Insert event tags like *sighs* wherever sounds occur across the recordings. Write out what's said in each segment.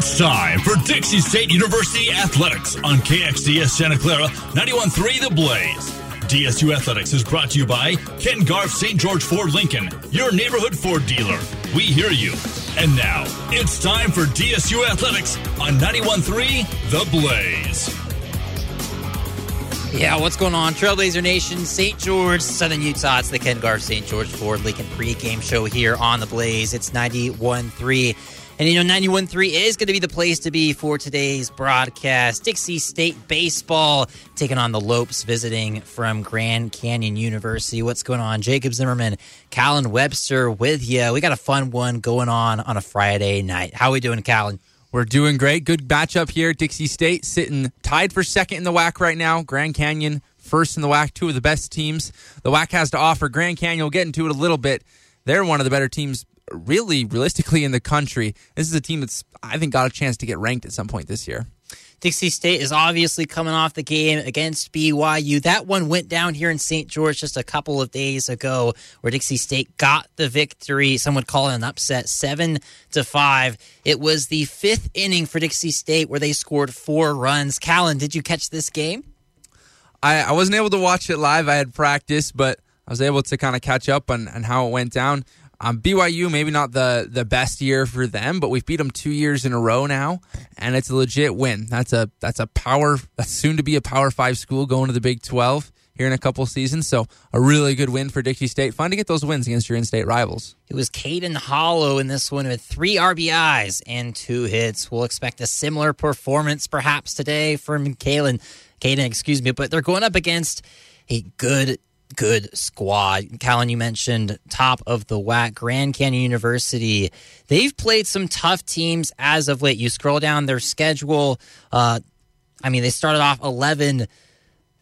It's time for Dixie State University Athletics on KXDS Santa Clara 91.3 The Blaze. DSU Athletics is brought to you by Ken Garff St. George Ford Lincoln, your neighborhood Ford dealer. We hear you. And now, it's time for DSU Athletics on 91.3 The Blaze. Yeah, what's going on? Trailblazer Nation, St. George, Southern Utah. It's the Ken Garff St. George Ford Lincoln pregame show here on The Blaze. It's 91.3. And you know, 91.3 is going to be the place to be for today's broadcast. Dixie State Baseball taking on the Lopes, visiting from Grand Canyon University. What's going on? Jacob Zimmerman, Callan Webster with you. We got a fun one going on on a Friday night. How are we doing, Callan? We're doing great. Good matchup here. Dixie State sitting tied for second in the WAC right now. Grand Canyon first in the WAC. Two of the best teams the WAC has to offer. Grand Canyon, we'll get into it a little bit. They're one of the better teams, really, realistically, in the country. This is a team that's, I think, got a chance to get ranked at some point this year. Dixie State is obviously coming off the game against BYU. That one went down here in St. George just a couple of days ago, where Dixie State got the victory. Some would call it an upset, seven to five. It was the fifth inning for Dixie State where they scored four runs. Callan, did you catch this game? I, I wasn't able to watch it live. I had practice, but I was able to kind of catch up on, on how it went down. Um, BYU, maybe not the the best year for them, but we've beat them two years in a row now, and it's a legit win. That's a that's a power. That's soon to be a Power Five school going to the Big Twelve here in a couple seasons. So a really good win for Dixie State. Fun to get those wins against your in-state rivals. It was Caden Hollow in this one with three RBIs and two hits. We'll expect a similar performance perhaps today from Kalen, Caden, excuse me, but they're going up against a good good squad. Callan, you mentioned top of the WAC, Grand Canyon University. They've played some tough teams as of late. You scroll down their schedule. Uh, I mean, they started off 11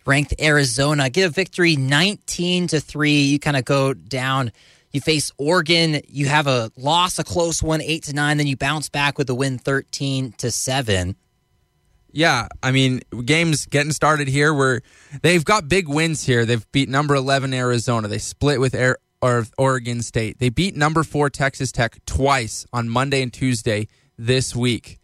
ranked Arizona, get a victory 19 to 3. You kind of go down. You face Oregon, you have a loss, a close one, 8 to 9, then you bounce back with a win 13 to 7. Yeah, I mean, games getting started here where they've got big wins here. They've beat number 11 Arizona. They split with Air, or Oregon State. They beat number 4 Texas Tech twice on Monday and Tuesday this week.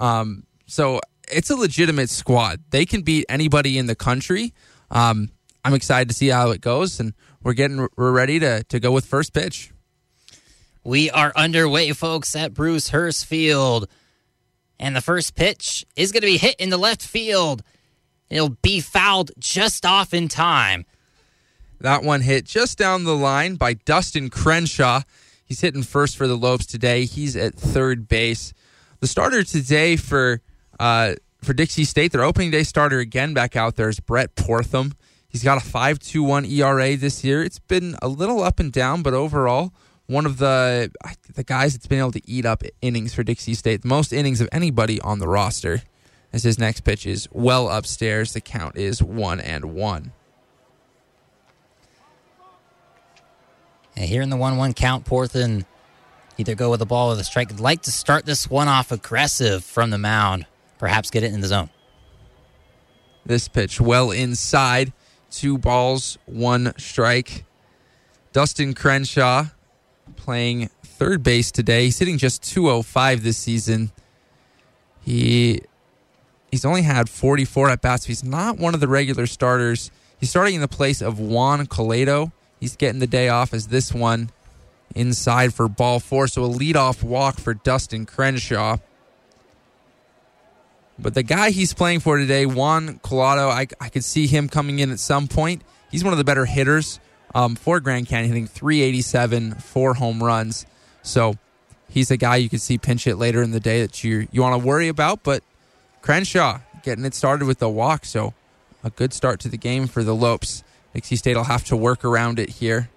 Um, so it's a legitimate squad. They can beat anybody in the country. Um, I'm excited to see how it goes, and we're getting we're ready to to go with first pitch. We are underway, folks, at Bruce Hurst Field. And the first pitch is going to be hit in the left field. It'll be fouled just off in time. That one hit just down the line by Dustin Crenshaw. He's hitting first for the Lopes today. He's at third base. The starter today for uh, for Dixie State, their opening day starter again back out there is Brett Portham. He's got a 5.21 ERA this year. It's been a little up and down, but overall, one of the the guys that's been able to eat up innings for Dixie State, the most innings of anybody on the roster. As his next pitch is well upstairs, the count is one and one. And here in the one-one count, Portham either go with the ball or the strike. I'd like to start this one off aggressive from the mound, perhaps get it in the zone. This pitch well inside, two balls, one strike. Dustin Crenshaw playing third base today. He's hitting just 205 this season. He he's only had 44 at bats. He's not one of the regular starters. He's starting in the place of Juan Coleto. He's getting the day off as this one inside for ball four. So a leadoff walk for Dustin Crenshaw. But the guy he's playing for today, Juan Colado, I, I could see him coming in at some point. He's one of the better hitters um, for Grand Canyon, hitting 387, four home runs. So he's a guy you can see pinch it later in the day that you you want to worry about. But Crenshaw getting it started with the walk, so a good start to the game for the Lopes. Dixie State will have to work around it here.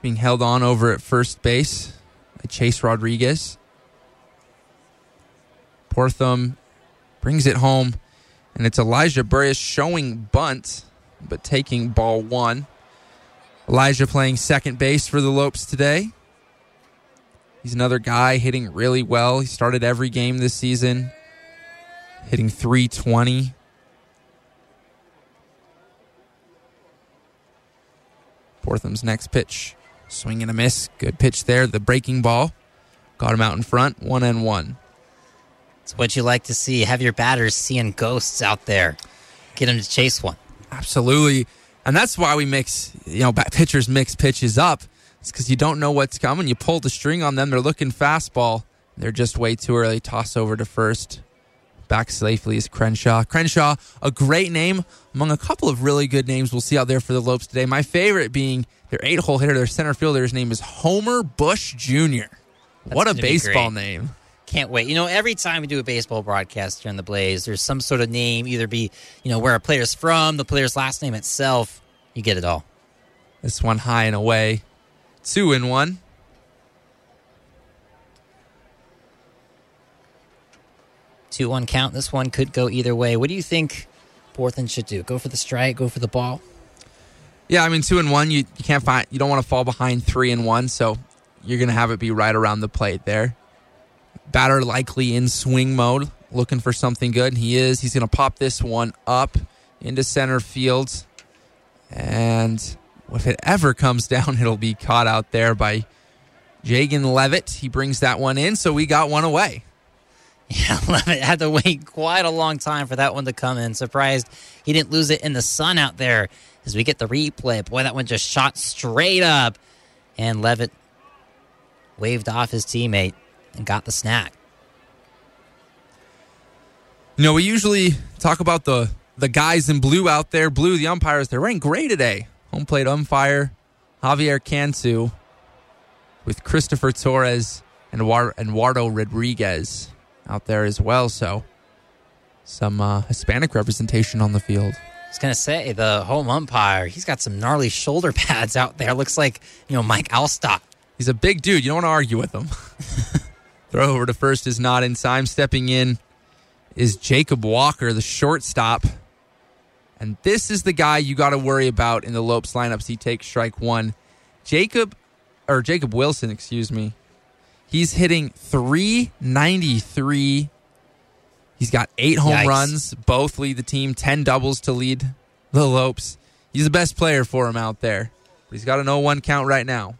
Being held on over at first base by Chase Rodriguez. Portham brings it home, and it's Elijah Burris showing bunt but taking ball one. Elijah playing second base for the Lopes today. He's another guy hitting really well. He started every game this season, hitting 320. Portham's next pitch, swing and a miss. Good pitch there. The breaking ball. got him out in front, one and one. It's what you like to see. Have your batters seeing ghosts out there. Get them to chase one. Absolutely. And that's why we mix, you know, pitchers mix pitches up. It's because you don't know what's coming. You pull the string on them. They're looking fastball. They're just way too early. Toss over to first. Back safely is Crenshaw. Crenshaw, a great name among a couple of really good names we'll see out there for the Lopes today. My favorite being their eight hole hitter, their center fielder. His name is Homer Bush Jr. what a baseball name. Can't wait. You know, every time we do a baseball broadcast here in the Blaze, there's some sort of name, either be, you know, where a player's from, the player's last name itself. You get it all. This one high and away. Two in one. Two one count. This one could go either way. What do you think Portham should do? Go for the strike, go for the ball? Yeah, I mean two and one, you, you can't find you don't want to fall behind three and one, so you're gonna have it be right around the plate there. Batter likely in swing mode, looking for something good. He is. He's gonna pop this one up into center field. And if it ever comes down, *laughs* it'll be caught out there by Jagan Levitt. He brings that one in, so we got one away. Yeah, *laughs* Levitt had to wait quite a long time for that one to come in. Surprised he didn't lose it in the sun out there as we get the replay. Boy, that one just shot straight up. And Levitt waved off his teammate and got the snack. You know, we usually talk about the the guys in blue out there. Blue, the umpires, they're wearing gray today. Home plate umpire Javier Cantu with Christopher Torres and Eduardo Rodriguez out there as well. So some uh, Hispanic representation on the field. I was gonna say the home umpire. He's got some gnarly shoulder *laughs* pads out there. Looks like you know Mike Alstott. He's a big dude. You don't want to argue with him. *laughs* Throw over to first is not in time. Stepping in is Jacob Walker, the shortstop. And this is the guy you got to worry about in the Lopes lineups. He takes strike one. Jacob, or Jacob Wilson, excuse me. He's hitting 393. He's got eight home Yikes. runs. Both lead the team. 10 doubles to lead the Lopes. He's the best player for him out there. But he's got an 0 1 count right now.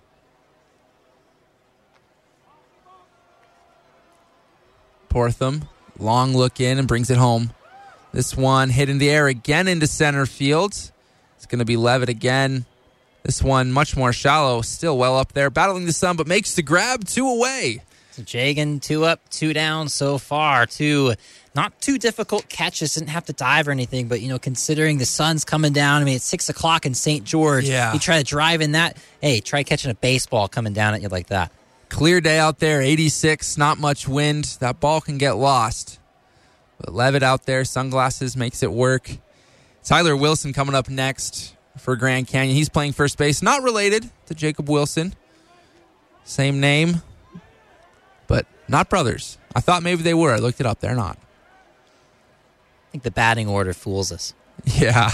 Portham, long look in and brings it home. This one hit in the air again into center field. It's going to be Levitt again. This one much more shallow, still well up there, battling the sun, but makes the grab two away. So Jagan, two up, two down so far. Two not too difficult catches, didn't have to dive or anything, but you know, considering the sun's coming down, I mean, it's six o'clock in St. George. Yeah. You try to drive in that. Hey, try catching a baseball coming down at you like that. Clear day out there, 86, not much wind. That ball can get lost. But Levitt out there, sunglasses makes it work. Tyler Wilson coming up next for Grand Canyon. He's playing first base, not related to Jacob Wilson. Same name, but not brothers. I thought maybe they were. I looked it up. They're not. I think the batting order fools us. Yeah.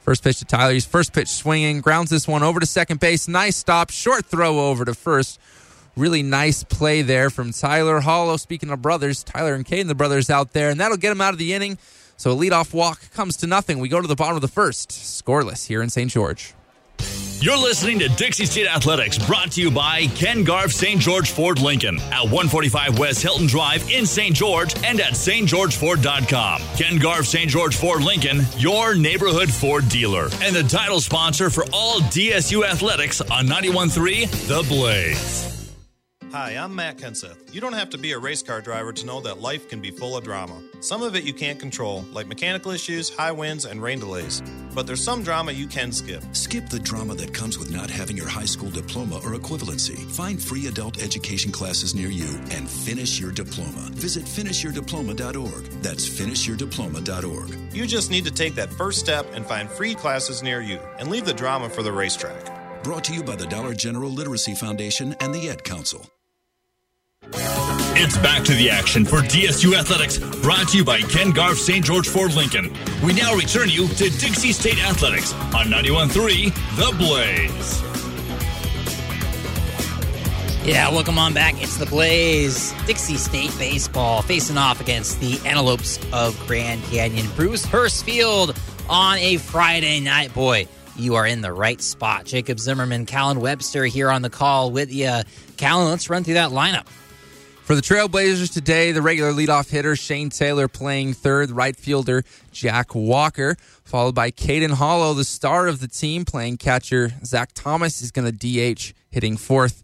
First pitch to Tyler. He's first pitch swinging, grounds this one over to second base. Nice stop, short throw over to first. Really nice play there from Tyler Hollow. Speaking of brothers, Tyler and Caden, the brothers out there, and that'll get him out of the inning. So a leadoff walk comes to nothing. We go to the bottom of the first, scoreless here in St. George. You're listening to Dixie State Athletics, brought to you by Ken Garff St. George Ford Lincoln at 145 West Hilton Drive in St. George and at stgeorgeford.com. Ken Garff St. George Ford Lincoln, your neighborhood Ford dealer, and the title sponsor for all DSU athletics on 91.3 The Blaze. Hi, I'm Matt Kenseth. You don't have to be a race car driver to know that life can be full of drama. Some of it you can't control, like mechanical issues, high winds, and rain delays. But there's some drama you can skip. Skip the drama that comes with not having your high school diploma or equivalency. Find free adult education classes near you and finish your diploma. Visit finishyourdiploma.org. That's finishyourdiploma.org. You just need to take that first step and find free classes near you and leave the drama for the racetrack. Brought to you by the Dollar General Literacy Foundation and the Ad Council. It's back to the action for DSU Athletics, brought to you by Ken Garff St. George Ford Lincoln. We now return you to Dixie State Athletics on 91.3 The Blaze. Yeah, welcome on back. It's the Blaze. Dixie State baseball facing off against the Antelopes of Grand Canyon. Bruce Hurst Field on a Friday night. Boy, you are in the right spot. Jacob Zimmerman, Callan Webster here on the call with you. Callan, let's run through that lineup. For the Trailblazers today, the regular leadoff hitter Shane Taylor playing third, right fielder Jack Walker, followed by Caden Hollow, the star of the team, playing catcher Zach Thomas is going to DH, hitting fourth.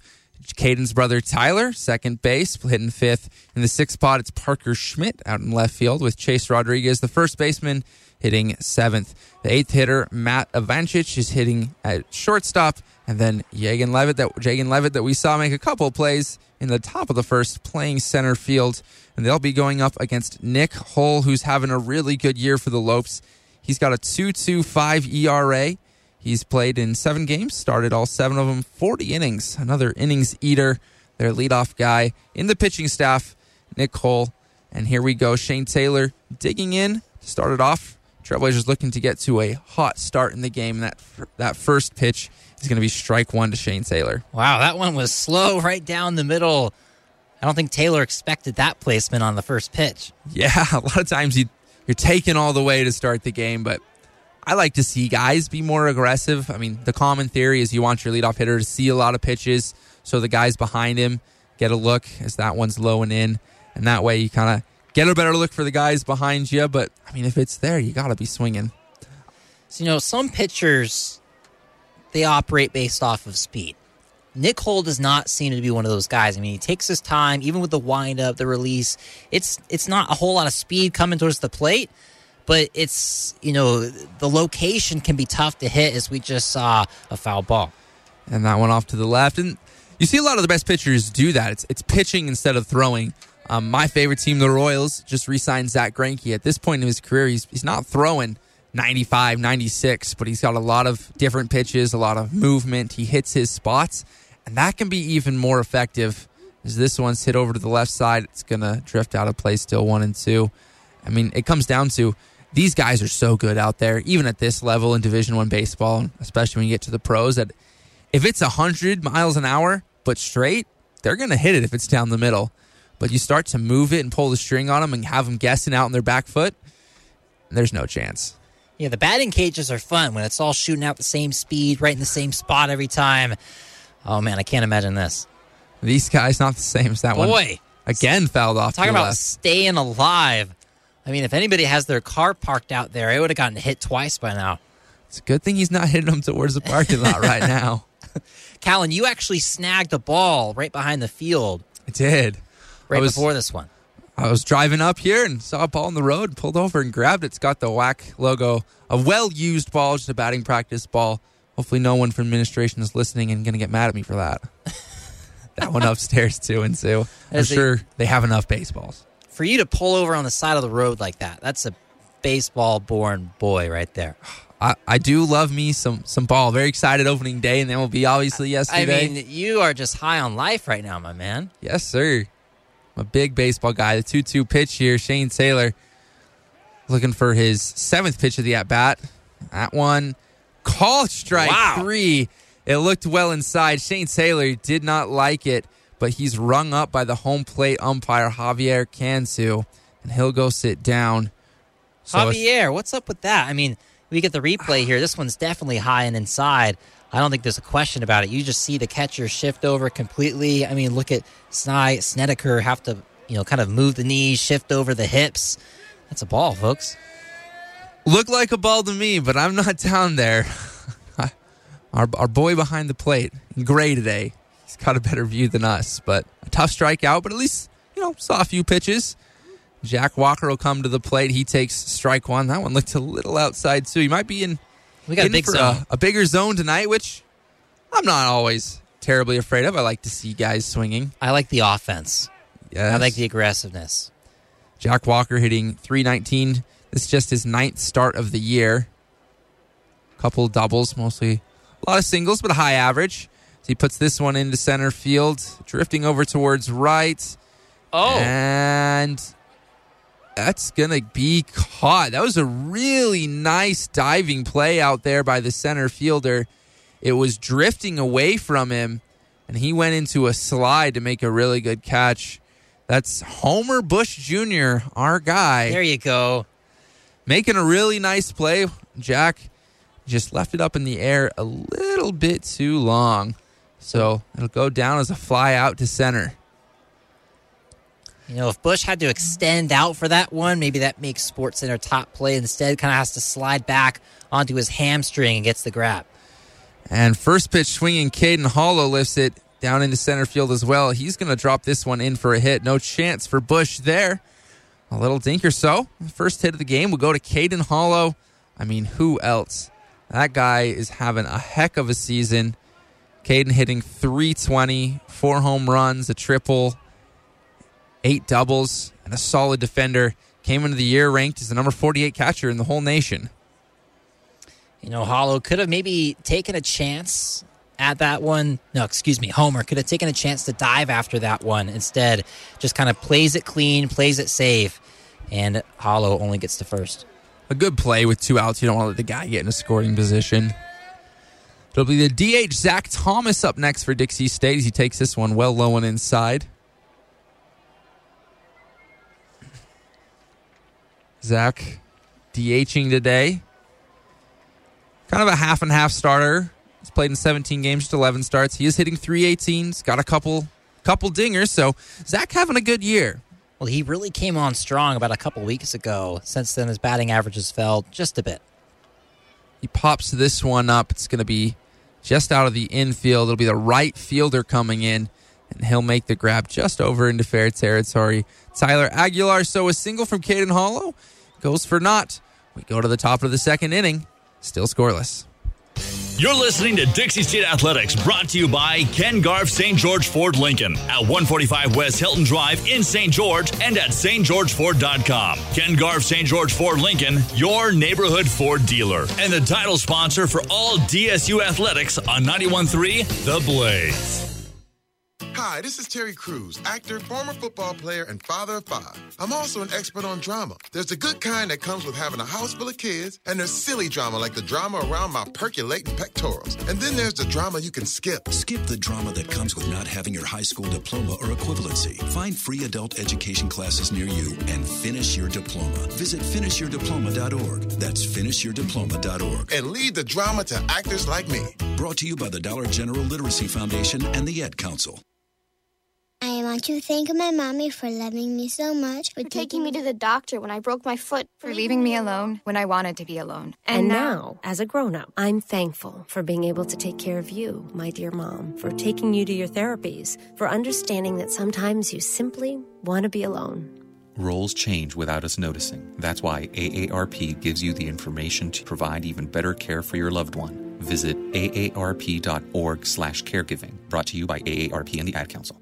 Caden's brother Tyler, second base, hitting fifth. In the sixth spot, it's Parker Schmidt out in left field with Chase Rodriguez, the first baseman, hitting seventh. The eighth hitter, Matt Avancic, is hitting at shortstop. And then Jagan Levitt that Jagan Levitt that we saw make a couple plays in the top of the first, playing center field. And they'll be going up against Nick Hull, who's having a really good year for the Lopes. He's got a 2.25 ERA. He's played in seven games, started all seven of them, 40 innings. Another innings eater, their leadoff guy in the pitching staff, Nick Hull. And here we go. Shane Taylor digging in, to start it off. Trailblazers looking to get to a hot start in the game. That that first pitch is going to be strike one to Shane Taylor. Wow, that one was slow right down the middle. I don't think Taylor expected that placement on the first pitch. Yeah, *laughs* a lot of times you you're taking all the way to start the game, but I like to see guys be more aggressive. I mean, the common theory is you want your leadoff hitter to see a lot of pitches so the guys behind him get a look as that one's low and in, and that way you kind of get a better look for the guys behind you. But I mean, if it's there, you got to be swinging. So, you know, some pitchers they operate based off of speed. Nick Hull does not seem to be one of those guys. I mean, he takes his time, even with the windup, the release. It's it's not a whole lot of speed coming towards the plate, but it's you know the location can be tough to hit, as we just saw a foul ball. And that one off to the left, and you see a lot of the best pitchers do that. It's it's pitching instead of throwing. Um, my favorite team, the Royals, just re-signed Zack Greinke. At this point in his career, he's he's not throwing 95, 96, but he's got a lot of different pitches, a lot of movement. He hits his spots, and that can be even more effective. As this one's hit over to the left side, it's gonna drift out of play. Still one and two. I mean, it comes down to these guys are so good out there, even at this level in Division One baseball, especially when you get to the pros. That if it's hundred miles an hour but straight, they're gonna hit it if it's down the middle but you start to move it and pull the string on them and have them guessing out in their back foot, there's no chance. Yeah, the batting cages are fun when it's all shooting out the same speed, right in the same spot every time. Oh man, I can't imagine this. These guys not the same as that Boy, one. Boy, again, fouled off. Talking about left. staying alive. I mean, if anybody has their car parked out there, it would have gotten hit twice by now. It's a good thing he's not hitting them towards the parking lot right *laughs* now. Callan, you actually snagged a ball right behind the field. I did. Right was, before this one. I was driving up here and saw a ball in the road, pulled over and grabbed it. It's got the WAC logo. A well used ball, just a batting practice ball. Hopefully, no one from administration is listening and going to get mad at me for that. *laughs* that one upstairs, too, and Sue. I'm As they- sure they have enough baseballs. For you to pull over on the side of the road like that, that's a baseball born boy right there. *sighs* I, I do love me some some ball. Very excited opening day, and then will be obviously yesterday. I mean, you are just high on life right now, my man. yes, sir. I'm a big baseball guy. The two-two pitch here. Shane Taylor looking for his seventh pitch of the at bat. That one, call strike Wow. three. It looked well inside. Shane Taylor did not like it, but he's rung up by the home plate umpire Javier Cantu, and he'll go sit down. So Javier, what's up with that? I mean, we get the replay here. This one's definitely high and inside. I don't think there's a question about it. You just see the catcher shift over completely. I mean, look at Sny Snedeker have to, you know, kind of move the knees, shift over the hips. That's a ball, folks. look like a ball to me, but I'm not *laughs* down there. *laughs* our, our boy behind the plate, gray today. He's got a better view than us, but a tough strikeout, but at least, you know, saw a few pitches. Jack Walker will come to the plate. He takes strike one. That one looked a little outside, too. He might be in, We got a big for zone. A, a bigger zone tonight, which I'm not always terribly afraid of. I like to see guys swinging. I like the offense. Yes. I like the aggressiveness. Jack Walker hitting 319. This is just his ninth start of the year. Couple doubles, mostly a lot of singles, but a high average. So he puts this one into center field, drifting over towards right. Oh, And that's going to be caught. That was a really nice diving play out there by the center fielder. It was drifting away from him, and he went into a slide to make a really good catch. That's Homer Bush Jr., our guy, there you go. making a really nice play. Jack just left it up in the air a little bit too long. So it'll go down as a fly out to center. You know, if Bush had to extend out for that one, maybe that makes Sports Center top play. Instead, kind of has to slide back onto his hamstring and gets the grab. And first pitch swinging, Caden Hollow lifts it down into center field as well. He's going to drop this one in for a hit. No chance for Bush there. A little dink or so. First hit of the game will go to Caden Hollow. I mean, who else? That guy is having a heck of a season. Caden hitting 320, four home runs, a triple, eight doubles, and a solid defender. Came into the year ranked as the number 48 catcher in the whole nation. You know, Hollow could have maybe taken a chance at that one. No, excuse me, Homer could have taken a chance to dive after that one. Instead, just kind of plays it clean, plays it safe, and Hollow only gets to first. A good play with two outs. You don't want to let the guy get in a scoring position. It'll be the DH Zach Thomas up next for Dixie State as he takes this one well low and inside. Zach DHing today. Kind of a half and half starter. He's played in 17 games, just 11 starts. He is hitting 318s, got a couple couple dingers. So Zach having a good year. Well, he really came on strong about a couple weeks ago. Since then, his batting averages fell just a bit. He pops this one up. It's going to be just out of the infield. It'll be the right fielder coming in, and he'll make the grab just over into fair territory. Tyler Aguilar. So a single from Caden Hollow goes for naught. We go to the top of the second inning, still scoreless. You're listening to Dixie State Athletics, brought to you by Ken Garff St. George Ford Lincoln at 145 West Hilton Drive in St. George and at stgeorgeford.com. Ken Garff St. George Ford Lincoln, your neighborhood Ford dealer, and the title sponsor for all DSU athletics on 91.3 The Blaze. Hi, this is Terry Crews, actor, former football player, and father of five. I'm also an expert on drama. There's the good kind that comes with having a house full of kids, and there's silly drama like the drama around my percolating pectorals. And then there's the drama you can skip. Skip the drama that comes with not having your high school diploma or equivalency. Find free adult education classes near you and finish your diploma. Visit finishyourdiploma.org. That's finishyourdiploma.org. And lead the drama to actors like me. Brought to you by the Dollar General Literacy Foundation and the Ad Council. I want to thank my mommy for loving me so much, for taking me to the doctor when I broke my foot, for leaving me alone when I wanted to be alone. And, and now, as a grown up, I'm thankful for being able to take care of you, my dear mom, for taking you to your therapies, for understanding that sometimes you simply want to be alone. Roles change without us noticing. That's why AARP gives you the information to provide even better care for your loved one. Visit aarp.org/caregiving. Brought to you by AARP and the Ad Council.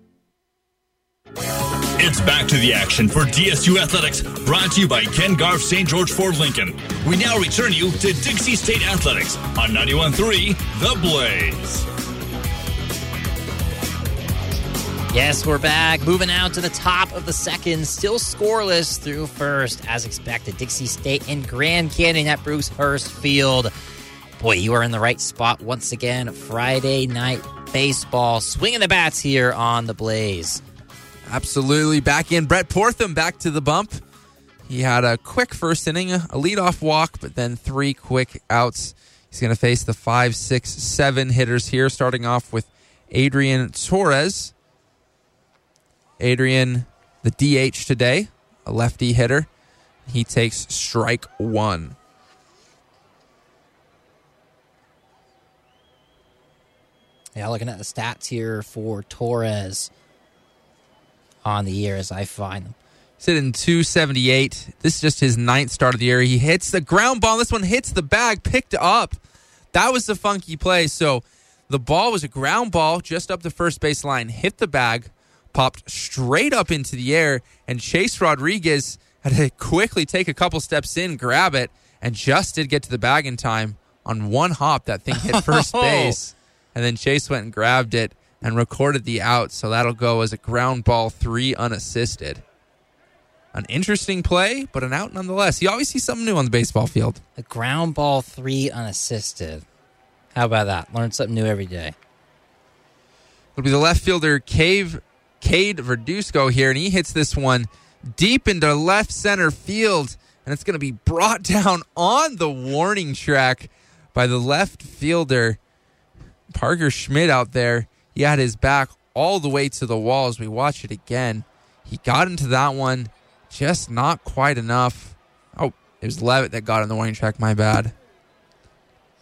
It's back to the action for DSU Athletics, brought to you by Ken Garff St. George Ford Lincoln. We now return you to Dixie State Athletics on 91.3 The Blaze. Yes, we're back. Moving out to the top of the second. Still scoreless through first, as expected. Dixie State and Grand Canyon at Bruce Hurst Field. Boy, you are in the right spot once again. Friday night baseball. Swinging the bats here on the Blaze. Absolutely. Back in. Brett Portham back to the bump. He had a quick first inning, a leadoff walk, but then three quick outs. He's going to face the five, six, seven hitters here, starting off with Adrian Torres. Adrian, the DH today, a lefty hitter. He takes strike one. Yeah, looking at the stats here for Torres on the year as I find them. Sitting 278. This is just his ninth start of the year. He hits the ground ball. This one hits the bag, picked up. That was the funky play. So the ball was a ground ball just up the first base line, hit the bag, popped straight up into the air, and Chase Rodriguez had to quickly take a couple steps in, grab it, and just did get to the bag in time. On one hop, that thing hit *laughs* first oh. base, and then Chase went and grabbed it and recorded the out, so that'll go as a ground ball three unassisted. An interesting play, but an out nonetheless. You always see something new on the baseball field. A ground ball three unassisted. How about that? Learn something new every day. It'll be the left fielder, Cave Cade Verduzco here, and he hits this one deep into left center field, and it's going to be brought *laughs* down on the warning track by the left fielder, Parker Schmidt out there. He had his back all the way to the wall as we watch it again. He got into that one, just not quite enough. Oh, it was Levitt that got on the warning track. My bad.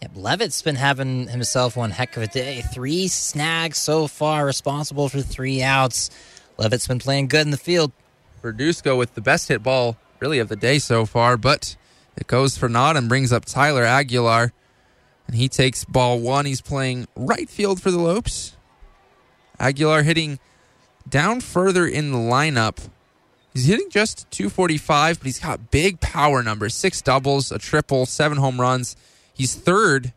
Yep, Levitt's been having himself one heck of a day. Three snags so far, responsible for three outs. Levitt's been playing good in the field. Verduzco with the best hit ball, really, of the day so far, but it goes for naught and brings up Tyler Aguilar. And he takes ball one. He's playing right field for the Lopes. Aguilar hitting down further in the lineup. He's hitting just 245, but he's got big power numbers six doubles, a triple, seven home runs. He's third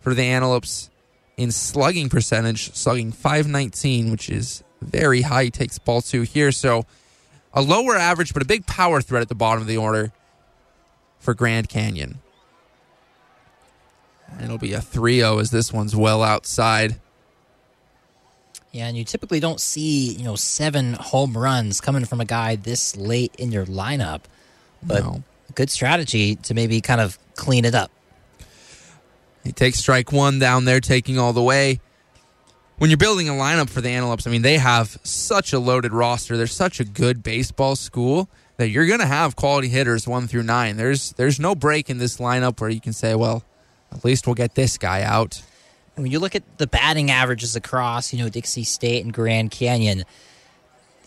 for the Antelopes in slugging percentage, slugging 519, which is very high. He takes ball two here. So a lower average, but a big power threat at the bottom of the order for Grand Canyon. And it'll be a 3 0 as this one's well outside. Yeah, and you typically don't see, you know, seven home runs coming from a guy this late in your lineup. But No. good strategy to maybe kind of clean it up. He takes strike one down there, taking all the way. When you're building a lineup for the Antelopes, I mean, they have such a loaded roster. They're such a good baseball school that you're going to have quality hitters one through nine. There's there's no break in this lineup where you can say, well, at least we'll get this guy out. When you look at the batting averages across, you know, Dixie State and Grand Canyon,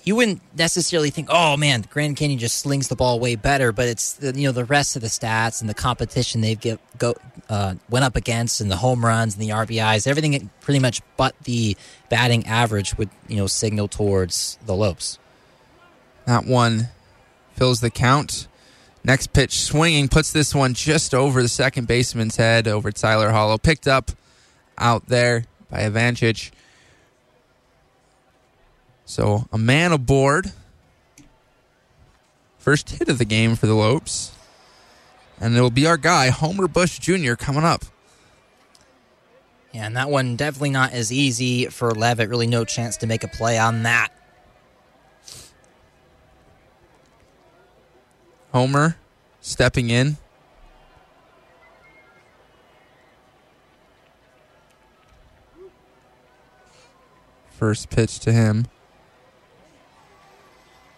you wouldn't necessarily think, oh man, Grand Canyon just slings the ball way better. But it's the, you know the rest of the stats and the competition they've get, go uh, went up against, and the home runs and the RBIs, everything pretty much but the batting average would you know signal towards the Lopes. That one fills the count. Next pitch swinging puts this one just over the second baseman's head over Tyler Hollow. Picked up out there by Ivancic. So a man aboard. First hit of the game for the Lopes. And it'll be our guy, Homer Bush Jr., coming up. Yeah, and that one definitely not as easy for Levitt. Really, no chance to make a play on that. Homer stepping in. First pitch to him.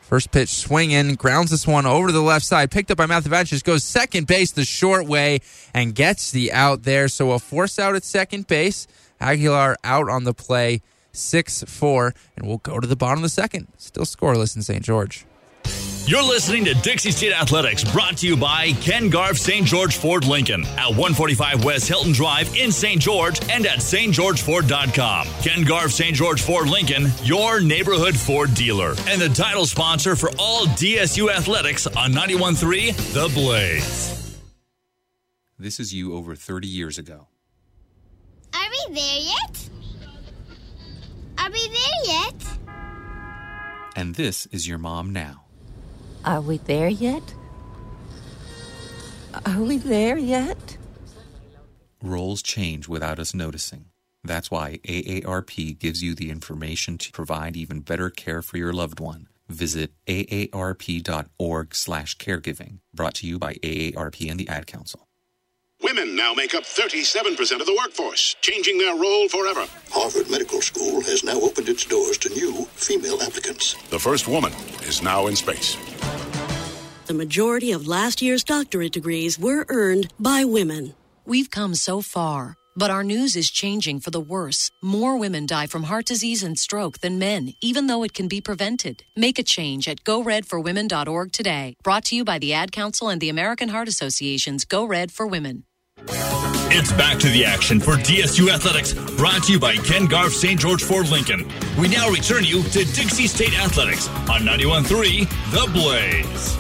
First pitch swinging, grounds this one over to the left side, picked up by Matthew Vanches, goes second base the short way and gets the out there. So a force out at second base. Aguilar out on the play, 6 4, and we'll go to the bottom of the second. Still scoreless in St. George. You're listening to Dixie State Athletics, brought to you by Ken Garff St. George Ford Lincoln at 145 West Hilton Drive in St. George and at stgeorgeford.com. Ken Garff St. George Ford Lincoln, your neighborhood Ford dealer, and the title sponsor for all DSU athletics on 91.3 The Blaze. This is you over 30 years ago. Are we there yet? Are we there yet? And this is your mom now. Are we there yet? Are we there yet? Roles change without us noticing. That's why AARP gives you the information to provide even better care for your loved one. Visit aarp.org/caregiving. Brought to you by AARP and the Ad Council. Women now make up 37% of the workforce, changing their role forever. Harvard Medical School has now opened its doors to new female applicants. The first woman is now in space. The majority of last year's doctorate degrees were earned by women. We've come so far, but our news is changing for the worse. More women die from heart disease and stroke than men, even though it can be prevented. Make a change at goredforwomen.org today. Brought to you by the Ad Council and the American Heart Association's Go Red for Women. It's back to the action for DSU Athletics, brought to you by Ken Garff St. George Ford Lincoln. We now return you to Dixie State Athletics on 91.3 The Blaze.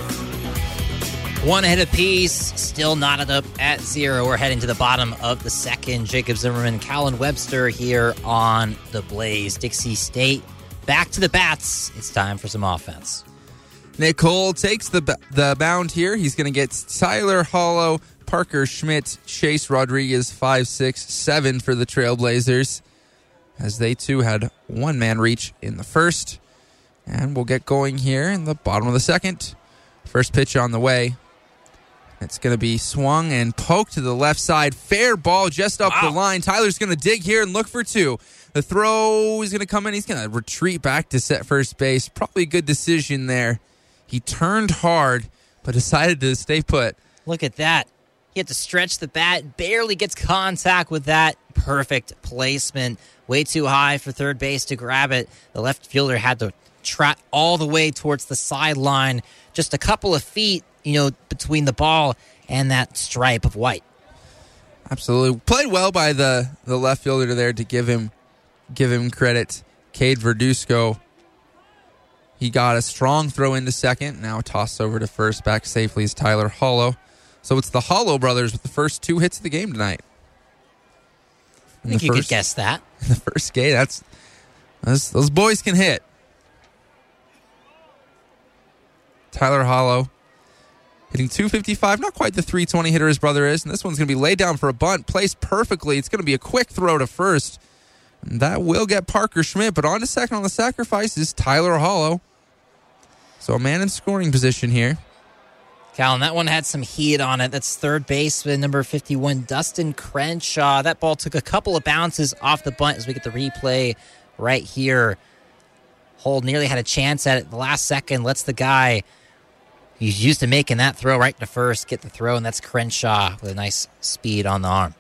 One ahead apiece, still knotted up at zero. We're heading to the bottom of the second. Jacob Zimmerman, Callan Webster here on the Blaze. Dixie State back to the bats. It's time for some offense. Nick Hull takes the the bound here. He's going to get Tyler Hollow, Parker Schmidt, Chase Rodriguez, five, six, seven for the Trailblazers, as they too had one man reach in the first. And we'll get going here in the bottom of the second. First pitch on the way. It's going to be swung and poked to the left side. Fair ball just up the line. Tyler's going to dig here and look for two. The throw is going to come in. He's going to retreat back to set first base. Probably a good decision there. He turned hard, but decided to stay put. Look at that. Had to stretch the bat, barely gets contact with that. Perfect placement. Way too high for third base to grab it. The left fielder had to trot all the way towards the sideline, just a couple of feet, you know, between the ball and that stripe of white. Absolutely. Played well by the, the left fielder there to give him give him credit. Cade Verduzco. He got a strong throw into second. Now toss over to first. Back safely is Tyler Hollow. So it's the Hollow brothers with the first two hits of the game tonight. I think you first, could guess that. *laughs* The first game, that's those, those boys can hit. Tyler Hollow hitting 255, not quite the 320 hitter his brother is. And this one's going to be laid down for a bunt, placed perfectly. It's going to be a quick throw to first. And that will get Parker Schmidt, but on to second on the sacrifice is Tyler Hollow. So a man in scoring position here. Callan, that one had some heat on it. That's third baseman number 51, Dustin Crenshaw. That ball took a couple of bounces off the bunt as we get the replay right here. Hold nearly had a chance at it the last second, lets the guy he's used to making that throw right to first get the throw, and that's Crenshaw with a nice speed on the arm.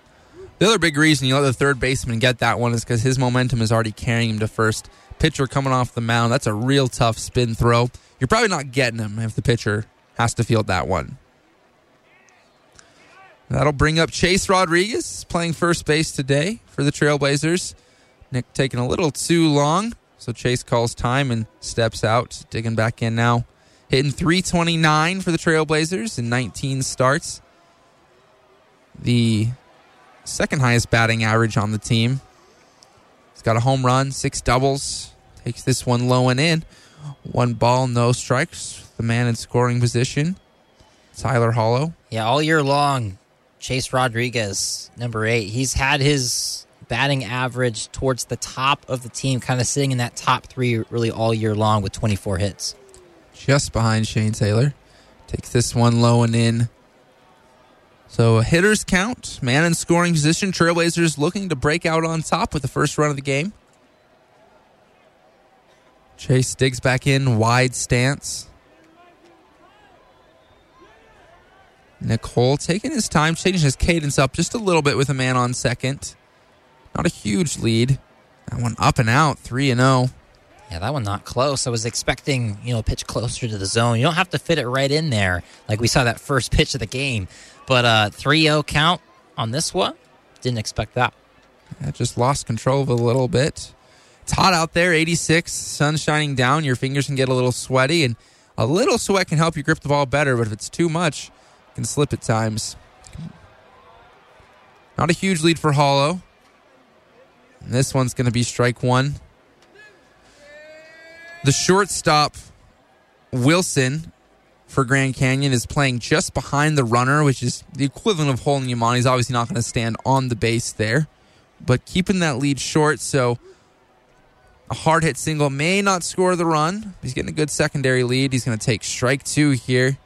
The other big reason you let the third baseman get that one is because his momentum is already carrying him to first. Pitcher coming off the mound, that's a real tough spin throw. You're probably not getting him if the pitcher has to field that one. That'll bring up Chase Rodriguez playing first base today for the Trailblazers. Nick taking a little too long, so Chase calls time and steps out, digging back in now. Hitting 329 for the Trailblazers in 19 starts. The second highest batting average on the team. He's got a home run, six doubles. Takes this one low and in. One ball, no strikes the man in scoring position, Tyler Hollow. Yeah, all year long, Chase Rodriguez, number eight, he's had his batting average towards the top of the team, kind of sitting in that top three really all year long with 24 hits. Just behind Shane Taylor. Takes this one low and in. So hitters count, man in scoring position. Trailblazers looking to break out on top with the first run of the game. Chase digs back in, wide stance. Nick Hull taking his time, changing his cadence up just a little bit with a man on second. Not a huge lead. That one up and out, 3 and 0. Yeah, that one not close. I was expecting, you know, pitch closer to the zone. You don't have to fit it right in there like we saw that first *laughs* pitch of the game. But uh 3-0 count on this one. Didn't expect that. Yeah, just lost control of a little bit. It's hot out there, 86, sun shining down. Your fingers can get a little sweaty, and a little sweat can help you grip the ball better. But if it's too much, can slip at times. Not a huge lead for Hollow. And this one's going to be strike one. The shortstop, Wilson, for Grand Canyon is playing just behind the runner, which is the equivalent of holding him on. He's obviously not going to stand on the base there, but keeping that lead short. So a hard hit single may not score the run. He's getting a good secondary lead. He's going to take strike two here.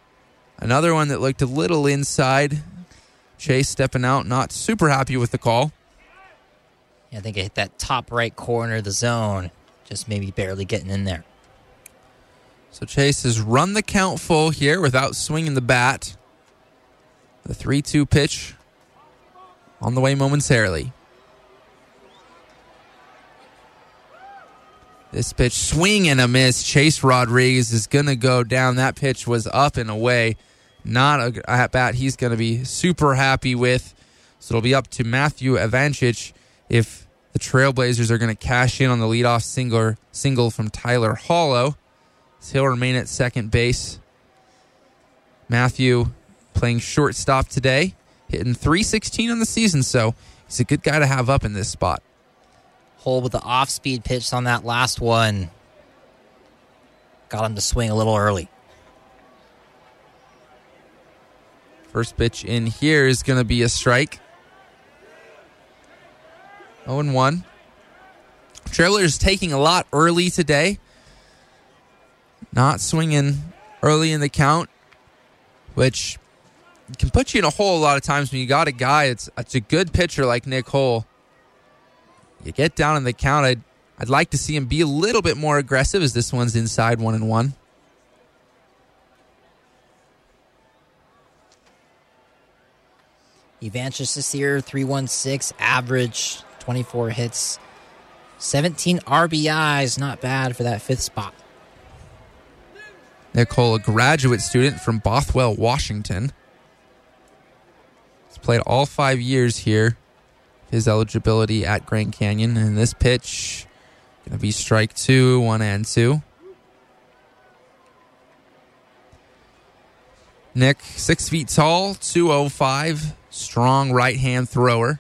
Another one that looked a little inside. Chase stepping out, not super happy with the call. Yeah, I think it hit that top right corner of the zone, just maybe barely getting in there. So Chase has run the count full here without swinging the bat. The 3 2 pitch on the way momentarily. This pitch, swing and a miss. Chase Rodriguez is going to go down. That pitch was up and away. Not a at bat he's going to be super happy with. So it'll be up to Matthew Avancic if the Trailblazers are going to cash in on the leadoff single, single from Tyler Hollow. So he'll remain at second base. Matthew playing shortstop today, hitting 316 on the season, so he's a good guy to have up in this spot. Hull with the off speed pitch on that last one. Got him to swing a little early. First pitch in here is going to be a strike. 0 1. Trailers taking a lot early today. Not swinging early in the count, which can put you in a hole a lot of times when you got a guy. It's, it's a good pitcher like Nick Hull You get down in the count. I'd, I'd like to see him be a little bit more aggressive as this one's inside one and one. Evangelist year, 316 average, 24 hits, 17 RBIs. Not bad for that fifth spot. Nick Hull, a graduate student from Bothell, Washington. He's played all five years here. His eligibility at Grand Canyon. And this pitch going to be strike two, one and two. Nick, six feet tall, 205, strong right hand thrower.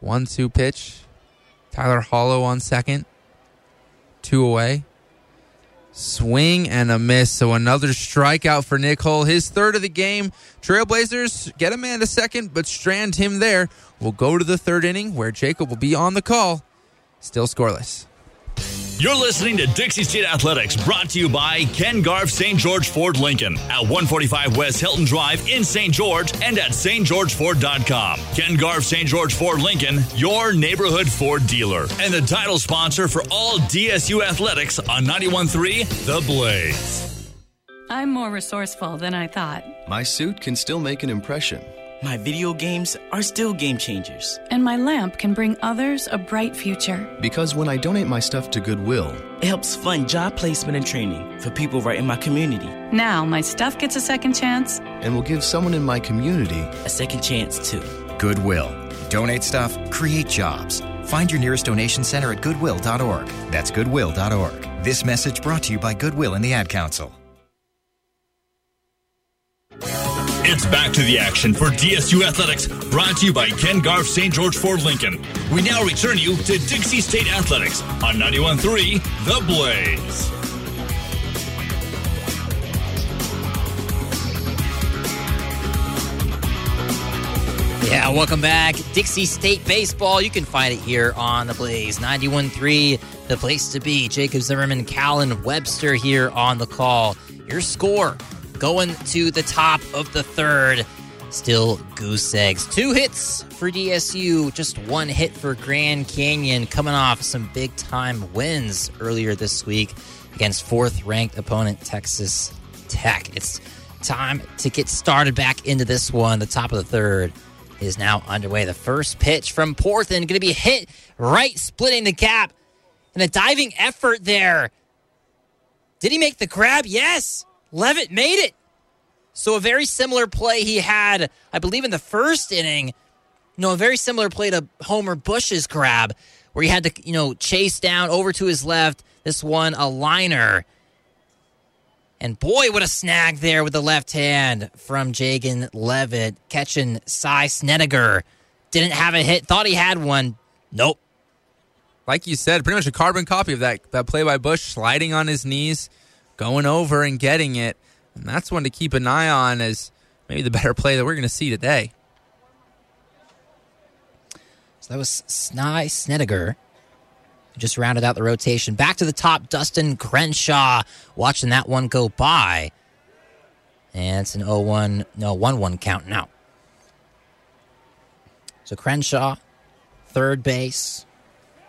One two pitch. Tyler Hollow on second. Two away. Swing and a miss. So another strikeout for Nick. His third of the game. Trailblazers get a man to second, but strand him there. We'll go to the third inning where Jacob will be on the call. Still scoreless. You're listening to Dixie State Athletics, brought to you by Ken Garff St. George Ford Lincoln at 145 West Hilton Drive in St. George and at stgeorgeford.com. Ken Garff St. George Ford Lincoln, your neighborhood Ford dealer, and the title sponsor for all DSU athletics on 91.3 The Blaze. I'm more resourceful than I thought. My suit can still make an impression. My video games are still game changers. And my lamp can bring others a bright future. Because when I donate my stuff to Goodwill, it helps fund job placement and training for people right in my community. Now my stuff gets a second chance. And will give someone in my community a second chance too. Goodwill. Donate stuff, create jobs. Find your nearest donation center at goodwill.org. That's goodwill.org. This message brought to you by Goodwill and the Ad Council. It's back to the action for DSU Athletics, brought to you by Ken Garff St. George Ford Lincoln. We now return you to Dixie State Athletics on 91.3 The Blaze. Yeah, welcome back. Dixie State Baseball. You can find it here on The Blaze. 91.3, the place to be. Jacob Zimmerman, Callan Webster here on the call. Your score going to the top of the third. Still goose eggs. Two hits for DSU, just one hit for Grand Canyon, coming off some big time wins earlier this week against fourth ranked opponent Texas Tech. It's time to get started back into this one. The top of the third is now underway. The first pitch from Portham going to be hit right, splitting the gap. And a diving effort there. Did he make the grab? Yes. Levitt made it. So a very similar play he had, I believe, in the first inning. No, a very similar play to Homer Bush's grab, where he had to, you know, chase down over to his left. This one, a liner. And boy, what a snag there with the left hand from Jagan Levitt, catching Cy Snediger. Didn't have a hit, thought he had one. Nope. Like you said, pretty much a carbon copy of that, that play by Bush, sliding on his knees, going over and getting it. And that's one to keep an eye on as maybe the better play that we're going to see today. So that was Sny Snediger. Just rounded out the rotation. Back to the top, Dustin Crenshaw watching that one go by. And it's an 0 1, no, 1 1 count now. So Crenshaw, third base,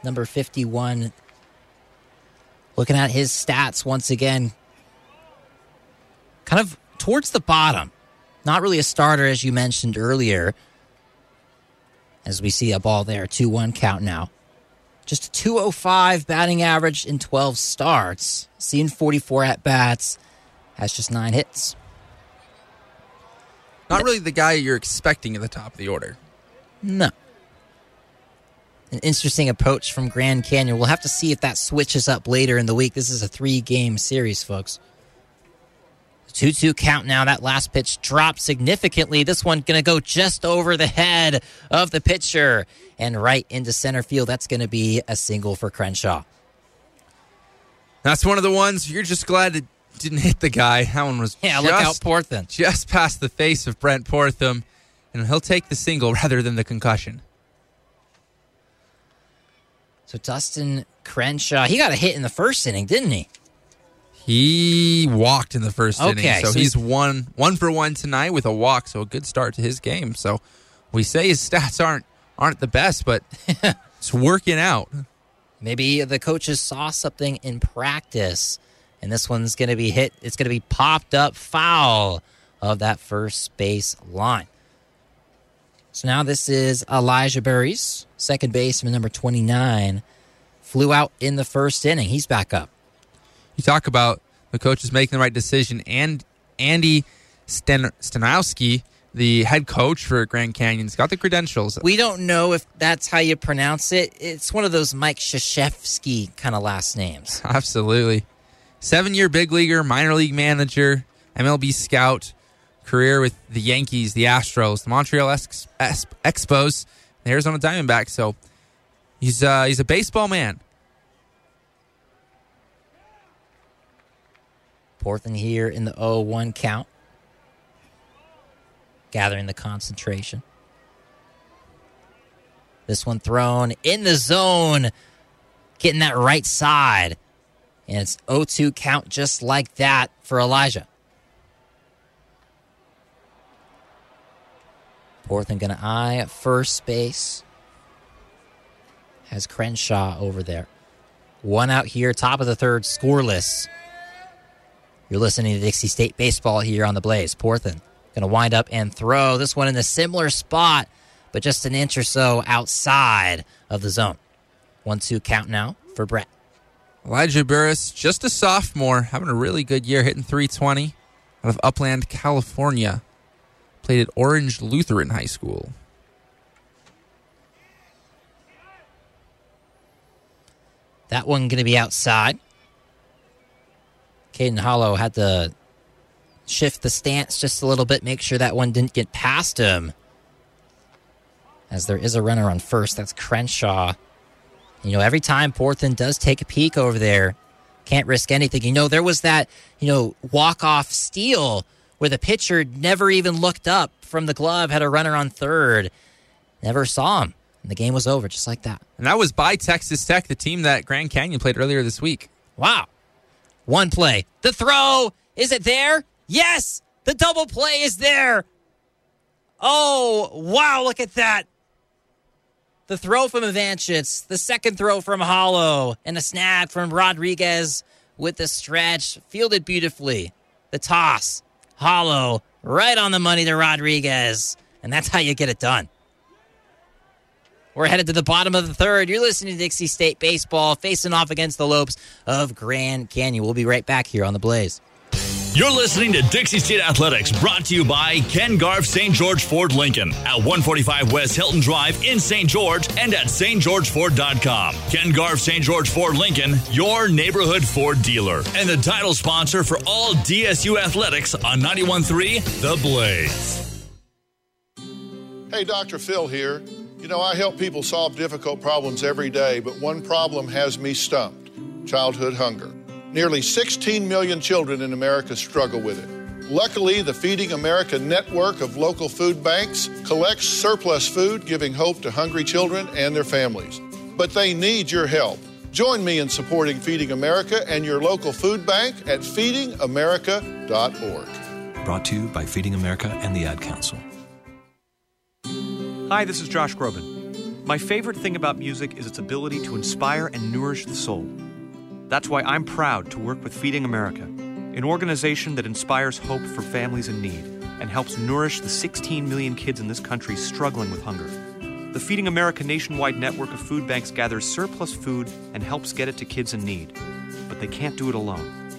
number 51. Looking at his stats once again, kind of towards the bottom. Not really a starter, as you mentioned earlier. As we see a ball there, 2 1 count now. Just a 205 batting average in 12 starts. Seen 44 at bats. Has just nine hits. Not really the guy you're expecting at the top of the order. No. An interesting approach from Grand Canyon. We'll have to see if that switches up later in the week. This is a three game series, folks. 2 2 count now. That last pitch dropped significantly. This one going to go just over the head of the pitcher and right into center field. That's going to be a single for Crenshaw. That's one of the ones you're just glad it didn't hit the guy. That one was yeah. Just, look out, Portham. Just past the face of Brent Portham, and he'll take the single rather than the concussion. So Dustin Crenshaw, he got a hit in the first inning, didn't he? He walked in the first Okay, inning, so, so he's he's- one one for one tonight with a walk. So a good start to his game. So we say his *laughs* stats aren't aren't the best, but *laughs* it's working out. Maybe the coaches saw something in practice, and this one's going to be hit. It's going to be popped up foul of that first base line. So now this is Elijah Burries, second baseman number 29, flew out in the first inning. He's back up. You talk about the coaches making the right decision, and Andy Sten- Stanowski, the head coach for Grand Canyon's got the credentials. We don't know if that's how you pronounce it. It's one of those Mike Krzyzewski kind of last names. *laughs* Absolutely. Seven year big leaguer, minor league manager, MLB scout, career with the Yankees, the Astros, the Montreal Ex- Ex- Expos, the Arizona Diamondbacks. So he's uh, he's a baseball man. Portham here in the 0 1 count. Gathering the concentration. This one thrown in the zone, getting that right side. And it's 0 2 count just like that for Elijah. Portham going to eye first base. Has Crenshaw over there. One out here, top of the third, scoreless. You're listening to Dixie State Baseball here on the Blaze. Portham going to wind up and throw this one in a similar spot, but just an inch or so outside of the zone. 1 2 count now for Brett. Elijah Burris, just a sophomore, having a really good year, hitting 320 out of Upland, California. Played at Orange Lutheran High School. That one going to be outside. Caden Hollow had to shift the stance just a little bit, make sure that one didn't get past him. As there is a runner on first, that's Crenshaw. You know, every time Portham does take a peek over there, can't risk anything. You know, there was that, you know, walk off steal where the pitcher never even looked up from the glove, had a runner on third, never saw him. And the game was over just like that. And that was by Texas Tech, the team that Grand Canyon played earlier this week. Wow. One play. The throw. Is it there? Yes. The double play is there. Oh, wow. Look at that. The throw from Ivanchitz, the second throw from Hollow, and a snag from Rodriguez with the stretch. Fielded beautifully. The toss. Hollow right on the money to Rodriguez. And that's how you get it done. We're headed to the bottom of the third. You're listening to Dixie State Baseball, facing off against the Lopes of Grand Canyon. We'll be right back here on the Blaze. You're listening to Dixie State Athletics, brought to you by Ken Garff St. George Ford Lincoln at 145 West Hilton Drive in St. George and at stgeorgeford.com. Ken Garff St. George Ford Lincoln, your neighborhood Ford dealer, and the title sponsor for all DSU athletics on 91.3 The Blaze. Hey, Dr. Phil here. You know, I help people solve difficult problems every day, but one problem has me stumped childhood hunger. Nearly 16 million children in America struggle with it. Luckily, the Feeding America network of local food banks collects surplus food, giving hope to hungry children and their families. But they need your help. Join me in supporting Feeding America and your local food bank at feedingamerica.org. Brought to you by Feeding America and the Ad Council. Hi, this is Josh Groban. My favorite thing about music is its ability to inspire and nourish the soul. That's why I'm proud to work with Feeding America, an organization that inspires hope for families in need and helps nourish the 16 million kids in this country struggling with hunger. The Feeding America nationwide network of food banks gathers surplus food and helps get it to kids in need, but they can't do it alone.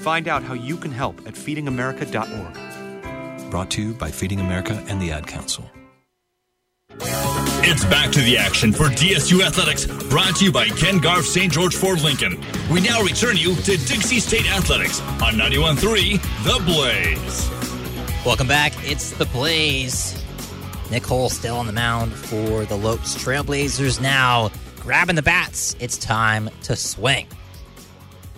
Find out how you can help at feedingamerica.org. Brought to you by Feeding America and the Ad Council. It's back to the action for DSU Athletics, brought to you by Ken Garff St. George Ford Lincoln. We now return you to Dixie State Athletics on 91.3 The Blaze. Welcome back. It's the Blaze. Nick Hull still on the mound for the Lopes Trailblazers now grabbing the bats. It's time to swing.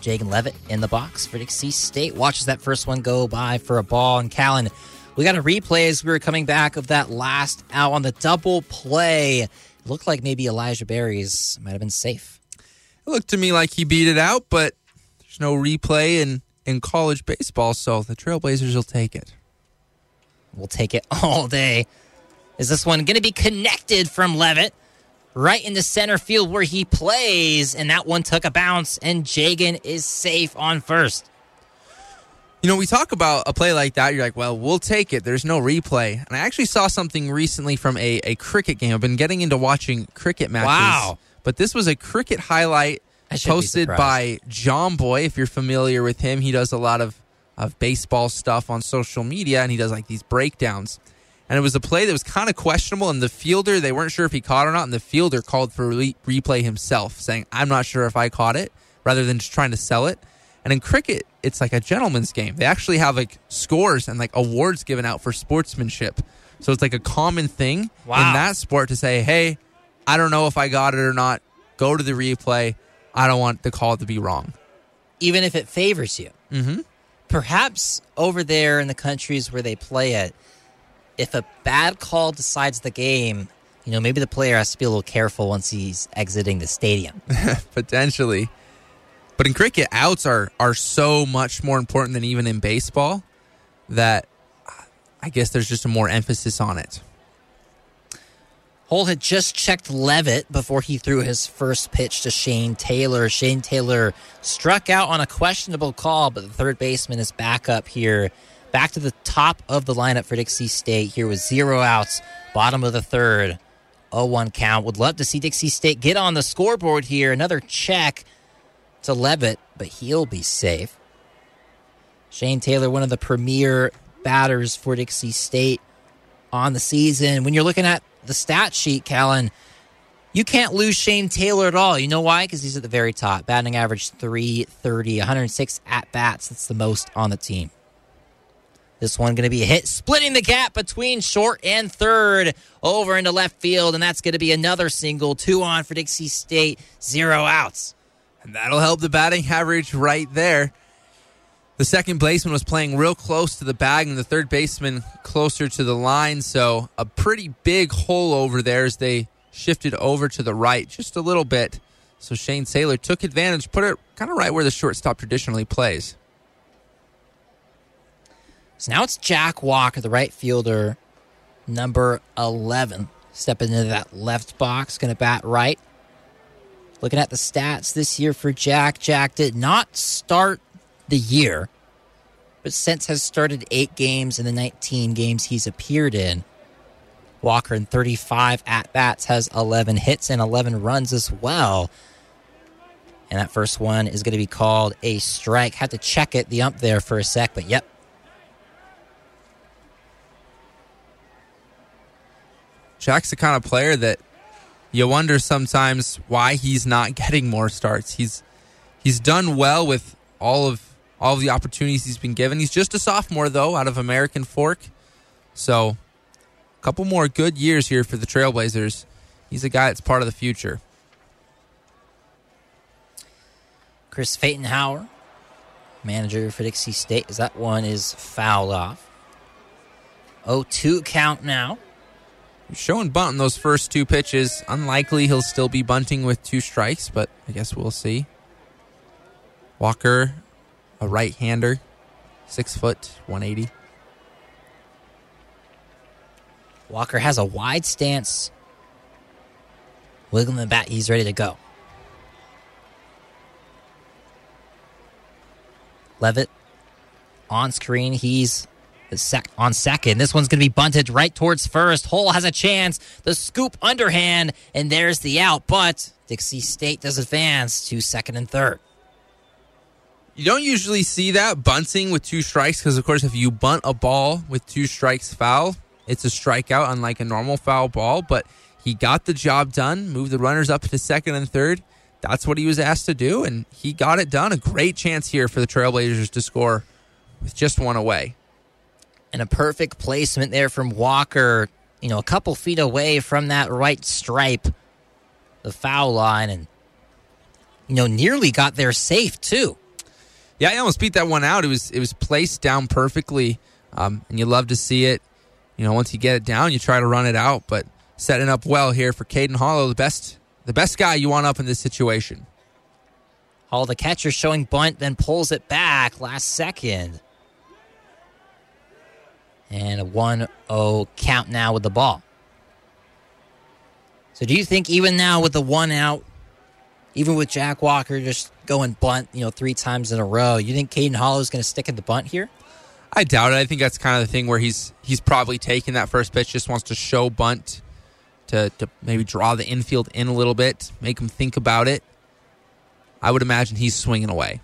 Jagan Levitt in the box for Dixie State watches that first one go by for a ball. And Callan, we got a replay as we were coming back of that last out on the double play. It looked like maybe Elijah Berries might have been safe. It looked to me like he beat it out, but There's no replay in, in college baseball, so the Trailblazers will take it. We'll take it all day. Is this one going to be connected from Levitt? Right in the center field where he plays, and that one took a bounce, and Jagan is safe on first. You know, we talk about a play like that. You're like, well, we'll take it. There's no replay. And I actually saw something recently from a, a cricket game. I've been getting into watching cricket matches. Wow. But this was a cricket highlight posted by Jomboy. If you're familiar with him, he does a lot of, of baseball stuff on social media and he does like these breakdowns. And it was a play that was kind of questionable. And the fielder, they weren't sure if he caught it or not. And the fielder called for re- replay himself, saying, I'm not sure if I caught it, rather than just trying to sell it. And in cricket, it's like a gentleman's game. They actually have like scores and like awards given out for sportsmanship. So it's like a common thing Wow. in that sport to say, hey, I don't know if I got it or not. Go to the replay. I don't want the call to be wrong. Even if it favors you. Mm-hmm. Perhaps over there in the countries where they play it, if a bad call decides the game, you know, maybe the player has to be a little careful once he's exiting the stadium. *laughs* Potentially. But in cricket, outs are are so much more important than even in baseball that I guess there's just a more emphasis on it. Hull had just checked Levitt before he threw his first pitch to Shane Taylor. Shane Taylor struck out on a questionable call, but the third baseman is back up here, back to the top of the lineup for Dixie State here with zero outs, bottom of the third, 0 1 count. Would love to see Dixie State get on the scoreboard here. Another check to Levitt, but he'll be safe. Shane Taylor, one of the premier batters for Dixie State on the season. When you're looking at the stat sheet, Callan, you can't lose Shane Taylor at all. You know why? Because he's at the very top. Batting average 330, 106 at bats. That's the most on the team. This one going to be a hit, splitting the gap between short and third over into left field, and that's going to be another single. Two on for Dixie State, zero outs. And that'll help the batting average right there. The second baseman was playing real close to the bag, and the third baseman closer to the line. So a pretty big hole over there as they shifted over to the right just a little bit. So Shane Saylor took advantage, put it kind of right where the shortstop traditionally plays. So now it's Jack Walker, the right fielder, number 11, stepping into that left box, going to bat right. Looking at the stats this year for Jack, Jack did not start the year, but since has started eight games in the 19 games he's appeared in. Walker in 35 at bats has 11 hits and 11 runs as well. And that first one is going to be called a strike. Had to check it, the ump there for a sec, but yep, Jack's the kind of player that you wonder sometimes why he's not getting more starts. He's he's done well with all of all of the opportunities he's been given. He's just a sophomore though, out of American Fork. So, a couple more good years here for the Trailblazers. He's a guy that's part of the future. Chris Pfatenhauer, manager for Dixie State, as that one is fouled off. 0-2 count now. Showing bunt in those first two pitches. Unlikely he'll still be bunting with two strikes, but I guess we'll see. Walker, a right hander, six foot, 180. Walker has a wide stance. Wiggling the bat, he's ready to go. Levitt on screen, he's on second. This one's going to be bunted right towards first. Hull has a chance. The scoop underhand, and there's the out. But Dixie State does advance to second and third. You don't usually see that bunting with two strikes because, of course, if you bunt a ball with two strikes foul, it's a strikeout, unlike a normal foul ball. But he got the job done, moved the runners up to second and third. That's what he was asked to do, and he got it done. A great chance here for the Trailblazers to score with just one away. And a perfect placement there from Walker, you know, a couple feet away from that right stripe, the foul line, and, you know, nearly got there safe, too. Yeah, he almost beat that one out. It was it was placed down perfectly, um, and you love to see it. You know, once you get it down, you try to run it out, but setting up well here for Caden Hollow, the best the best guy you want up in this situation. Hall, the catcher, showing bunt, then pulls it back last second. And a 1 0 count now with the ball. So do you think even now with the one out, even with Jack Walker just going bunt, you know, three times in a row, you think Caden Hollow is going to stick at the bunt here? I doubt it. I think that's kind of the thing where he's he's probably taking that first pitch, just wants to show bunt to to maybe draw the infield in a little bit, make him think about it. I would imagine he's swinging away.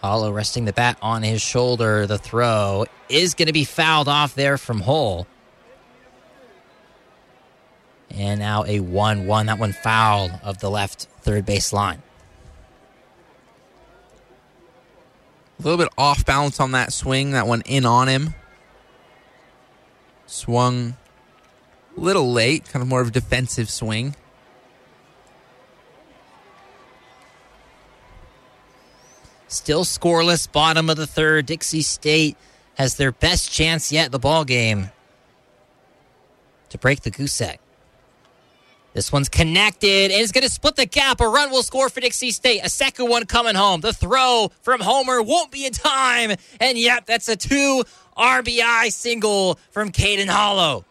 Hollow resting the bat on his shoulder. The throw is going to be fouled off there from Hull. And now a 1 1. That one foul of the left third base line. A little bit off balance on that swing. That one in on him. Swung a little late, kind of more of a defensive swing. Still scoreless, bottom of the third. Dixie State has their best chance yet the ball game to break the goose egg. This one's connected and it's going to split the gap. A run will score for Dixie State. A second one coming home. The throw from Homer won't be in time. And yep, that's a two RBI single from Caden Hollow.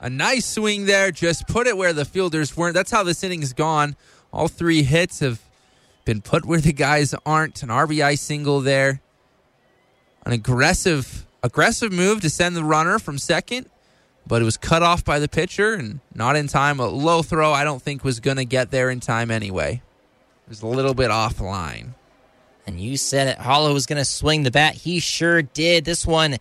A nice swing there. Just put it where the fielders weren't. That's how this inning's gone. All three hits have been put where the guys aren't. An RBI single there. An aggressive aggressive move to send the runner from second, but it was cut off by the pitcher and not in time. A low throw I don't think was going to get there in time anyway. It was a little bit offline. And you said it. Hollow was going to swing the bat. He sure did. This one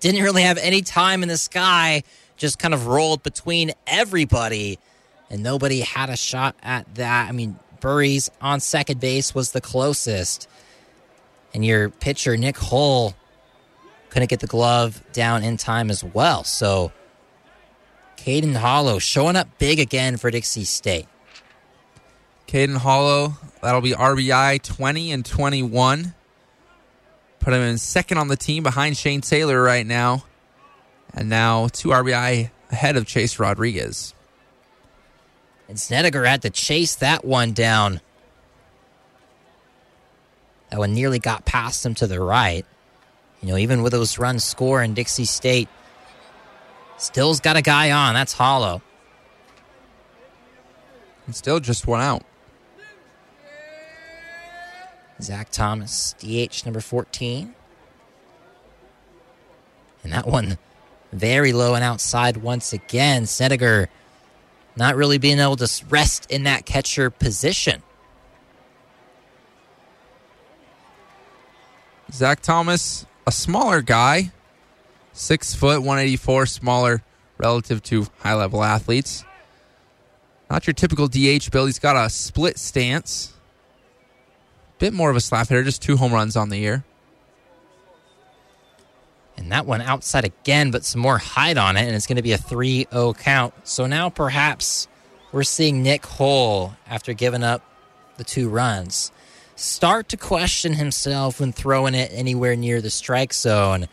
didn't really have any time in the sky, just kind of rolled between everybody, and nobody had a shot at that. I mean, Burries on second base was the closest. And your pitcher, Nick Hull, couldn't get the glove down in time as well. So, Caden Hollow showing up big again for Dixie State. Caden Hollow, that'll be RBI 20 and 21. Put him in second on the team behind Shane Taylor right now. And now two RBI ahead of Chase Rodriguez. And Snedeker had to chase that one down. That one nearly got past him to the right. You know, even with those runs score in Dixie State, still's got a guy on. That's Hollow. And still just one out. Zach Thomas, DH number 14. And that one very low and outside once again. Snedeker not really being able to rest in that catcher position. Zach Thomas, a smaller guy, six foot, 184, smaller relative to high level athletes. Not your typical DH build. He's got a split stance. Bit more of a slap hitter, just two home runs on the year. And that one outside again, but some more height on it, and it's going to be a 3 0 count. So now perhaps we're seeing Nick Hull, after giving up the two runs, start to question himself when throwing it anywhere near the strike zone.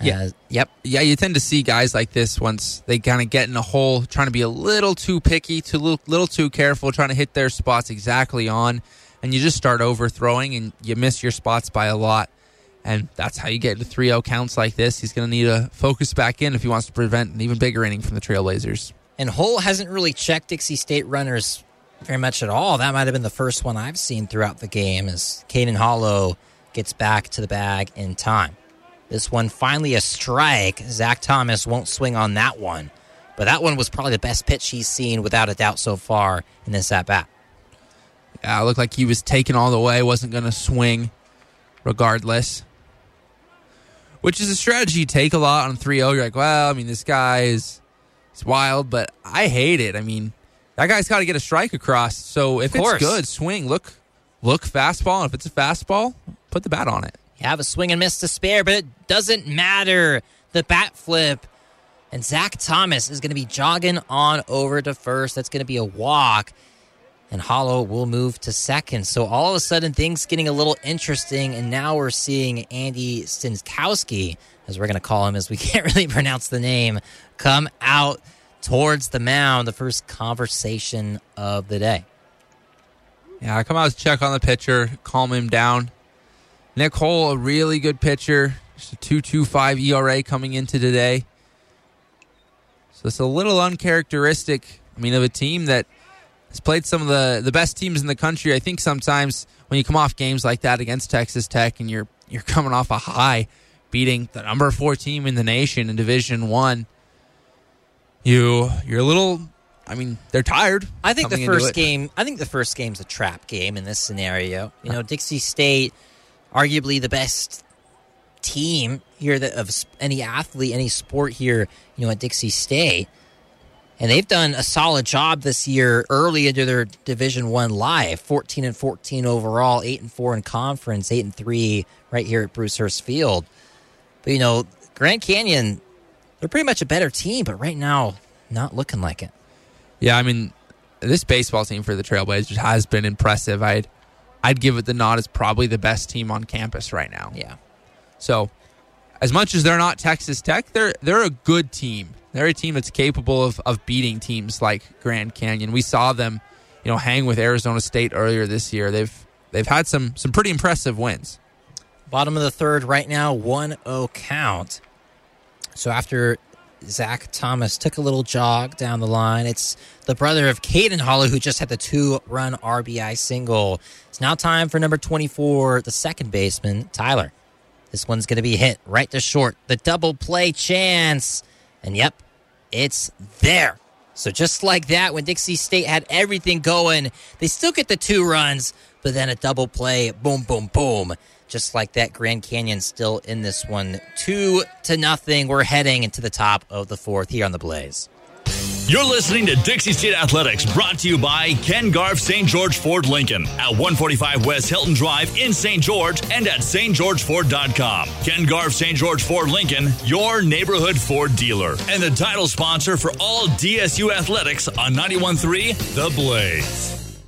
Yeah. Uh, yep. Yeah, you tend to see guys like this once they kind of get in a hole, trying to be a little too picky, too little, little too careful, trying to hit their spots exactly on, and you just start overthrowing and you miss your spots by a lot. And that's how you get to 3 0 counts like this. He's going to need to focus back in if he wants to prevent an even bigger inning from the Trailblazers. And Hull hasn't really checked Dixie State runners very much at all. That might have been the first one I've seen throughout the game as Caden Hollow gets back to the bag in time. This one finally a strike. Zach Thomas won't swing on that one. But that one was probably the best pitch he's seen without a doubt so far in this at bat. Yeah, it looked like he was taken all the way, wasn't going to swing regardless. Which is a strategy you take a lot on 3 0. You're like, well, I mean, this guy is it's wild, but I hate it. I mean, that guy's got to get a strike across. So if it's good, swing. Look, look fastball. And if it's a fastball, put the bat on it. You have a swing and miss to spare, but it doesn't matter. The bat flip. And Zach Thomas is going to be jogging on over to first. That's going to be a walk. And Hollow will move to second. So all of a sudden, things getting a little interesting. And now we're seeing Andy Stinkowski, as we're going to call him, as we *laughs* can't really pronounce the name, come out towards the mound. The first conversation of the day. Yeah, I come out to check on the pitcher, calm him down. Nick Hull, a really good pitcher. Just a 2.25 ERA coming into today. So it's a little uncharacteristic. I mean, of a team that has played some of the, the best teams in the country. I think sometimes when you come off games like that against Texas Tech and you're you're coming off a high, beating the number four team in the nation in Division One, you you're a little. I mean, they're tired. I think the first game. I think the first game's a trap game in this scenario. You know, Dixie State, arguably the best team here that of any athlete, any sport here. You know, at Dixie State, and they've done a solid job this year early into their Division One life. Fourteen and fourteen overall, eight and four in conference, eight and three right here at Bruce Hurst Field. But you know, Grand Canyon, they're pretty much a better team, but right now, not looking like it. Yeah, I mean, this baseball team for the Trailblazers has been impressive. I'd I'd give it the nod as probably the best team on campus right now. Yeah. So, as much as they're not Texas Tech, they're they're a good team. They're a team that's capable of of beating teams like Grand Canyon. We saw them, you know, hang with Arizona State earlier this year. They've they've had some some pretty impressive wins. Bottom of the third right now, 1 0 count. So after Zach Thomas took a little jog down the line, it's the brother of Caden Hollow who just had the two run RBI single. It's now time for number 24, the second baseman, Tyler. This one's going to be hit right to short. The double play chance. And yep, it's there. So just like that, when Dixie State had everything going, they still get the two runs, but then a double play, boom, boom, boom. Just like that, Grand Canyon still in this one, two to nothing. We're heading into the top of the fourth here on the Blaze. You're listening to Dixie State Athletics, brought to you by Ken Garff St. George Ford Lincoln at 145 West Hilton Drive in St. George and at stgeorgeford.com. Ken Garff St. George Ford Lincoln, your neighborhood Ford dealer, and the title sponsor for all DSU athletics on 91.3 The Blaze.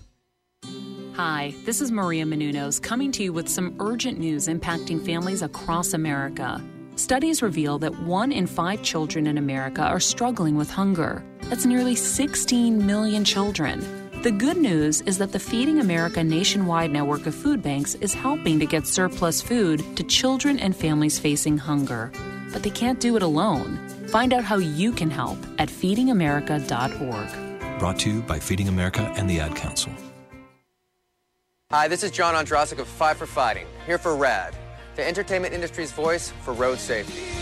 Hi, this is Maria Menounos coming to you with some urgent news impacting families across America. Studies reveal that one in five children in America are struggling with hunger. That's nearly 16 million children. The good news is that the Feeding America nationwide network of food banks is helping to get surplus food to children and families facing hunger. But they can't do it alone. Find out how you can help at feedingamerica.org. Brought to you by Feeding America and the Ad Council. Hi, this is John Ondrasik of Five for Fighting, here for RAD, the entertainment industry's voice for road safety.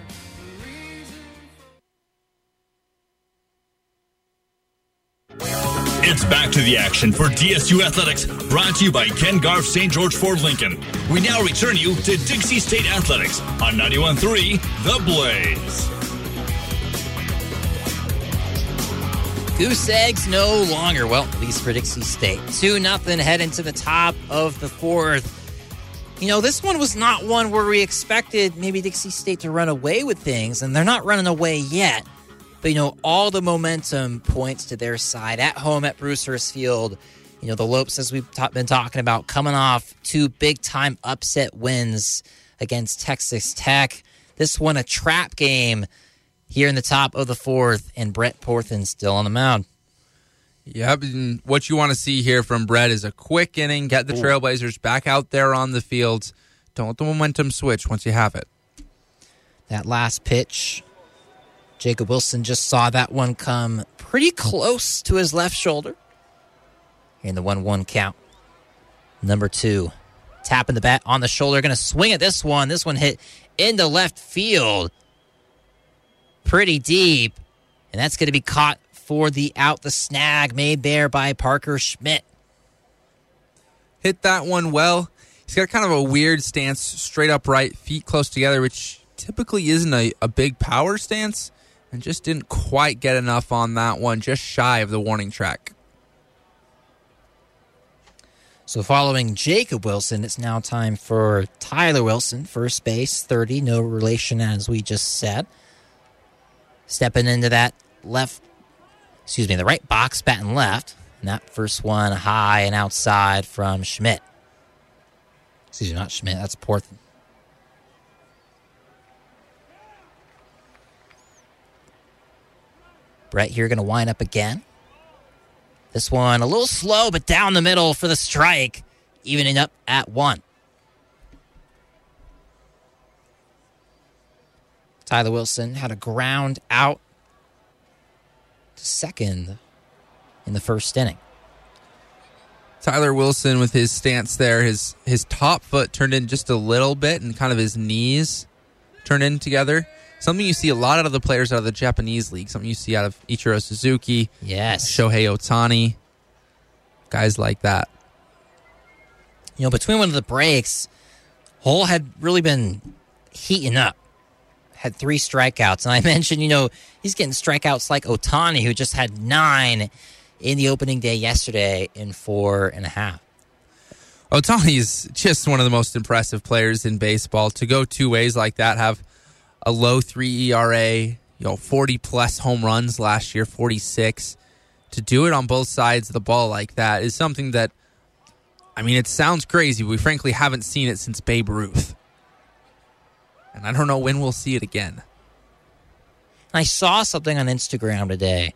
To the action for DSU Athletics, brought to you by Ken Garff St. George Ford Lincoln. We now return you to Dixie State Athletics on 91.3 The Blaze. Goose eggs no longer. Well, at least for Dixie State. 2 nothing head into the top of the fourth. You know, this one was not one where we expected maybe Dixie State to run away with things, and they're not running away yet. But, you know, all the momentum points to their side at home at Bruce Hurst Field. You know, the Lopes, as we've ta- been talking about, coming off two big time upset wins against Texas Tech. This one a trap game here in the top of the fourth, and Brett Portham still on the mound. Yep, and what you want to see here from Brett is a quick inning, get the Trailblazers back out there on the field. Don't let the momentum switch once you have it. That last pitch, Jacob Wilson just saw that one come pretty close to his left shoulder. In the 1 1 count. Number two, tapping the bat on the shoulder, going to swing at this one. This one hit into left field pretty deep, and that's going to be caught for the out, the snag made there by Parker Schmidt. Hit that one well. He's got kind of a weird stance, straight upright, feet close together, which typically isn't a, a big power stance, and just didn't quite get enough on that one, just shy of the warning track. So following Jacob Wilson, it's now time for Tyler Wilson, first base, 30, no relation as we just said. Stepping into that left, excuse me, the right box, batting left. And that first one high and outside from Schmidt. Excuse me, not Schmidt, that's Portham. Brett here going to wind up again. This one a little slow, but down the middle for the strike, evening up at one. Tyler Wilson had a ground out to second in the first inning. Tyler Wilson with his stance there, his his top foot turned in just a little bit, and kind of his knees turned in together. Something you see a lot out of the players out of the Japanese league. Something you see out of Ichiro Suzuki, yes, Shohei Ohtani, guys like that. You know, between one of the breaks, Hull had really been heating up. Had three strikeouts, and I *laughs* mentioned, you know, he's getting strikeouts like Ohtani, who just had nine in the opening day yesterday in four and a half. Ohtani is just one of the most impressive players in baseball. To go two ways like that, have a low three ERA, you know, 40 plus home runs last year, 46. To do it on both sides of the ball like that is something that, I mean, it sounds crazy. We frankly haven't seen it since Babe Ruth. And I don't know when we'll see it again. I saw something on Instagram today.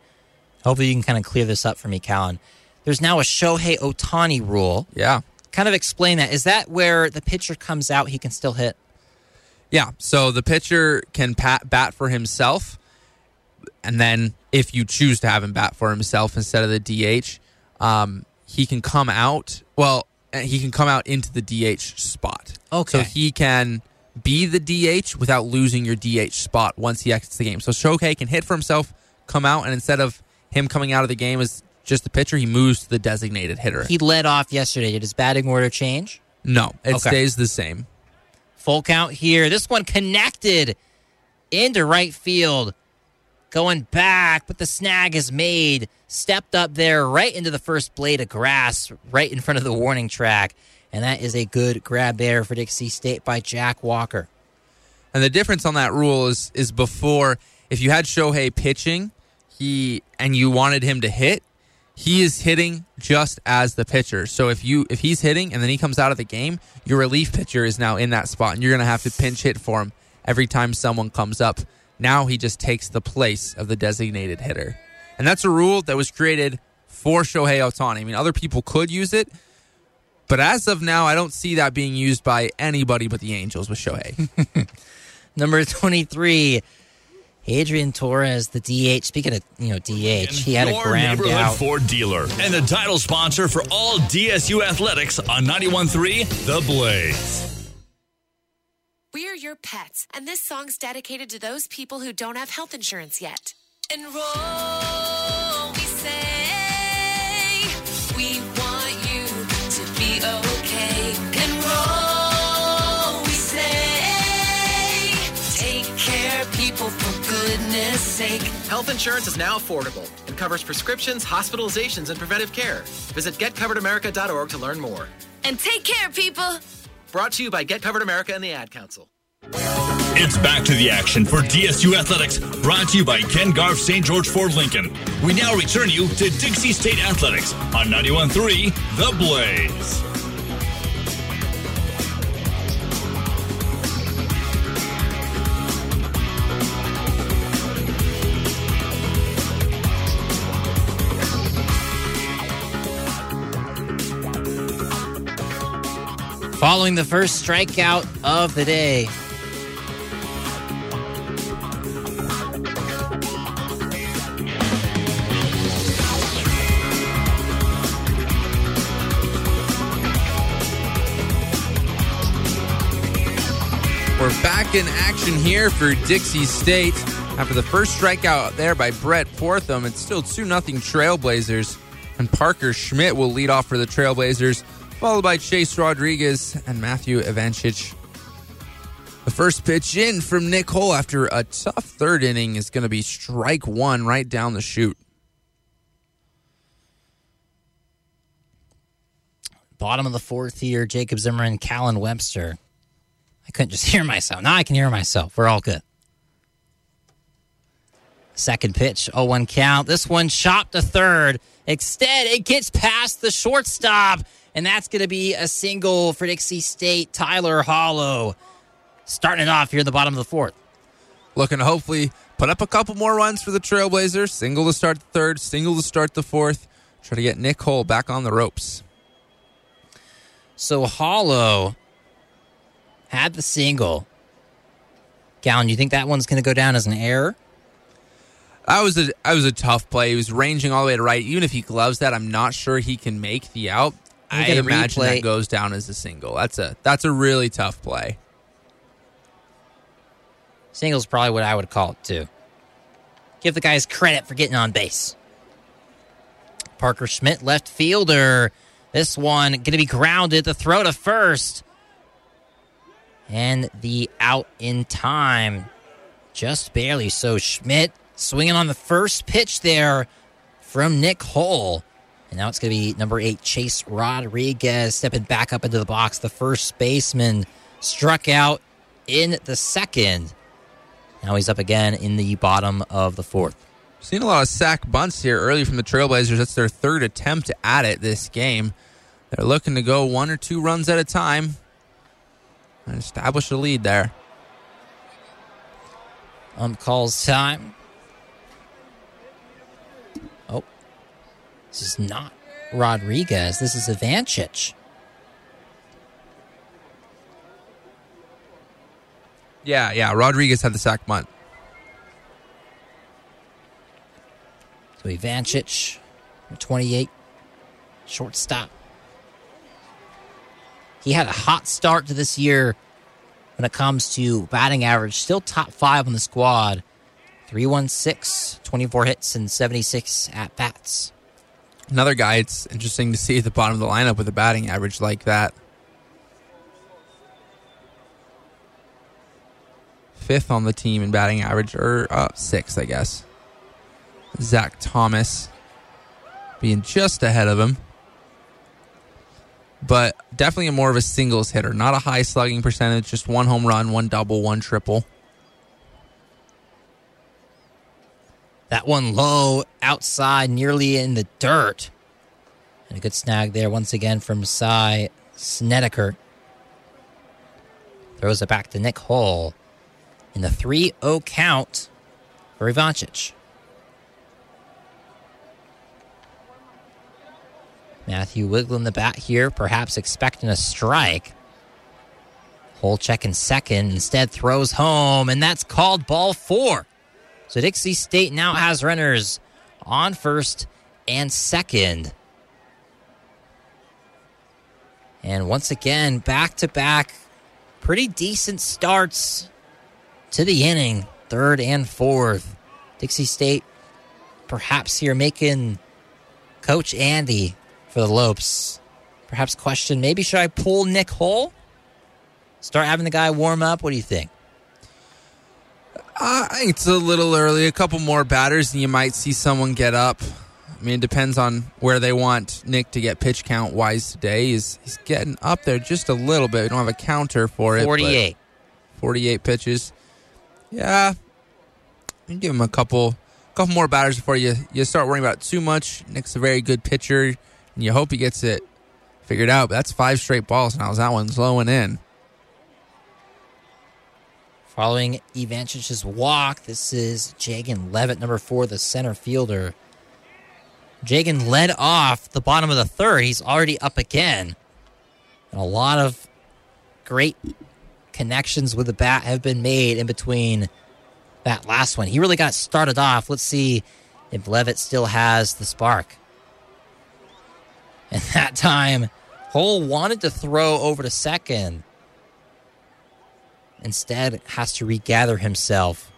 Hopefully, you can kind of clear this up for me, Callan. There's now a Shohei Ohtani rule. Yeah. Kind of explain that. Is that where the pitcher comes out, he can still hit? Yeah. So the pitcher can pat, bat for himself. And then if you choose to have him bat for himself instead of the DH, um, he can come out. Well, uh, he can come out into the DH spot. Okay. So he can be the DH without losing your DH spot once he exits the game. So Shohei can hit for himself, come out, and instead of him coming out of the game as just the pitcher, he moves to the designated hitter. He led off yesterday. Did his batting order change? No, it Okay. stays the same. Full count here. This one connected into right field. Going back, but the snag is made. Stepped up there right into the first blade of grass, right in front of the warning track. And that is a good grab there for Dixie State by Jack Walker. And the difference on that rule is is before if you had Shohei pitching, he and you wanted him to hit, he is hitting just as the pitcher. So if you if he's hitting and then he comes out of the game, your relief pitcher is now in that spot and you're going to have to pinch hit for him every time someone comes up. Now he just takes the place of the designated hitter. And that's a rule that was created for Shohei Ohtani. I mean, other people could use it, but as of now, I don't see that being used by anybody but the Angels with Shohei. *laughs* Number 23, Adrian Torres, the DH. Speaking of, you know, DH, he had a Your ground neighborhood out. Ford dealer and the title sponsor for all DSU athletics on 91.3 The Blaze. We're your pets, and this song's dedicated to those people who don't have health insurance yet. Enroll, we say. We sake. Health insurance is now affordable and covers prescriptions, hospitalizations, and preventive care. Visit getcoveredamerica.org to learn more. And take care, people. Brought to you by Get Covered America and the Ad Council. It's back to the action for DSU Athletics, brought to you by Ken Garff St. George Ford Lincoln. We now return you to Dixie State Athletics on 91.3 The Blaze. Following the first strikeout of the day. We're back in action here for Dixie State. After the first strikeout there by Brett Portham, it's still 2 0 Trailblazers. And Parker Schmidt will lead off for the Trailblazers, followed by Chase Rodriguez and Matthew Evanchich. The first pitch in from Nick Hull after a tough third inning is going to be strike one right down the chute. Bottom of the fourth here, Jacob Zimmerman, Callan Webster. I couldn't just *laughs* hear myself. Now I can hear myself. We're all good. Second pitch, 0 1 count. This one chopped to third. Instead, it gets past the shortstop, and that's going to be a single for Dixie State. Tyler Hollow starting it off here in the bottom of the fourth. Looking to hopefully put up a couple more runs for the Trailblazers. Single to start the third, single to start the fourth. Try to get Nick Hull back on the ropes. So Hollow had the single. Callan, you think that one's going to go down as an error? That was a that was a tough play. He was ranging all the way to right. Even if he gloves that, I'm not sure he can make the out. I imagine replay. that goes down as a single. That's a that's a really tough play. Single's probably what I would call it too. Give the guys credit for getting on base. Parker Schmidt, left fielder. This one going to be grounded. The throw to first. And the out in time. Just barely. So Schmidt swinging on the first pitch there from Nick Hull. And now it's going to be number eight, Chase Rodriguez, stepping back up into the box. The first baseman struck out in the second. Now he's up again in the bottom of the fourth. Seen a lot of sack bunts here early from the Trailblazers. That's their third attempt at it this game. They're looking to go one or two runs at a time and establish a lead there. Um, calls time. This is not Rodriguez. This is Ivanchich. Yeah, yeah. Rodriguez had the sack bunt. So Ivanchich, 28, shortstop. He had a hot start to this year when it comes to batting average. Still top five on the squad. 316, 24 hits, and 76 at bats. Another guy it's interesting to see at the bottom of the lineup with a batting average like that. Fifth on the team in batting average, or uh, sixth, I guess. Zach Thomas being just ahead of him. But definitely a more of a singles hitter, not a high slugging percentage, just one home run, one double, one triple. That one low outside, nearly in the dirt. And a good snag there once again from Cy Snedeker. Throws it back to Nick Hull in the 3 0 count for Ivanchich. Matthew wiggling the bat here, perhaps expecting a strike. Hull checking second, instead throws home, and that's called ball four. So Dixie State now has runners on first and second. And once again, back to back, pretty decent starts to the inning, third and fourth. Dixie State perhaps here making Coach Andy for the Lopes perhaps question maybe should I pull Nick Hull? Start having the guy warm up? What do you think? Uh, I think it's a little early. A couple more batters, and you might see someone get up. I mean, it depends on where they want Nick to get pitch count wise today. He's he's getting up there just a little bit. We don't have a counter for it. but 48. 48 pitches. Yeah. You give him a couple couple more batters before you, you start worrying about too much. Nick's a very good pitcher, and you hope he gets it figured out. But that's five straight balls now. Is that one's lowing in. Following Ivanchich's walk, this is Jagan Levitt, number four, the center fielder. Jagan led off the bottom of the third. He's already up again. And a lot of great connections with the bat have been made in between that last one. He really got started off. Let's see if Levitt still has the spark. And *laughs* that time, Hull wanted to throw over to second instead has to regather himself,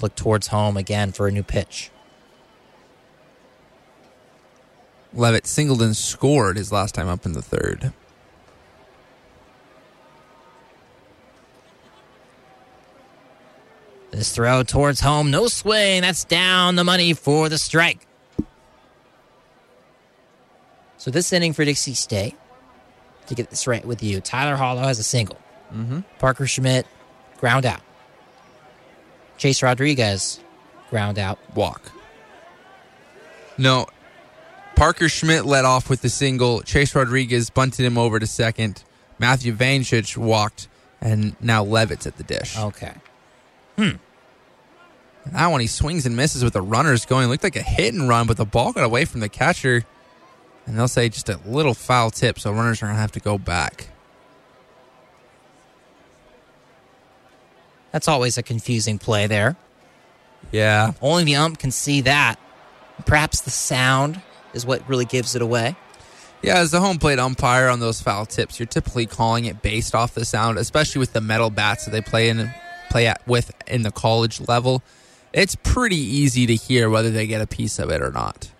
look towards home again for a new pitch. Levitt singled and scored his last time up in the third. This throw towards home, no swing. That's down the money for the strike. So this inning for Dixie State, to get this right with you. Tyler Hollow has a single. Mm-hmm. Parker Schmidt, ground out. Chase Rodriguez, ground out. Walk. No. Parker Schmidt led off with the single. Chase Rodriguez bunted him over to second. Matthew Vanchich walked, and now Levitt's at the dish. Okay. Hmm. That one he swings and misses with the runners going. Looked like a hit and run, but the ball got away from the catcher. And they'll say just a little foul tip, so runners are going to have to go back. That's always a confusing play there. Yeah. Only the ump can see that. Perhaps the sound is what really gives it away. Yeah, as the home plate umpire on those foul tips, you're typically calling it based off the sound, especially with the metal bats that they play in play at with in the college level. It's pretty easy to hear whether they get a piece of it or not.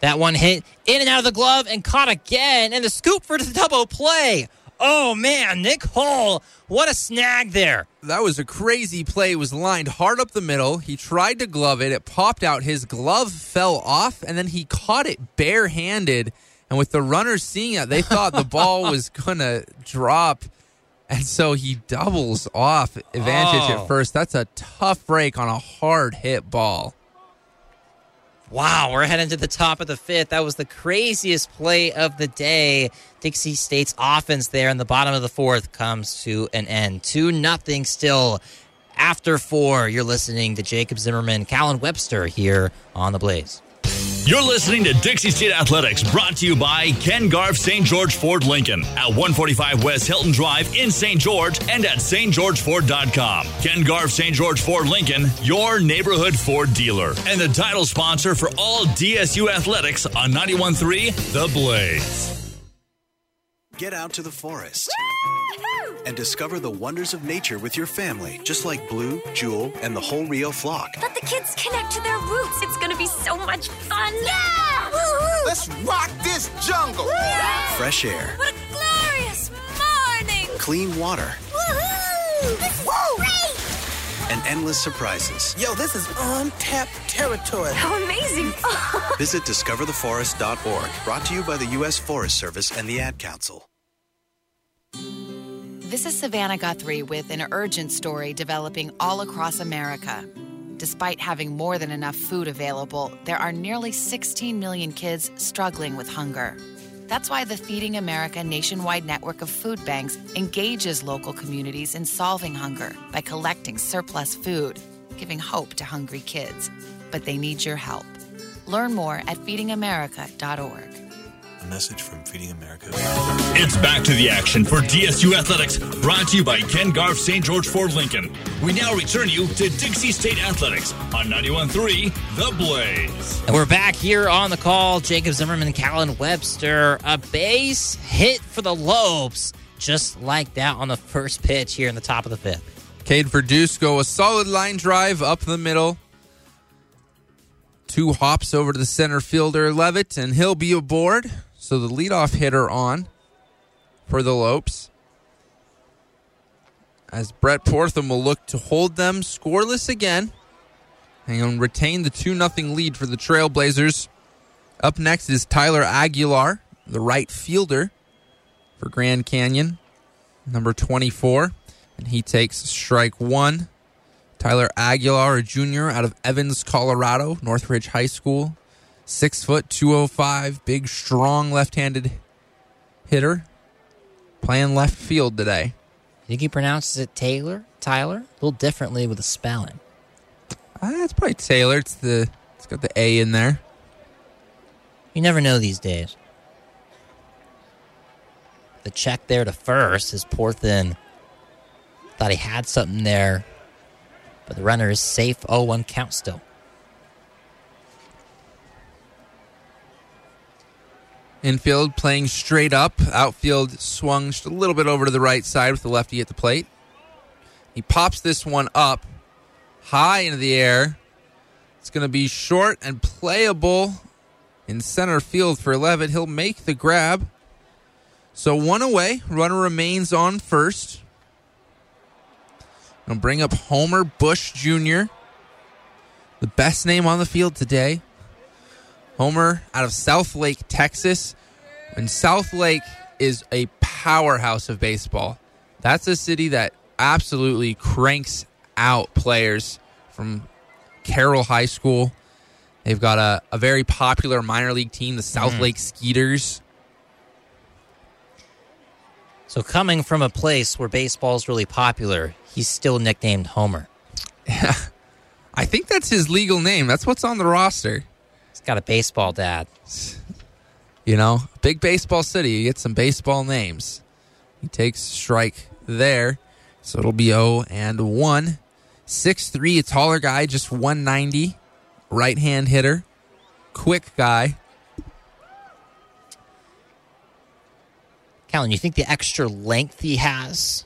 That one hit in and out of the glove and caught again, and the scoop for the double play. Oh man, Nick Hull, what a snag there. That was a crazy play. It was lined hard up the middle. He tried to glove it. It popped out. His glove fell off, and then he caught it barehanded. And with the runners seeing it, they thought the ball *laughs* was going to drop. And so he doubles off advantage Oh. at first. That's a tough break on a hard hit ball. Wow, we're heading to the top of the fifth. That was the craziest play of the day. Dixie State's offense there in the bottom of the fourth comes to an end. 2 nothing still after four. You're listening to Jacob Zimmerman, Callan Webster here on the Blaze. You're listening to Dixie State Athletics, brought to you by Ken Garff St. George Ford Lincoln at 145 West Hilton Drive in St. George and at stgeorgeford.com. Ken Garff St. George Ford Lincoln, your neighborhood Ford dealer, and the title sponsor for all DSU athletics on 91.3 The Blaze. Get out to the forest and discover the wonders of nature with your family, just like Blue, Jewel, and the whole Rio flock. Let the kids connect to their roots. It's gonna be so much fun. Yeah! Woo-hoo! Let's rock this jungle. Fresh air, What a glorious morning! clean water, Woohoo! This is great! and endless surprises. Yo, this is untapped territory. How amazing! *laughs* Visit discovertheforest.org, brought to you by the U.S. Forest Service and the Ad Council. This is Savannah Guthrie with an urgent story developing all across America. Despite having more than enough food available, there are nearly 16 million kids struggling with hunger. That's why the Feeding America nationwide network of food banks engages local communities in solving hunger by collecting surplus food, giving hope to hungry kids. But they need your help. Learn more at feedingamerica.org. A message from Feeding America. It's back to the action for DSU Athletics, brought to you by Ken Garff St. George Ford Lincoln. We now return you to Dixie State Athletics on 91.3 The Blaze. And we're back here on the call. Jacob Zimmerman, Callan Webster. A base hit for the Lopes, just like that on the first pitch here in the top of the fifth. Cade Verduzco, a solid line drive up the middle. Two hops over to the center fielder, Levitt, and he'll be aboard. So the leadoff hitter on for the Lopes. As Brett Portham will look to hold them scoreless again and retain the 2 0 lead for the Trailblazers. Up next is Tyler Aguilar, the right fielder for Grand Canyon, number 24. And he takes strike one. Tyler Aguilar, a junior out of Evans, Colorado, Northridge High School. Six foot, 205, big, strong left handed hitter. Playing left field today. I think he pronounces it Taylor, Tyler, a little differently with the spelling. Uh, it's probably Taylor. It's the it's got the A in there. You never know these days. The check there to first is Portham. Thought he had something there, but the runner is safe. 0 1 count still. Infield playing straight up. Outfield swung just a little bit over to the right side with the lefty at the plate. He pops this one up high into the air. It's going to be short and playable in center field for Levitt. He'll make the grab. So one away. Runner remains on first. Gonna bring up Homer Bush Jr., the best name on the field today. Homer out of South Lake, Texas. And South Lake is a powerhouse of baseball. That's a city that absolutely cranks out players from Carroll High School. They've got a, a very popular minor league team, the South Mm. Lake Skeeters. So coming from a place where baseball is really popular, he's still nicknamed Homer. Yeah. *laughs* I think that's his legal name. That's what's on the roster. Got a baseball dad. You know, big baseball city. You get some baseball names. He takes strike there. So it'll be 0 and 1. 6'3, a taller guy, just 190. Right hand hitter. Quick guy. Callan, you think the extra length he has,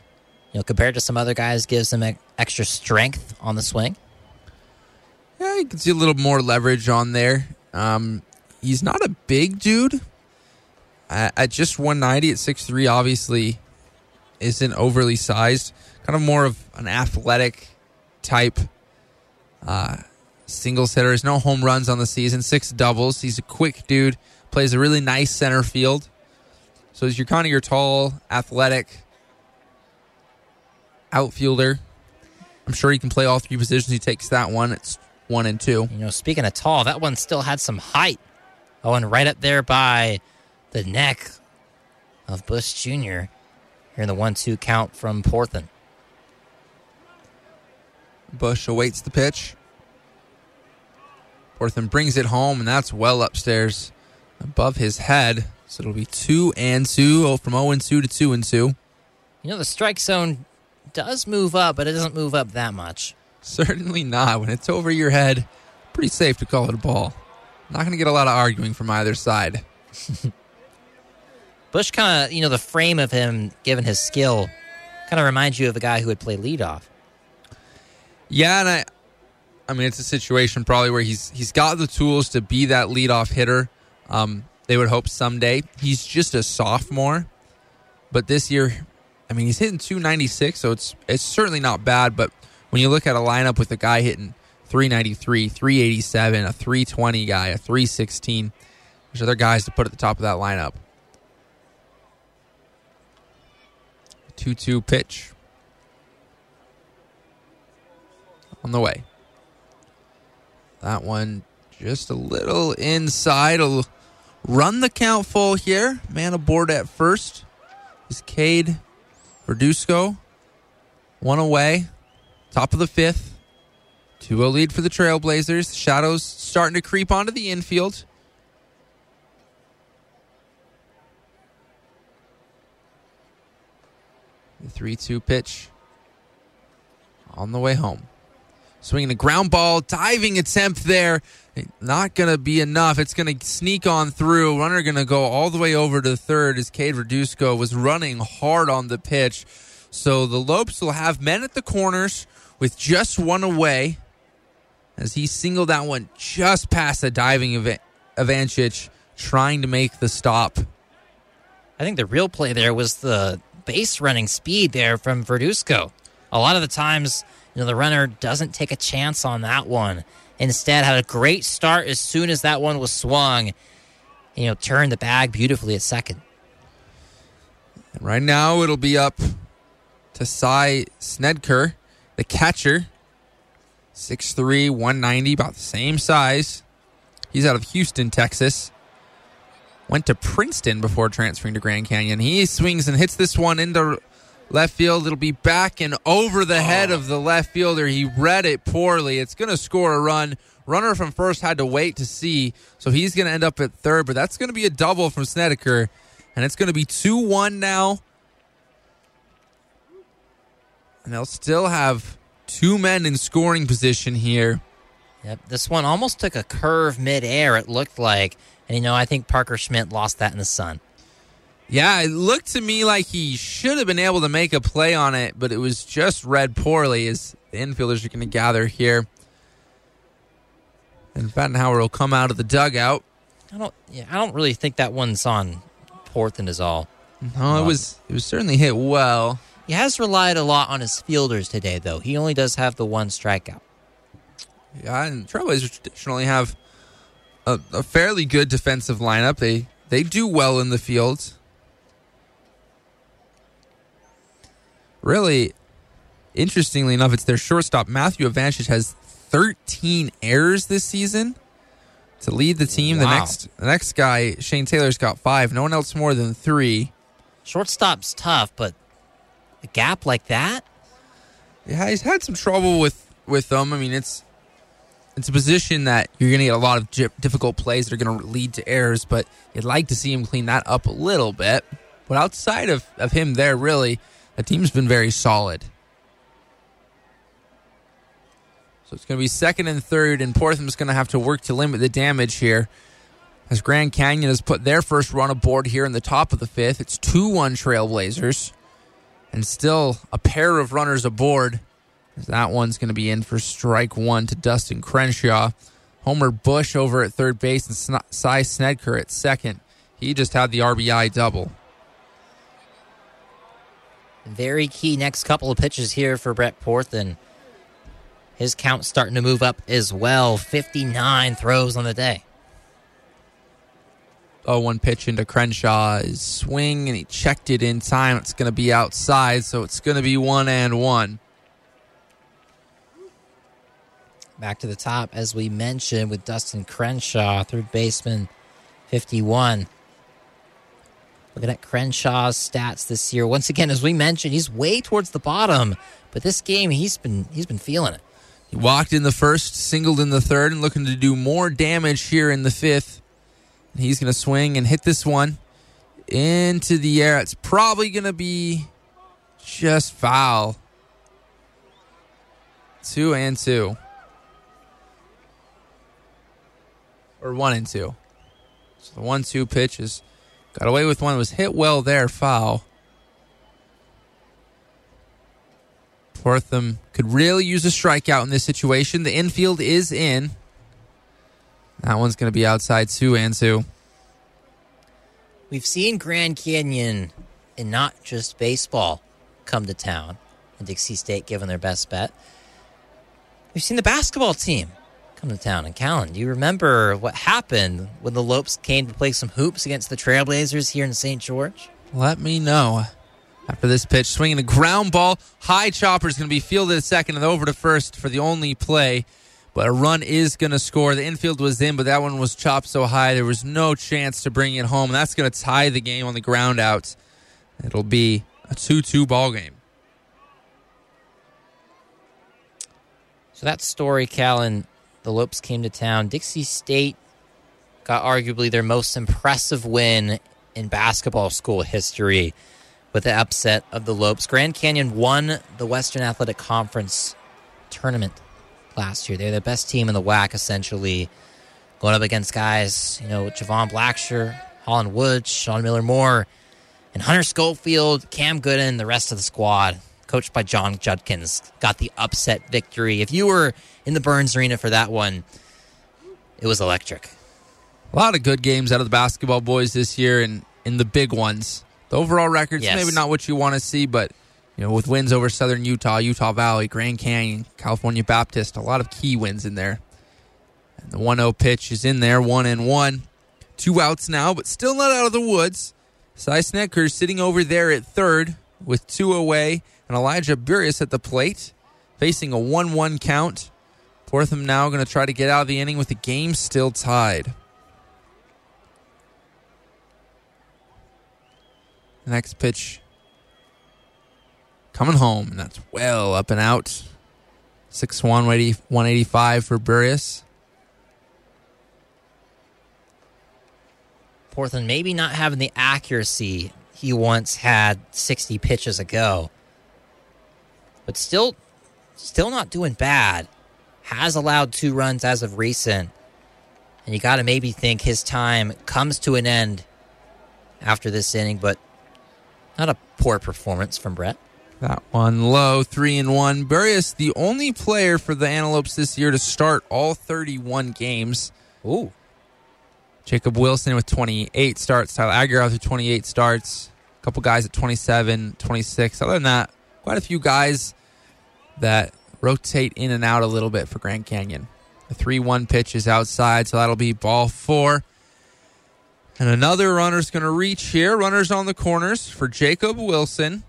you know, compared to some other guys, gives him extra strength on the swing? Yeah, you can see a little more leverage on there. Um, he's not a big dude. At, just 190 at 6'3, obviously isn't overly sized. Kind of more of an athletic type uh, singles hitter. There's no home runs on the season, six doubles. He's a quick dude, plays a really nice center field. So you're kind of your tall, athletic outfielder. I'm sure he can play all three positions. He takes that one. It's one and two. You know, speaking of tall, that one still had some height. Oh, and right up there by the neck of Bush Jr. Here in the one-two count from Portham. Bush awaits the pitch. Portham brings it home, and that's well upstairs above his head. So it'll be two and two, oh, from 0 and 2 to 2 and 2. You know, the strike zone does move up, but it doesn't move up that much. Certainly not. When it's over your head, pretty safe to call it a ball. Not going to get a lot of arguing from either side. *laughs* Bush kind of, you know, the frame of him, given his skill, kind of reminds you of a guy who would play leadoff. Yeah, and I, I mean, it's a situation probably where he's he's got the tools to be that leadoff hitter. Um, they would hope someday. He's just a sophomore, but this year, I mean, he's hitting 296, so it's it's certainly not bad. But when you look at a lineup with a guy hitting 393, 387, a 320 guy, a 316, there's other guys to put at the top of that lineup. 2 2 pitch. On the way. That one just a little inside. will run the count full here. Man aboard at first is Cade Verduzco. One away. Top of the fifth. 2 0 lead for the Trailblazers. Shadows starting to creep onto the infield. The 3 2 pitch on the way home. Swinging a ground ball, diving attempt there. Not going to be enough. It's going to sneak on through. Runner going to go all the way over to third as Cade Verduzco was running hard on the pitch. So the Lopes will have men at the corners with just one away as he singled that one just past the diving of Avancic trying to make the stop. I think the real play there was the base running speed there from Verduzco. A lot of the times, you know, the runner doesn't take a chance on that one. Instead, had a great start as soon as that one was swung. You know, turned the bag beautifully at second. And right now, it'll be up to Cy Snedeker, the catcher. 6'3, 190, about the same size. He's out of Houston, Texas. Went to Princeton before transferring to Grand Canyon. He swings and hits this one into left field. It'll be back and over the head of the left fielder. He read it poorly. It's going to score a run. Runner from first had to wait to see, so he's going to end up at third, but that's going to be a double from Snedeker, and it's going to be 2 1 now. And they'll still have two men in scoring position here. Yep, this one almost took a curve midair, it looked like. And, you know, I think Parker Schmidt lost that in the sun. Yeah, it looked to me like he should have been able to make a play on it, but it was just read poorly as the infielders are going to gather here. And Pfatenhauer will come out of the dugout. I don't yeah, I don't really think that one's on Portham is all. No, it um, was it was certainly hit well. He has relied a lot on his fielders today, though. He only does have the one strikeout. Yeah, and Trailblazers traditionally have a, a fairly good defensive lineup. They they do well in the field. Really, interestingly enough, it's their shortstop Matthew Avancic has 13 errors this season to lead the team. The next the next guy Shane Taylor's got five. No one else more than three. Shortstop's tough, but a gap like that? Yeah, he's had some trouble with with them. I mean, it's it's a position that you're going to get a lot of di- difficult plays that are going to lead to errors, but you'd like to see him clean that up a little bit. But outside of, of him there, really, the team's been very solid. So it's going to be second and third, and Portham's going to have to work to limit the damage here. As Grand Canyon has put their first run aboard here in the top of the fifth, it's 2 1 Trailblazers, and still a pair of runners aboard. That one's going to be in for strike one to Dustin Crenshaw. Homer Bush over at third base and Cy Snedeker at second. He just had the RBI double. Very key next couple of pitches here for Brett Portham. His count's starting to move up as well. 59 throws on the day. Oh, one pitch into Crenshaw's swing, and he checked it in time. It's going to be outside, so it's going to be one and one. Back to the top, as we mentioned, with Dustin Crenshaw, third baseman, 51. Looking at Crenshaw's stats this year. Once again, as we mentioned, he's way towards the bottom, but this game he's been he's been feeling it. He walked in the first, singled in the third, and looking to do more damage here in the fifth. He's going to swing and hit this one into the air. It's probably going to be just foul. Two and two. Or one and two. So the one two pitches. Got away with one. Was hit well there, foul. Portham could really use a strikeout in this situation. The infield is in. That one's going to be outside two and two. We've seen Grand Canyon and not just baseball come to town and Dixie State given their best bet. We've seen the basketball team come to town. And Callan, do you remember what happened when the Lopes came to play some hoops against the Trailblazers here in St. George? Let me know. After this pitch, swinging the ground ball, high chopper is going to be fielded at second and over to first for the only play. But a run is going to score. The infield was in, but that one was chopped so high there was no chance to bring it home. That's going to tie the game on the ground out. It'll be a 2 2 ball game. So that story, Callan, the Lopes came to town. Dixie State got arguably their most impressive win in basketball school history with the upset of the Lopes. Grand Canyon won the Western Athletic Conference tournament last year. They're the best team in the WAC, essentially, going up against guys, you know, Javon Blacksher, Holland Woods, Sean Miller Moore, and Hunter Schofield, Cam Gooden, the rest of the squad, coached by Jon Judkins, got the upset victory. If you were in the Burns Arena for that one, it was electric. A lot of good games out of the basketball boys this year and in the big ones. The overall records, Yes. maybe not what you want to see, but you know, with wins over Southern Utah, Utah Valley, Grand Canyon, California Baptist, a lot of key wins in there. And the 1-0 pitch is in there, one and one. Two outs now, but still not out of the woods. Cy sitting over there at third with two away, and Elijah Burius at the plate, facing a 1-1 count. Portham now going to try to get out of the inning with the game still tied. Next pitch coming home, and that's well up and out. 6 1, 185 for Burius. Portham maybe not having the accuracy he once had 60 pitches ago, but still, still not doing bad. Has allowed two runs as of recent, and you got to maybe think his time comes to an end after this inning. But not a poor performance from Brett. That one low, three and one. Burius, the only player for the Antelopes this year to start all 31 games. Ooh. Jacob Wilson with 28 starts. Tyler Aguirre with 28 starts. A couple guys at 27, 26. Other than that, quite a few guys that rotate in and out a little bit for Grand Canyon. The 3 1 pitch is outside, so that'll be ball four. And another runner's going to reach here. Runners on the corners for Jacob Wilson.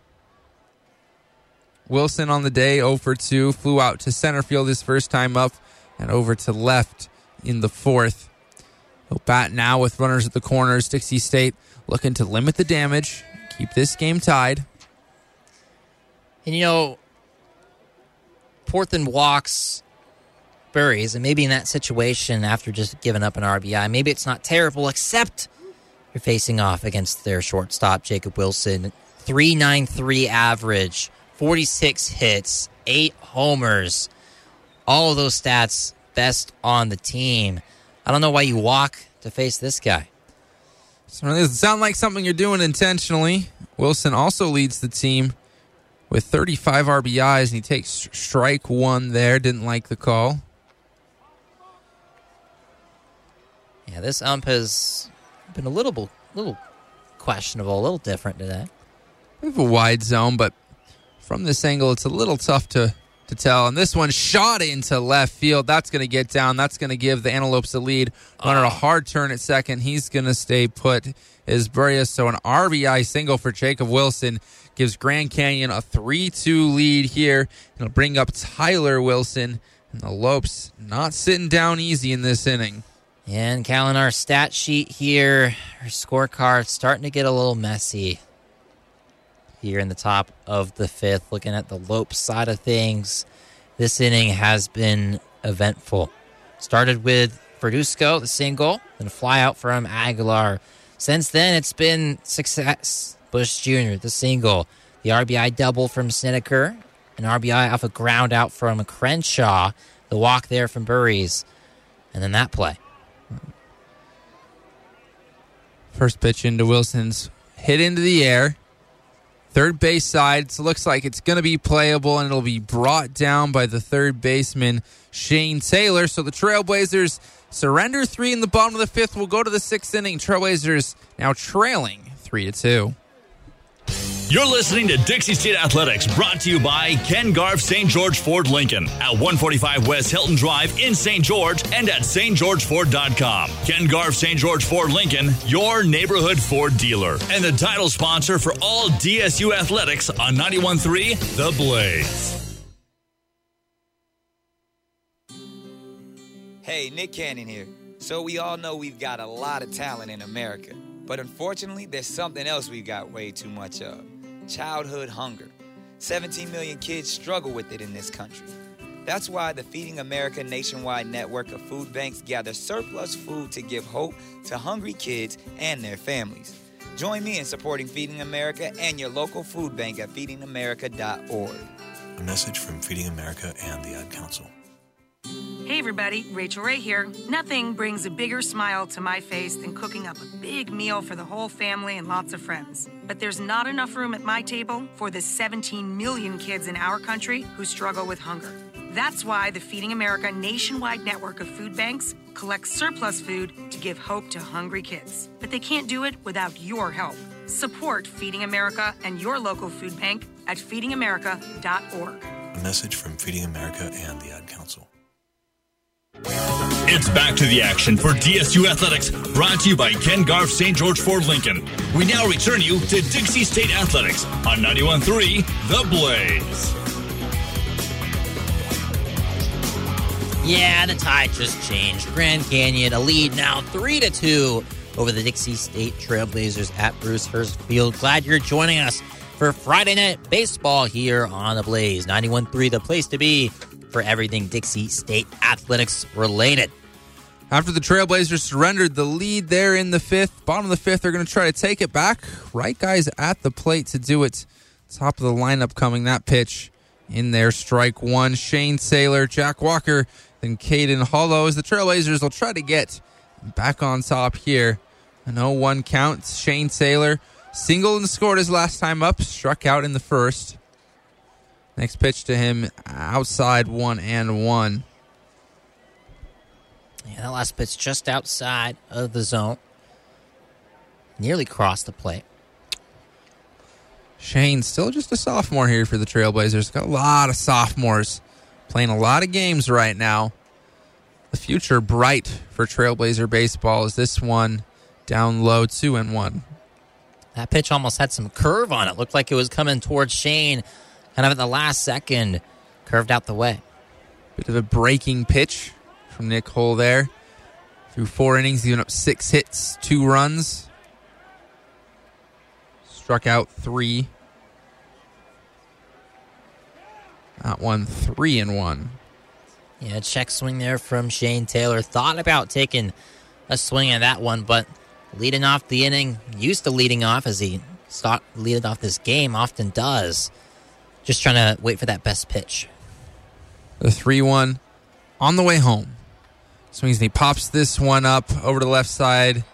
Wilson on the day 0 for 2. Flew out to center field his first time up and over to left in the fourth. He'll bat now with runners at the corners. Dixie State looking to limit the damage, keep this game tied. And you know, Portham walks Burries, and maybe in that situation after just giving up an RBI, maybe it's not terrible, except you're facing off against their shortstop, Jacob Wilson. 393 average, 46 hits, 8 homers. All of those stats best on the team. I don't know why you walk to face this guy. So it doesn't sound like something you're doing intentionally. Wilson also leads the team with 35 RBIs, and he takes strike one there. Didn't like the call. Yeah, this ump has been a little, little questionable, a little different today. We have a wide zone, but from this angle, it's a little tough to to tell. And this one shot into left field. That's going to get down. That's going to give the Antelopes the lead. Runner a hard turn at second. He's going to stay put. Is Burrius. So an RBI single for Jacob Wilson gives Grand Canyon a 3 2 lead here. It'll bring up Tyler Wilson. And the Lopes not sitting down easy in this inning. And Callan, our stat sheet here, our scorecard starting to get a little messy here in the top of the fifth. Looking at the Lope side of things, this inning has been eventful. Started with Verduzco, the single, then a fly out from Aguilar. Since then, it's been success. Bush Jr., the single, the RBI double from Snedeker, an RBI off a ground out from Crenshaw, the walk there from Burries, and then that play. First pitch into Wilson's hit into the air. Third base side, so looks like it's going to be playable, and it'll be brought down by the third baseman, Shane Taylor. So the Trailblazers surrender three in the bottom of the fifth. We'll go to the sixth inning. Trailblazers now trailing three to two. You're listening to Dixie State Athletics, brought to you by Ken Garff St. George Ford Lincoln at 145 West Hilton Drive in St. George and at stgeorgeford.com. Ken Garff St. George Ford Lincoln, your neighborhood Ford dealer, and the title sponsor for all DSU athletics on 91.3 The Blaze. Hey, Nick Cannon here. So we all know we've got a lot of talent in America. But unfortunately, there's something else we've got way too much of childhood hunger. 17 million kids struggle with it in this country. That's why the Feeding America nationwide network of food banks gather surplus food to give hope to hungry kids and their families. Join me in supporting Feeding America and your local food bank at feedingamerica.org. A message from Feeding America and the Ad Council. Hey everybody, Rachael Ray here. Nothing brings a bigger smile to my face than cooking up a big meal for the whole family and lots of friends. But there's not enough room at my table for the 17 million kids in our country who struggle with hunger. That's why the Feeding America nationwide network of food banks collects surplus food to give hope to hungry kids. But they can't do it without your help. Support Feeding America and your local food bank at feedingamerica.org. A message from Feeding America and the Ad Council. It's back to the action for DSU Athletics, brought to you by Ken Garff St. George Ford Lincoln. We now return you to Dixie State Athletics on 91.3 The Blaze. Yeah, the tide just changed. Grand Canyon a lead now 3 to 2 over the Dixie State Trailblazers at Bruce Hurst Field. Glad you're joining us for Friday Night Baseball here on The Blaze. 91.3 the place to be for everything Dixie State athletics related. After the Trailblazers surrendered the lead there in the fifth, bottom of the fifth, they're going to try to take it back. Right guys at the plate to do it. Top of the lineup coming that pitch in there. Strike one. Shane Saylor, Jack Walker, then Caden Hollow as the Trailblazers will try to get back on top here. An 0 1 count. Shane Saylor single and scored his last time up, struck out in the first. Next pitch to him outside one and one. Yeah, that last pitch just outside of the zone. Nearly crossed the plate. Shane, still just a sophomore here for the Trailblazers. Got a lot of sophomores playing a lot of games right now. the future bright for Trailblazer baseball as this one down low, two and one. That pitch almost had some curve on it. Looked like it was coming towards Shane, kind of at the last second, curved out the way. Bit of a breaking pitch from Nick Hull there. Through four innings, giving up six hits, two runs. Struck out three. Not one, three and one. Yeah, check swing there from Shane Taylor. Thought about taking a swing at that one, but leading off the inning, used to leading off as he start leading off this game, often does. Just trying to wait for that best pitch. The 3 1 on the way home. Swings and he pops this one up over to the left side.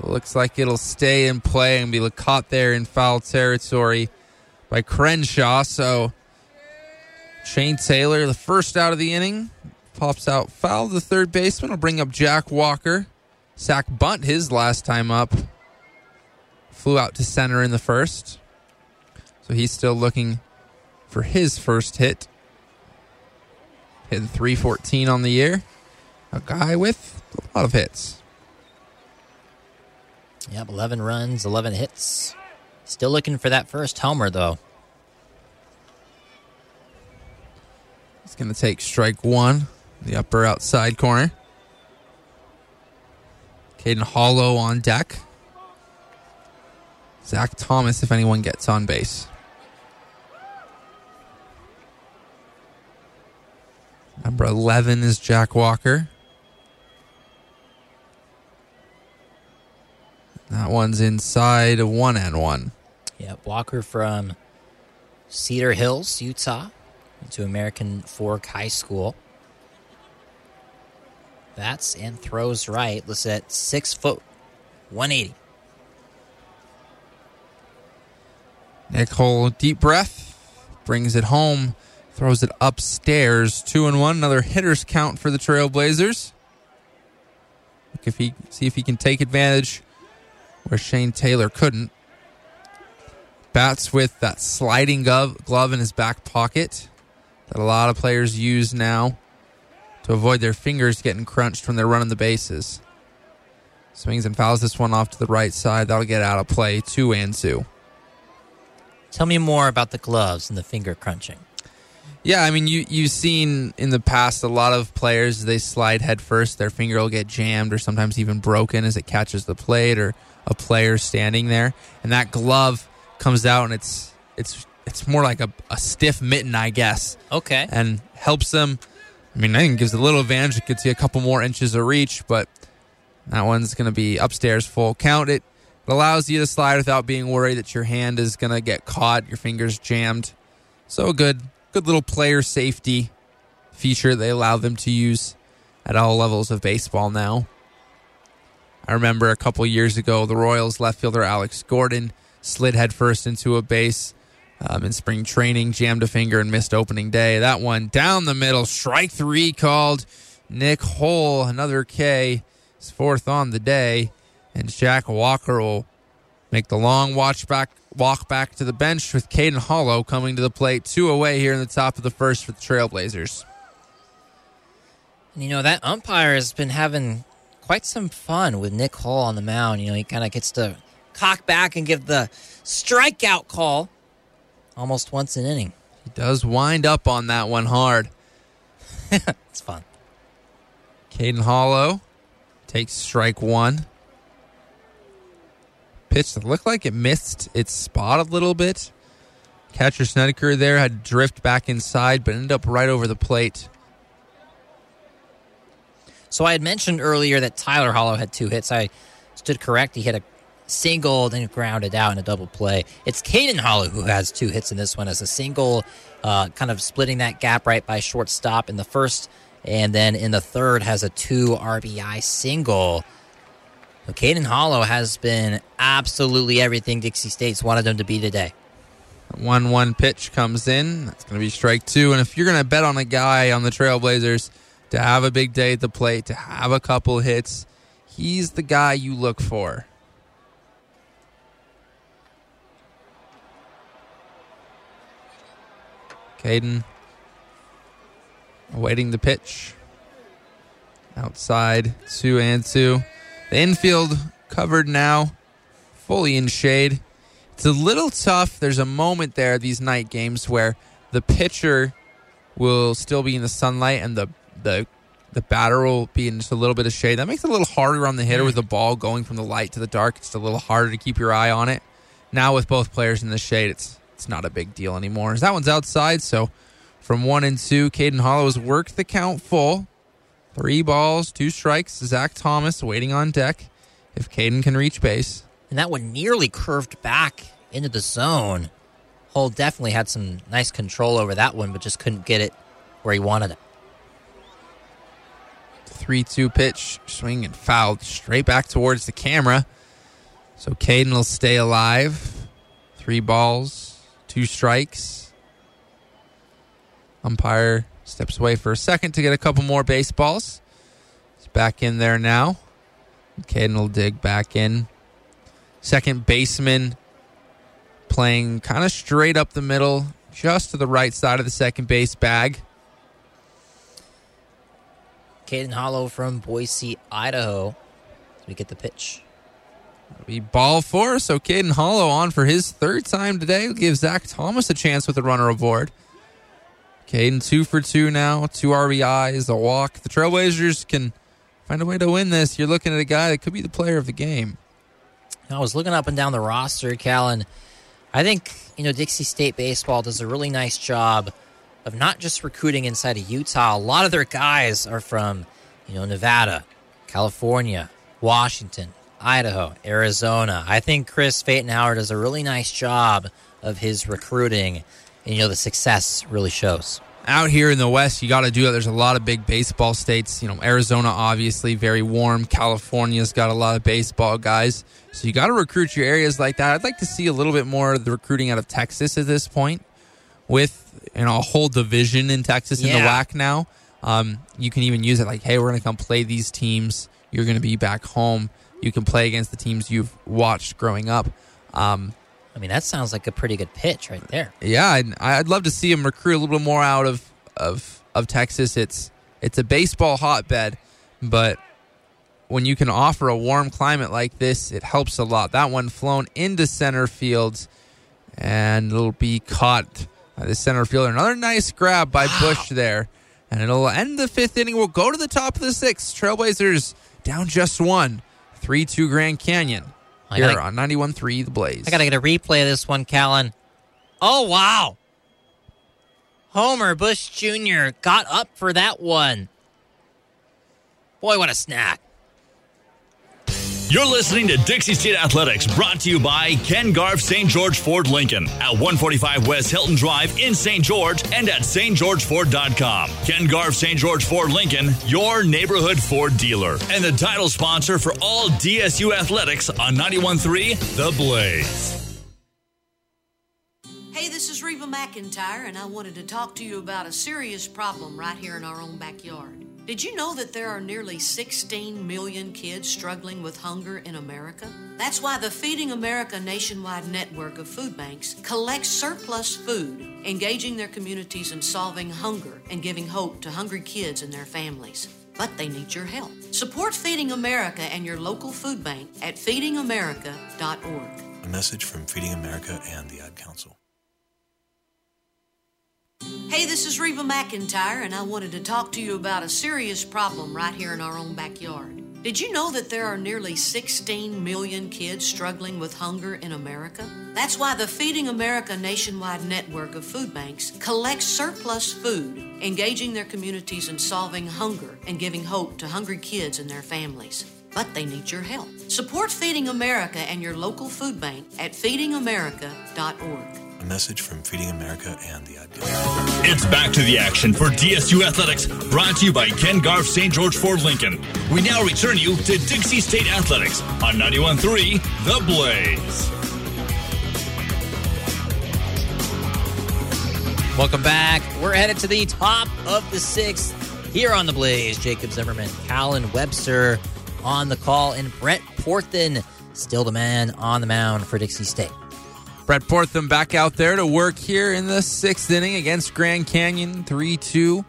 Looks like it'll stay in play and be caught there in foul territory by Crenshaw. So Shane Taylor, the first out of the inning, pops out foul. The third baseman will bring up Jack Walker. Sack bunt his last time up. Flew out to center in the first. So he's still looking for his first hit. Hitting 314 on the year. A guy with a lot of hits. Yep, 11 runs, 11 hits. Still looking for that first homer, though. He's going to take strike one, the upper outside corner. Caden Hollow on deck. Zach Thomas, if anyone gets on base. Number 11 is Jack Walker. That one's inside one and one. Yep, Walker from Cedar Hills, Utah, to American Fork High School. Bats and throws right. Let's at six foot, 180. Nick Hull, deep breath, brings it home, throws it upstairs. Two and one. Another hitters count for the Trailblazers. Look if he see if he can take advantage where Shane Taylor couldn't. Bats with that sliding glove, glove in his back pocket that a lot of players use now to avoid their fingers getting crunched when they're running the bases. Swings and fouls this one off to the right side. That'll get out of play. Two and two. Tell me more about the gloves and the finger crunching. Yeah, I mean, you you've seen in the past a lot of players they slide head first, their finger will get jammed or sometimes even broken as it catches the plate or a player standing there, and that glove comes out and it's it's it's more like a, a stiff mitten, I guess. Okay, and helps them. I mean, I think it gives a little advantage. It gets you a couple more inches of reach, but that one's going to be upstairs full count. It allows you to slide without being worried that your hand is going to get caught, your fingers jammed. So good, good little player safety feature they allow them to use at all levels of baseball now. I remember a couple years ago, the Royals left fielder Alex Gordon slid headfirst into a base um, in spring training, jammed a finger and missed opening day. That one down the middle, strike three called. Nick Hull, another K, is fourth on the day, and Jack Walker will make the long watch back walk back to the bench with Caden Hollow coming to the plate, two away here in the top of the first for the Trailblazers. You know that umpire has been having quite some fun with Nick Hull on the mound. You know, he kind of gets to cock back and give the strikeout call almost once an inning. He does wind up on that one hard. *laughs* it's fun. Caden Hollow takes strike one. Pitch that looked like it missed its spot a little bit. Catcher Snedeker there had drift back inside, but ended up right over the plate. So I had mentioned earlier that Tyler Hollow had two hits. I stood correct. He hit a single, then grounded out in a double play. It's Caden Hollow who has two hits in this one as a single, uh, kind of splitting that gap right by shortstop in the first, and then in the third has a two RBI single. So Caden Hollow has been absolutely everything Dixie State's wanted him to be today. 1 1 pitch comes in. That's going to be strike two. And if you're going to bet on a guy on the Trailblazers to have a big day at the plate, to have a couple hits, he's the guy you look for. Caden awaiting the pitch. outside, two and two. The infield covered now, fully in shade. It's a little tough. There's a moment there, these night games, where the pitcher will still be in the sunlight and the the the batter will be in just a little bit of shade. That makes it a little harder on the hitter mm. with the ball going from the light to the dark. It's a little harder to keep your eye on it. Now with both players in the shade, it's it's not a big deal anymore. As that one's outside, so from one and two, Caden Hollow has worked the count full. Three balls, two strikes. Zach Thomas waiting on deck. If Caden can reach base, And that one nearly curved back into the zone. Hull definitely had some nice control over that one, but just couldn't get it where he wanted it. 3 2 pitch, swing and fouled straight back towards the camera. So Caden will stay alive. Three balls, two strikes. Umpire steps away for a second to get a couple more baseballs. He's back in there now. Caden will dig back in. Second baseman playing kind of straight up the middle, just to the right side of the second base bag. Caden Hollow from Boise, Idaho. We get the pitch. Be ball four, so Caden Hollow on for his third time today. Will give Zach Thomas a chance with a runner aboard. Caden two for two now, two RBIs, a walk. The Trailblazers can find a way to win this. You're looking at a guy that could be the player of the game. I was looking up and down the roster, Cal, and I think, you know, Dixie State Baseball does a really nice job of not just recruiting inside of Utah. A lot of their guys are from, you know, Nevada, California, Washington, Idaho, Arizona. I think Chris Pfatenhauer does a really nice job of his recruiting, and, you know, the success really shows. Out here in the West, you got to do it. There's a lot of big baseball states. You know, Arizona, obviously, very warm. California's got a lot of baseball guys. So you got to recruit your areas like that. I'd like to see a little bit more of the recruiting out of Texas at this point with you know a whole division in Texas in the Yeah. WAC now. Um, you can even use it like, hey, we're going to come play these teams. You're going to be back home. You can play against the teams you've watched growing up. Um, I mean, that sounds like a pretty good pitch right there. yeah, I'd, I'd love to see him recruit a little bit more out of, of of Texas. It's it's a baseball hotbed, but when you can offer a warm climate like this, it helps a lot. That one flown into center field, and it'll be caught by the center fielder. Another nice grab by Bush there, and it'll end the fifth inning. We'll go to the top of the sixth. Trailblazers down just one, three two Grand Canyon. I Here gotta- on 91.3 The Blaze. I got to get a replay of this one, Callan. Oh, wow. Homer Bush Jr. got up for that one. Boy, what a snack. You're listening to Dixie State Athletics, brought to you by Ken Garff St. George Ford Lincoln at 145 West Hilton Drive in St. George and at stgeorgeford.com. Ken Garff St. George Ford Lincoln, your neighborhood Ford dealer, and the title sponsor for all DSU athletics on 91.3 The Blaze. Hey, this is Reba McEntire, and I wanted to talk to you about a serious problem right here in our own backyard. Did you know that there are nearly 16 million kids struggling with hunger in America? That's why the Feeding America nationwide network of food banks collects surplus food, engaging their communities in solving hunger and giving hope to hungry kids and their families. But they need your help. Support Feeding America and your local food bank at feedingamerica.org. A message from Feeding America and the Ad Council. Hey, this is Reba McEntire, and I wanted to talk to you about a serious problem right here in our own backyard. Did you know that there are nearly 16 million kids struggling with hunger in America? That's why the Feeding America nationwide network of food banks collects surplus food, engaging their communities in solving hunger and giving hope to hungry kids and their families. But they need your help. Support Feeding America and your local food bank at feedingamerica.org. A message from Feeding America and the Ad Council. It's back to the action for DSU Athletics, brought to you by Ken Garff St. George Ford Lincoln. We now return you to Dixie State Athletics on 91.3 The Blaze. Welcome back. We're headed to the top of the sixth here on the Blaze. Jacob Zimmerman, Callan Webster on the call, and Brett Portham still the man on the mound for Dixie State. Brett Portham back out there to work here in the sixth inning against Grand Canyon. 3 2.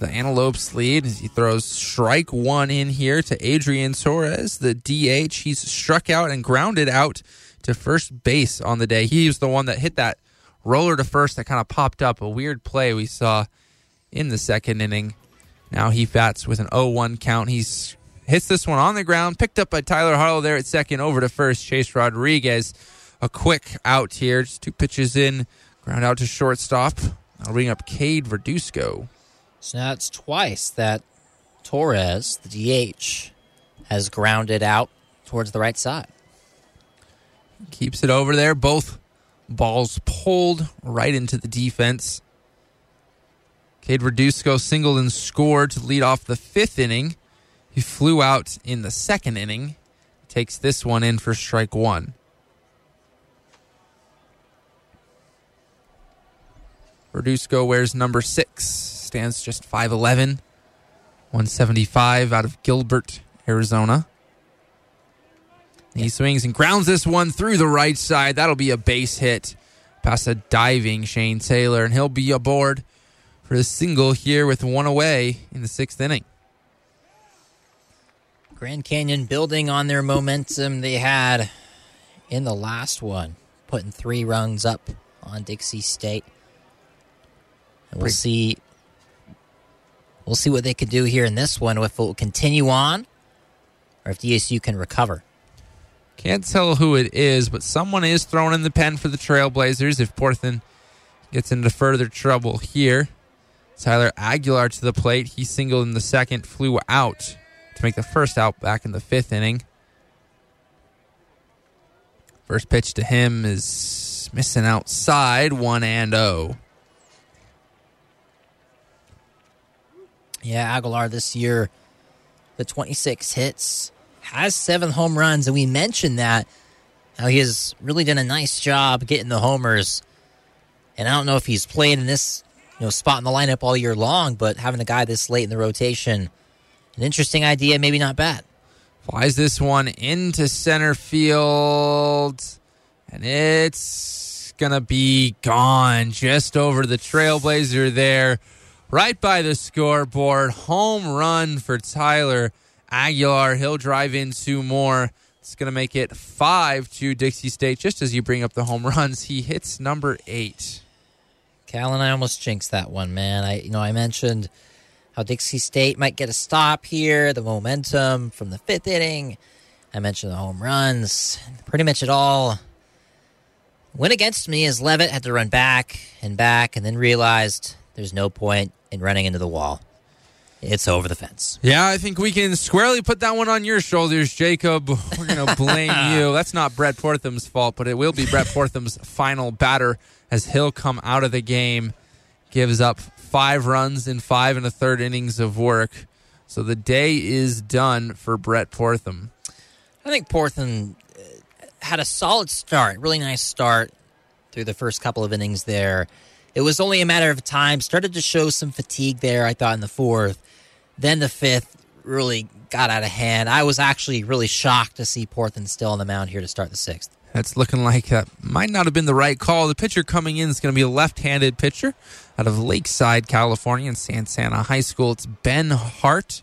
the Antelopes lead as he throws strike one in here to Adrian Torres, the DH. He's struck out and grounded out to first base on the day. He was the one that hit that roller to first that kind of popped up, a weird play we saw in the second inning. Now he bats with an 0-1 count. He's hits this one on the ground, picked up by Tyler Harlow there at second, over to first. Chase Rodriguez, a quick out here, just two pitches in, ground out to shortstop. I'll bring up Cade Verduzco. So now it's twice that Torres, the DH, has grounded out towards the right side. Keeps it over there. Both balls pulled right into the defense. Cade Verduzco singled and scored to lead off the fifth inning. He flew out in the second inning. Takes this one in for strike one. Verduzco wears number six, stands just 5'11, 175 out of Gilbert, Arizona. He swings and grounds this one through the right side. That'll be a base hit past a diving Shane Taylor, and he'll be aboard for a single here with one away in the sixth inning. Grand Canyon building on their momentum they had in the last one, putting three runs up on Dixie State. And we'll see. We'll see what they can do here in this one. If it will continue on, or if DSU can recover. Can't tell who it is, but someone is thrown in the pen for the Trailblazers if Portham gets into further trouble here. Tyler Aguilar to the plate. He singled in the second, flew out to make the first out back in the fifth inning. First pitch to him is missing outside, 1 and 0. Yeah, Aguilar this year, the 26 hits, has seven home runs, and we mentioned that how he has really done a nice job getting the homers. And I don't know if he's played in this you know spot in the lineup all year long, but having a guy this late in the rotation, an interesting idea, maybe not bad. Flies this one into center field, and it's gonna be gone just over the Trailblazer there, right by the scoreboard. Home run for Tyler Aguilar. He'll drive in two more. It's going to make it five to Dixie State. Just as you bring up the home *laughs* runs, he hits number eight. Cal and I almost jinxed that one, man. I you know I mentioned how Dixie State might get a stop here, the momentum from the fifth inning. I mentioned the home runs. Pretty much it all went against me as Levitt had to run back and back and then realized there's no point in running into the wall. It's over the fence. Yeah, I think we can squarely put that one on your shoulders, Jacob. *laughs* We're going to blame *laughs* you. That's not Brett Portham's fault, but it will be Brett Portham's *laughs* final batter as he'll come out of the game. Gives up five runs in five and a third innings of work. So the day is done for Brett Portham. I think Portham uh, had a solid start, really nice start through the first couple of innings there. It was only a matter of time. Started to show some fatigue there, I thought, in the fourth. Then the fifth really got out of hand. I was actually really shocked to see Portham still on the mound here to start the sixth. That's looking like that might not have been the right call. The pitcher coming in is going to be a left-handed pitcher out of Lakeside, California, in San Santa High School. It's Ben Hart,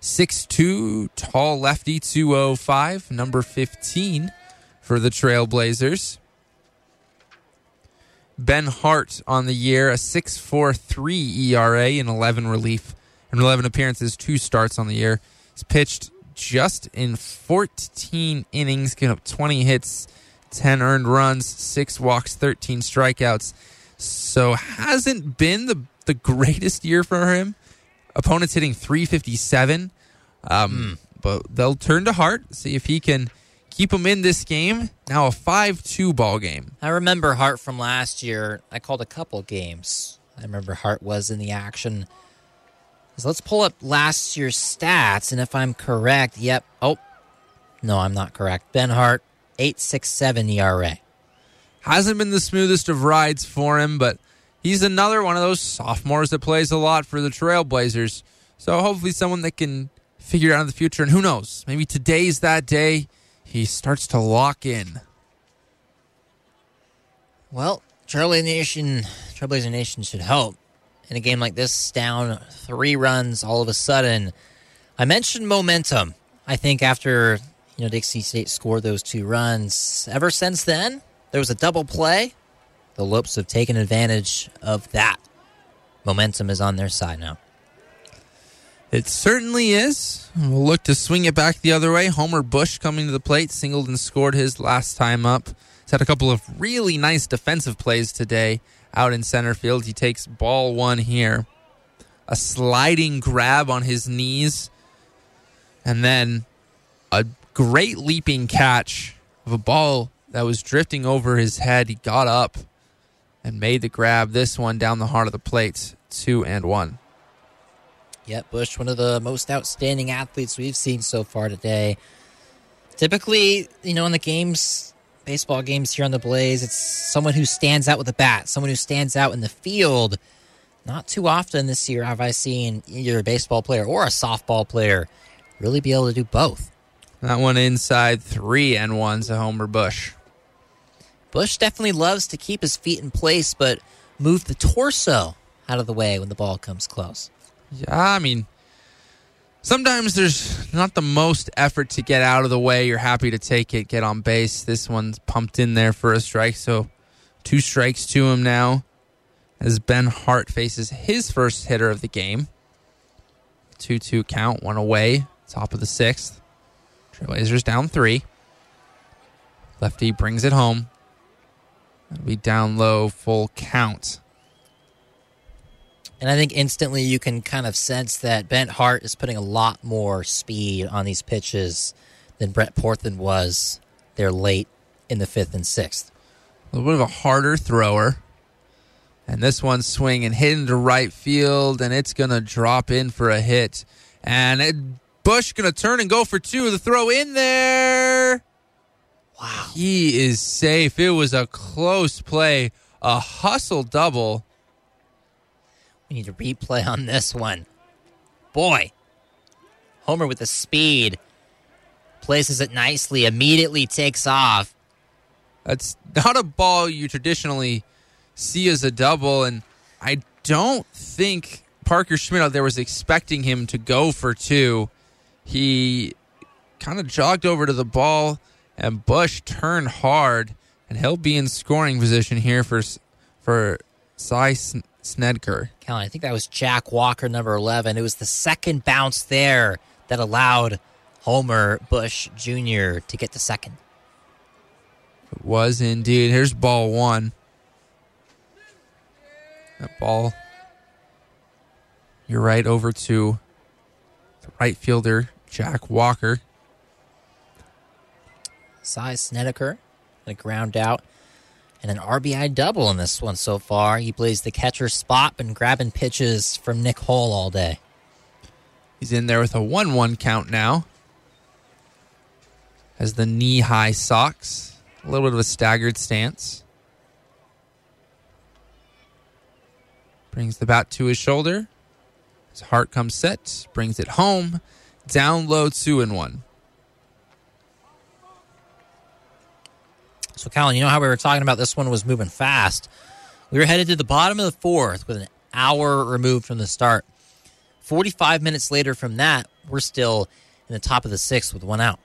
6'2", tall lefty, 205, number 15 for the Trailblazers. Ben Hart on the year, a 6.43 ERA in 11 relief and 11 appearances, two starts on the year. He's pitched just in 14 innings, getting up 20 hits, 10 earned runs, six walks, 13 strikeouts. So hasn't been the the greatest year for him. Opponents hitting 357. Um, mm. But they'll turn to Hart, see if he can keep him in this game. Now a 5-2 ball game. I remember Hart from last year. I called a couple games. I remember Hart was in the action. So let's pull up last year's stats, and if I'm correct, yep. Oh, no, I'm not correct. Ben Hart, 8.67 ERA. Hasn't been the smoothest of rides for him, but he's another one of those sophomores that plays a lot for the Trailblazers. So hopefully someone that can figure it out in the future. And who knows, maybe today's that day he starts to lock in. Well, Charlie Nation, Trailblazer Nation should help in a game like this, down three runs all of a sudden. I mentioned momentum. I think after you know Dixie State scored those two runs, ever since then there was a double play. The Lopes have taken advantage of that. Momentum is on their side now. It certainly is. We'll look to swing it back the other way. Homer Bush coming to the plate, singled and scored his last time up. He's had a couple of really nice defensive plays today out in center field. He takes ball one here. A sliding grab on his knees. And then a great leaping catch of a ball that was drifting over his head. He got up and made the grab. This one down the heart of the plate. Two and one. Yep, Bush, one of the most outstanding athletes we've seen so far today. Typically, you know, in the games, baseball games here on the Blaze, it's someone who stands out with a bat, someone who stands out in the field. Not too often this year have I seen either a baseball player or a softball player really be able to do both. That one inside three and one's a Homer Bush. Bush definitely loves to keep his feet in place, but move the torso out of the way when the ball comes close. Yeah, I mean, sometimes there's not the most effort to get out of the way. You're happy to take it, get on base. This one's pumped in there for a strike, so two strikes to him now as Ben Hart faces his first hitter of the game. 2 2 count, one away, top of the sixth. Trailblazers down three. Lefty brings it home. It'll be down low, full count. And I think instantly you can kind of sense that Ben Hart is putting a lot more speed on these pitches than Brett Portham was there late in the fifth and sixth. A little bit of a harder thrower. And this one's swinging, hitting to right field, and it's going to drop in for a hit. And it, Bush going to turn and go for two. The throw in there. Wow. He is safe. It was a close play, a hustle double. We need to replay on this one. Boy, Homer with the speed places it nicely, immediately takes off. That's not a ball you traditionally see as a double, and I don't think Parker Schmidt out there was expecting him to go for two. He kind of jogged over to the ball, and Bush turned hard, and he'll be in scoring position here for for Cy Snedeker. Count, I think that was Jack Walker, number 11. It was the second bounce there that allowed Homer Bush Jr. to get the second. It was indeed. Here's ball one. That ball. You're right over to the right fielder, Jack Walker. Cy Snedeker, a ground out, and an RBI double in this one so far. He plays the catcher spot, been grabbing pitches from Nick Hull all day. He's in there with a 1 1 count now. Has the knee high socks, a little bit of a staggered stance. Brings the bat to his shoulder. His heart comes set, brings it home. Down low, two and one. So, Callan, you know how we were talking about this one was moving fast? We were headed to the bottom of the fourth with an hour removed from the start. 45 minutes later from that, we're still in the top of the sixth with one out.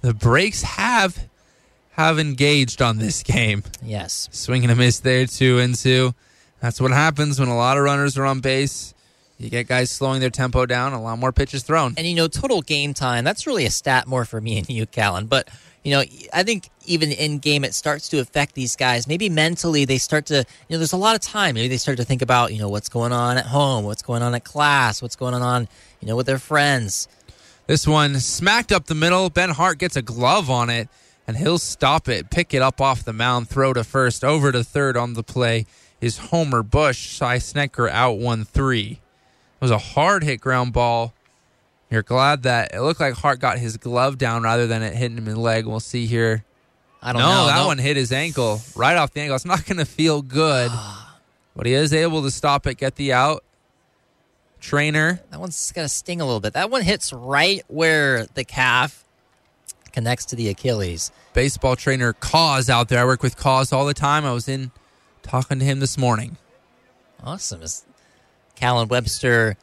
The brakes have have engaged on this game. Yes. Swing and a miss there, two and two. That's what happens when a lot of runners are on base. You get guys slowing their tempo down, a lot more pitches thrown. And, you know, total game time, that's really a stat more for me and you, Callan. But, you know, I think even in game, it starts to affect these guys. Maybe mentally, they start to, you know, there's a lot of time. Maybe they start to think about, you know, what's going on at home, what's going on at class, what's going on, you know, with their friends. This one smacked up the middle. Ben Hart gets a glove on it, and he'll stop it, pick it up off the mound, throw to first, over to third on the play is Homer Bush. Cy Snedeker out 1 3. It was a hard hit ground ball. You're glad that it looked like Hart got his glove down rather than it hitting him in the leg. We'll see here. I don't no, know. that No. one hit his ankle right off the ankle. It's not going to feel good, *sighs* but he is able to stop it, get the out. Trainer. That one's got to sting a little bit. That one hits right where the calf connects to the Achilles. Baseball trainer Cause out there. I work with Cause all the time. I was in talking to him this morning. Awesome. Is Callan Webster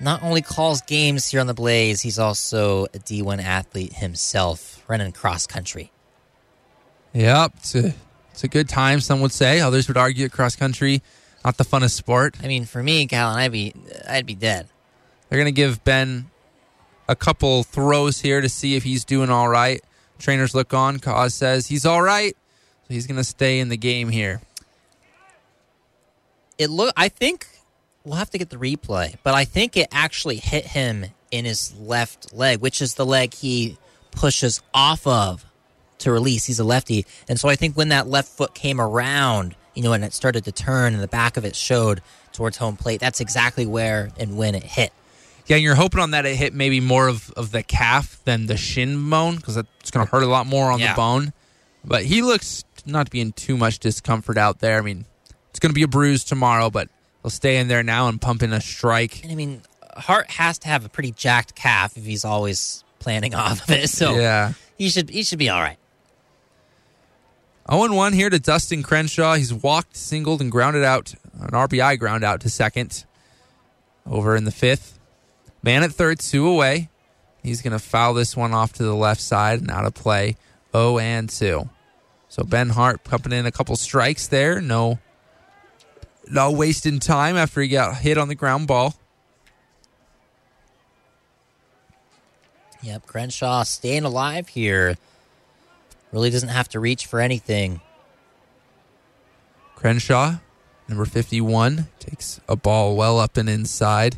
not only calls games here on the Blaze, he's also a D1 athlete himself, running cross country. Yep, it's a, it's a good time, some would say. Others would argue cross country, not the funnest sport. I mean, for me, Callan, I'd be, I'd be dead. They're going to give Ben a couple throws here to see if he's doing all right. Trainers look on. Cause says he's all right. So he's going to stay in the game here. It look. I think we'll have to get the replay, but I think it actually hit him in his left leg, which is the leg he pushes off of to release. He's a lefty, and so I think when that left foot came around, you know, and it started to turn, and the back of it showed towards home plate. That's exactly where and when it hit. Yeah, and you're hoping on that it hit maybe more of, of the calf than the shin bone because it's going to hurt a lot more on Yeah. the bone. But he looks not to be in too much discomfort out there. I mean, it's going to be a bruise tomorrow, but he'll stay in there now and pump in a strike. And I mean, Hart has to have a pretty jacked calf if he's always planning *laughs* off of it. So Yeah. he should he should be all right. 0 1 here to Dustin Crenshaw. He's walked, singled, and grounded out, an RBI ground out to second over in the fifth. Man at third, two away. He's going to foul this one off to the left side and out of play. 0 and 2. So Ben Hart pumping in a couple strikes there. No, no wasting time after he got hit on the ground ball. Yep, Crenshaw staying alive here. Really doesn't have to reach for anything. Crenshaw, number 51, takes a ball well up and inside.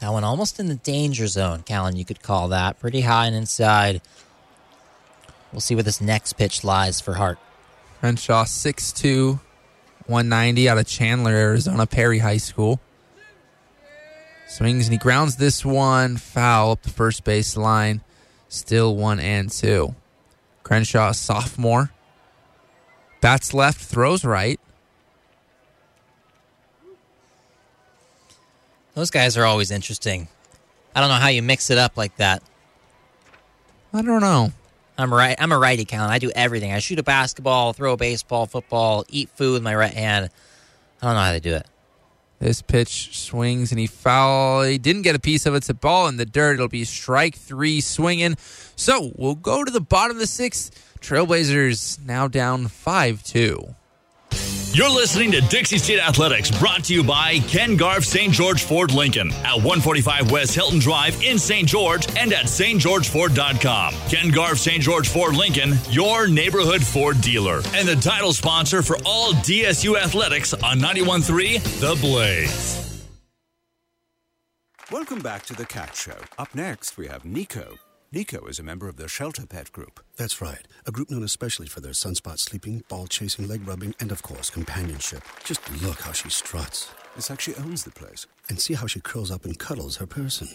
That one almost in the danger zone, Callan, you could call that. Pretty high and inside. We'll see where this next pitch lies for Hart. Crenshaw, 6'2, 190 out of Chandler, Arizona, Perry High School. Swings and he grounds this one foul up the first base line. Still one and two. Crenshaw, sophomore. Bats left, throws right. Those guys are always interesting. I don't know how you mix it up like that. I don't know. I'm right. I'm a righty, Callan. I do everything. I shoot a basketball, throw a baseball, football, eat food with my right hand. I don't know how they do it. This pitch swings and he foul. He didn't get a piece of it. It's a ball in the dirt. It'll be strike three swinging. So we'll go to the bottom of the sixth. Trailblazers now down 5 2. You're listening to Dixie State Athletics, brought to you by Ken Garff St. George Ford Lincoln at 145 West Hilton Drive in St. George and at stgeorgeford.com. Ken Garff St. George Ford Lincoln, your neighborhood Ford dealer, and the title sponsor for all DSU athletics on 91.3 The Blaze. Welcome back to the Cat Show. Up next, we have Nico. Nico is a member of the Shelter Pet Group. That's right. A group known especially for their sunspot sleeping, ball chasing, leg rubbing, and of course, companionship. Just look how she struts. It's like she owns the place. And see how she curls up and cuddles her person.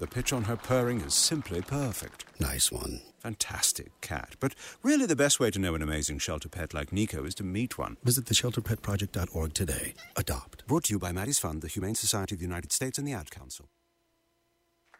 The pitch on her purring is simply perfect. Nice one. Fantastic cat. But really, the best way to know an amazing shelter pet like Nico is to meet one. Visit theshelterpetproject.org today. Adopt. Brought to you by Maddie's Fund, the Humane Society of the United States, and the Ad Council.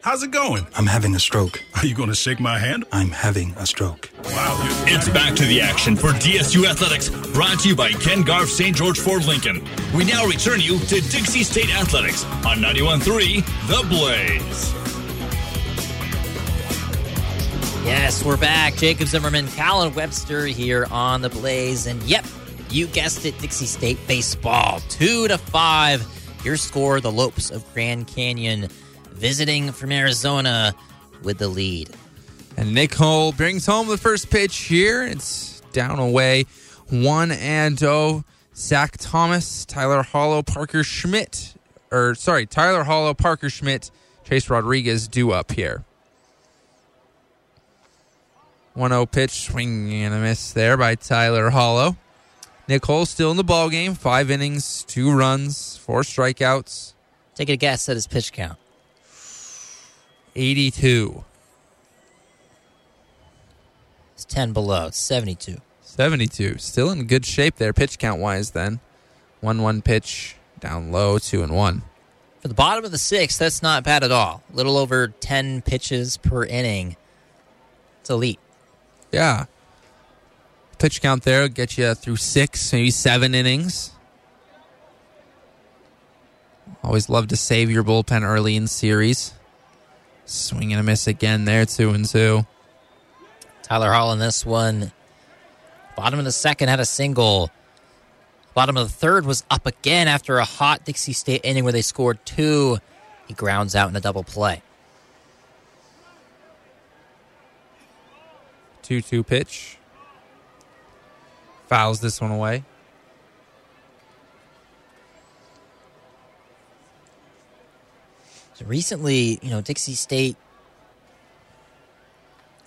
How's it going? I'm having a stroke. Are you going to shake my hand? I'm having a stroke. Wow. It's back to the action for DSU Athletics, brought to you by Ken Garff St. George Ford Lincoln. We now return you to Dixie State Athletics on 91.3 The Blaze. Yes, we're back. Jacob Zimmerman, Callan Webster here on the Blaze, and yep, you guessed it, Dixie State baseball, two to five. Your score: the Lopes of Grand Canyon visiting from Arizona with the lead. And Nick Hull brings home the first pitch here. It's down away, one and oh. Zach Thomas, Tyler Hollow, Parker Schmidt, or sorry, Tyler Hollow, Parker Schmidt, Chase Rodriguez due up here. 1 0 pitch, swing and a miss there by Tyler Hollow. Nick Hull still in the ball game. Five innings, two runs, four strikeouts. Take a guess at his pitch count. 82. It's 10 below. It's 72. 72. Still in good shape there, pitch count wise, then. 1 1 pitch, down low, 2 and 1. For the bottom of the sixth, that's not bad at all. A little over 10 pitches per inning. It's elite. Yeah. Pitch count there will get you through six, maybe seven innings. Always love to save your bullpen early in series. Swing and a miss again there, two and two. Tyler Hall in this one. Bottom of the second had a single. Bottom of the third was up again after a hot Dixie State inning where they scored two. He grounds out in a double play. 2 2 pitch. Fouls this one away. So recently, you know, Dixie State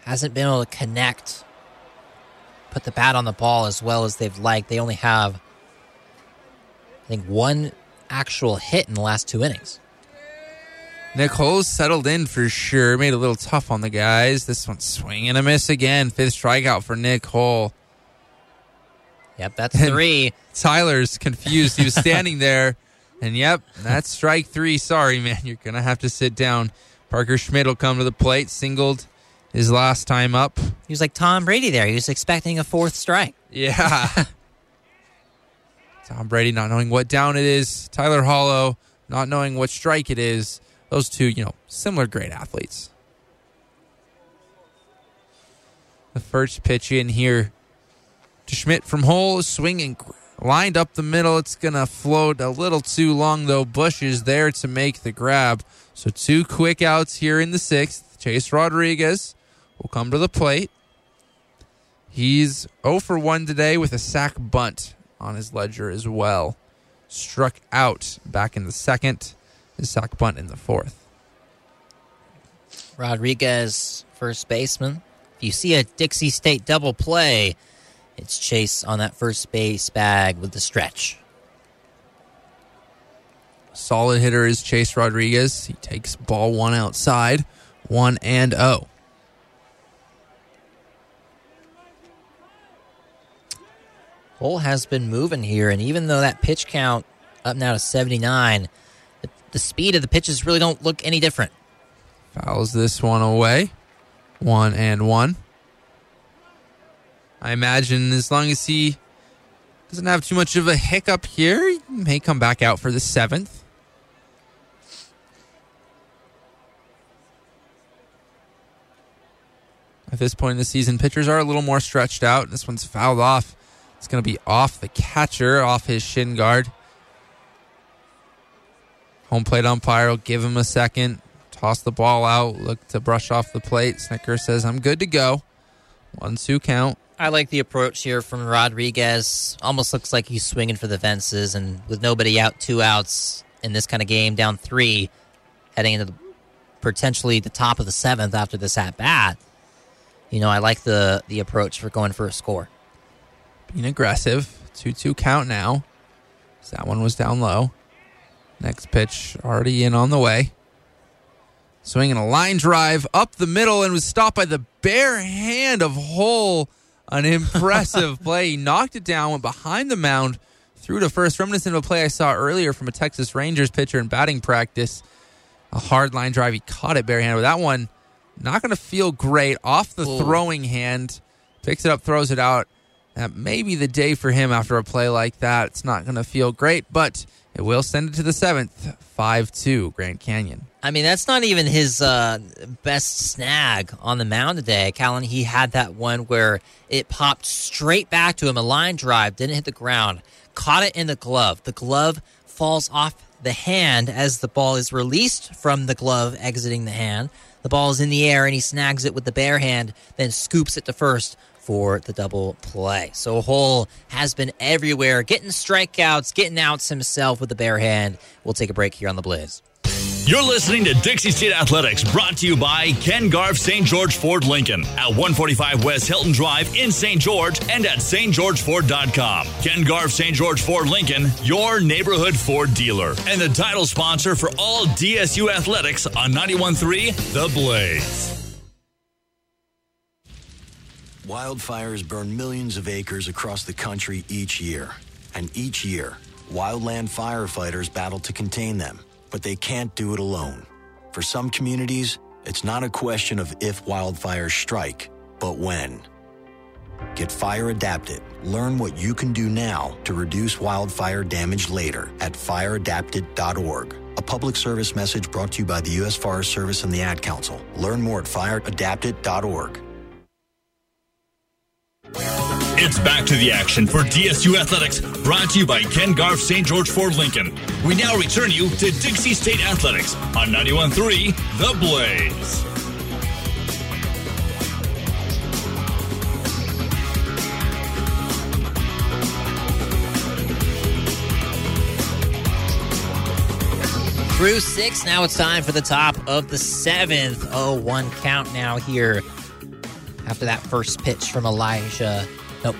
hasn't been able to connect, put the bat on the ball as well as they've liked. They only have, I think, one actual hit in the last two innings. Nick Hull's settled in for sure. Made a little tough on the guys. This one's swing and a miss again. Fifth strikeout for Nick Hull. Yep, that's three. *laughs* Tyler's confused. He was *laughs* standing there, and yep, that's strike three. Sorry, man. You're going to have to sit down. Parker Schmidt will come to the plate. Singled his last time up. He was like Tom Brady there. He was expecting a fourth strike. Yeah. *laughs* Tom Brady not knowing what down it is. Tyler Hollow not knowing what strike it is. Those two, you know, similar great athletes. The first pitch in here to Schmidt from Hull, swinging lined up the middle. It's going to float a little too long, though. Bush is there to make the grab. So two quick outs here in the sixth. Chase Rodriguez will come to the plate. He's 0 for 1 today with a sac bunt on his ledger as well. Struck out back in the second. His sac bunt in the fourth. Rodriguez, first baseman. If you see a Dixie State double play, it's Chase on that first base bag with the stretch. Solid hitter is Chase Rodriguez. He takes ball one outside, one and oh. Hull has been moving here, and even though that pitch count up now to 79, the, the speed of the pitches really don't look any different. Fouls this one away. One and one. I imagine as long as he doesn't have too much of a hiccup here, he may come back out for the seventh. At this point in the season, pitchers are a little more stretched out. This one's fouled off. It's going to be off the catcher, off his shin guard. Home plate umpire will give him a second, toss the ball out, look to brush off the plate. Snicker says, I'm good to go. One, two count. I like the approach here from Rodriguez. Almost looks like he's swinging for the fences, and with nobody out, two outs in this kind of game, down three, heading into the, potentially the top of the seventh after this at bat. You know, I like the the approach for going for a score. Being aggressive. 2 2 count now. So that one was down low. Next pitch already in on the way. Swinging a line drive up the middle and was stopped by the bare hand of Hull. An impressive *laughs* play. He knocked it down, went behind the mound, threw to first. Reminiscent of a play I saw earlier from a Texas Rangers pitcher in batting practice. A hard line drive. He caught it barehanded. But that one, not going to feel great. Off the Ooh. throwing hand. Picks it up, throws it out. That may be the day for him after a play like that. It's not going to feel great, but it will send it to the seventh. 5 2, Grand Canyon. I mean, that's not even his uh, best snag on the mound today. Callan, he had that one where it popped straight back to him, a line drive, didn't hit the ground, caught it in the glove. The glove falls off the hand as the ball is released from the glove, exiting the hand. The ball is in the air, and he snags it with the bare hand, then scoops it to first for the double play. So Hull has been everywhere, getting strikeouts, getting outs himself with the bare hand. We'll take a break here on the Blaze. You're listening to Dixie State Athletics, brought to you by Ken Garff St. George Ford Lincoln at 145 West Hilton Drive in St. George and at stgeorgeford.com. Ken Garff St. George Ford Lincoln, your neighborhood Ford dealer, and the title sponsor for all DSU athletics on 91.3 The Blaze. Wildfires burn millions of acres across the country each year. And each year, wildland firefighters battle to contain them but they can't do it alone. For some communities, it's not a question of if wildfires strike, but when. Get fire adapted. Learn what you can do now to reduce wildfire damage later at fireadapted.org. A public service message brought to you by the U.S. Forest Service and the Ad Council. Learn more at fireadapted.org. It's back to the action for DSU Athletics, brought to you by Ken Garff St. George Ford Lincoln. We now return you to Dixie State Athletics on 91.3 The Blaze. Through six, now it's time for the top of the seventh. Oh, one count now here after that first pitch from Elijah. Nope.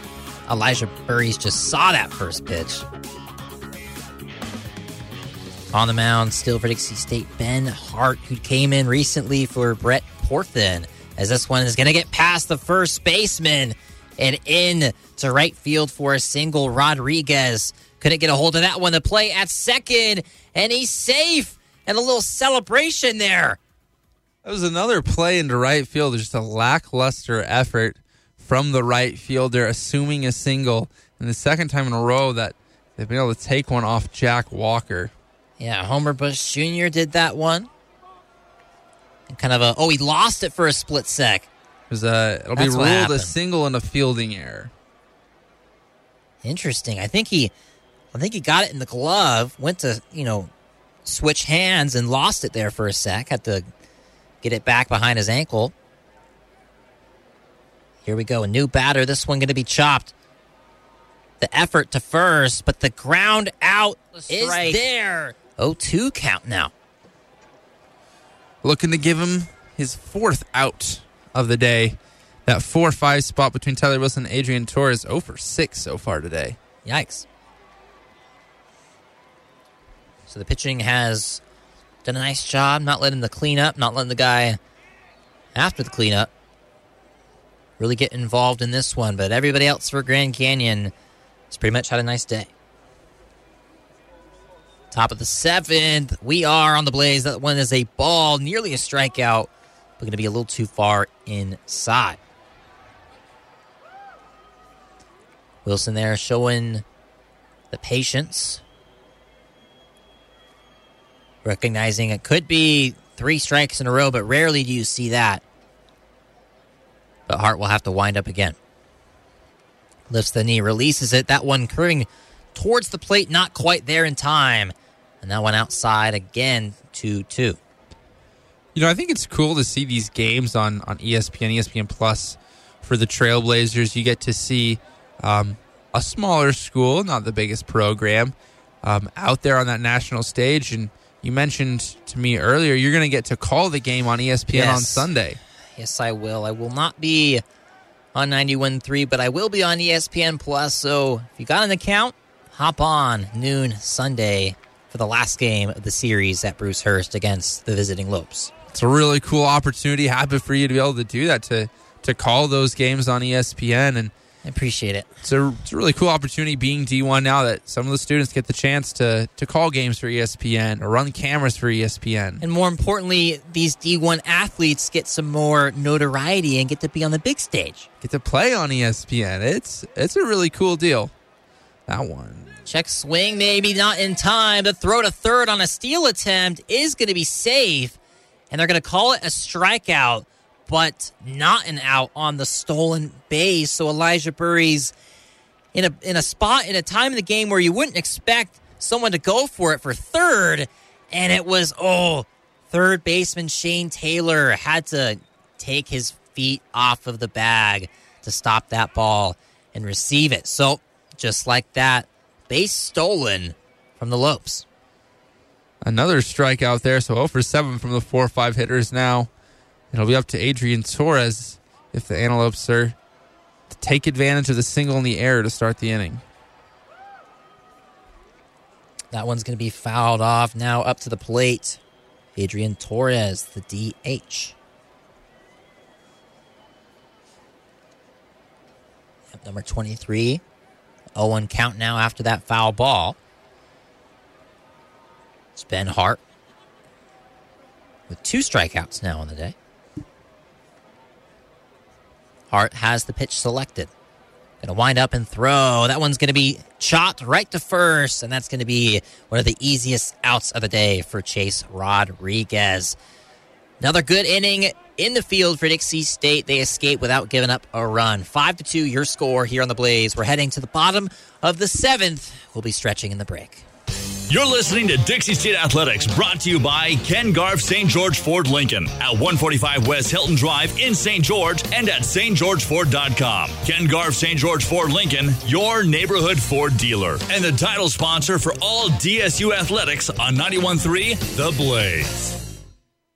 Elijah Burries just saw that first pitch. On the mound, still for Dixie State, Ben Hart, who came in recently for Brett Portham, as this one is going to get past the first baseman and in to right field for a single. Rodriguez couldn't get a hold of that one. The play at second, and he's safe. And a little celebration there. That was another play into right field. Just a lackluster effort from the right fielder, assuming a single. And the second time in a row that they've been able to take one off Jack Walker. Yeah, Homer Bush Jr. did that one. And kind of a oh, he lost it for a split sec. It was a, it'll That's be ruled a single and a fielding error. Interesting. I think he, I think he got it in the glove. Went to you know, switch hands and lost it there for a sec. Had to get it back behind his ankle. Here we go. A new batter. This one going to be chopped. The effort to first, but the ground out is there. 0-2 count now. Looking to give him his fourth out of the day. That 4 5 spot between Tyler Wilson and Adrian Torres, 0 for 6 so far today. Yikes. So the pitching has done a nice job not letting the cleanup, not letting the guy after the cleanup really get involved in this one. But everybody else for Grand Canyon has pretty much had a nice day. Top of the seventh. We are on the blaze. That one is a ball, nearly a strikeout, but going to be a little too far inside. Wilson there showing the patience. Recognizing it could be three strikes in a row, but rarely do you see that. But Hart will have to wind up again. Lifts the knee, releases it. That one curving towards the plate, not quite there in time. And that one outside again, 2 2. You know, I think it's cool to see these games on, on ESPN, ESPN Plus for the Trailblazers. You get to see um, a smaller school, not the biggest program, um, out there on that national stage. And you mentioned to me earlier, you're going to get to call the game on ESPN on Sunday. Yes, I will. I will not be on 91.3, but I will be on ESPN Plus. So if you got an account, hop on noon Sunday for the last game of the series at Bruce Hurst against the visiting Lopes. It's a really cool opportunity. Happy for you to be able to do that to to call those games on ESPN and I appreciate it. It's a, it's a really cool opportunity being D1 now that some of the students get the chance to to call games for ESPN or run cameras for ESPN. And more importantly, these D1 athletes get some more notoriety and get to be on the big stage. Get to play on ESPN. It's it's a really cool deal. That one. Check swing, maybe not in time. The throw to third on a steal attempt is going to be safe, and they're going to call it a strikeout, but not an out on the stolen base. So Elijah Burry's in a in a spot in a time in the game where you wouldn't expect someone to go for it for third, and it was oh, third baseman Shane Taylor had to take his feet off of the bag to stop that ball and receive it. So just like that, base stolen from the Lopes. Another strikeout there, so 0 for 7 from the 4 5 hitters now. It'll be up to Adrian Torres if the Antelopes are to take advantage of the single in the air to start the inning. That one's going to be fouled off. Now up to the plate. Adrian Torres, the DH. Number 23. 0 1 count now after that foul ball. It's Ben Hart with two strikeouts now on the day. Hart has the pitch selected. Gonna wind up and throw. That one's gonna be chopped right to first, and that's gonna be one of the easiest outs of the day for Chase Rodriguez. Another good inning in the field for Dixie State. They escape without giving up a run. Five to two, your score here on the Blaze. We're heading to the bottom of the seventh. We'll be stretching in the break. You're listening to Dixie State Athletics, brought to you by Ken Garff St. George Ford Lincoln at 145 West Hilton Drive in St. George and at stgeorgeford.com. Ken Garff St. George Ford Lincoln, your neighborhood Ford dealer, and the title sponsor for all DSU athletics on 91.3 The Blaze.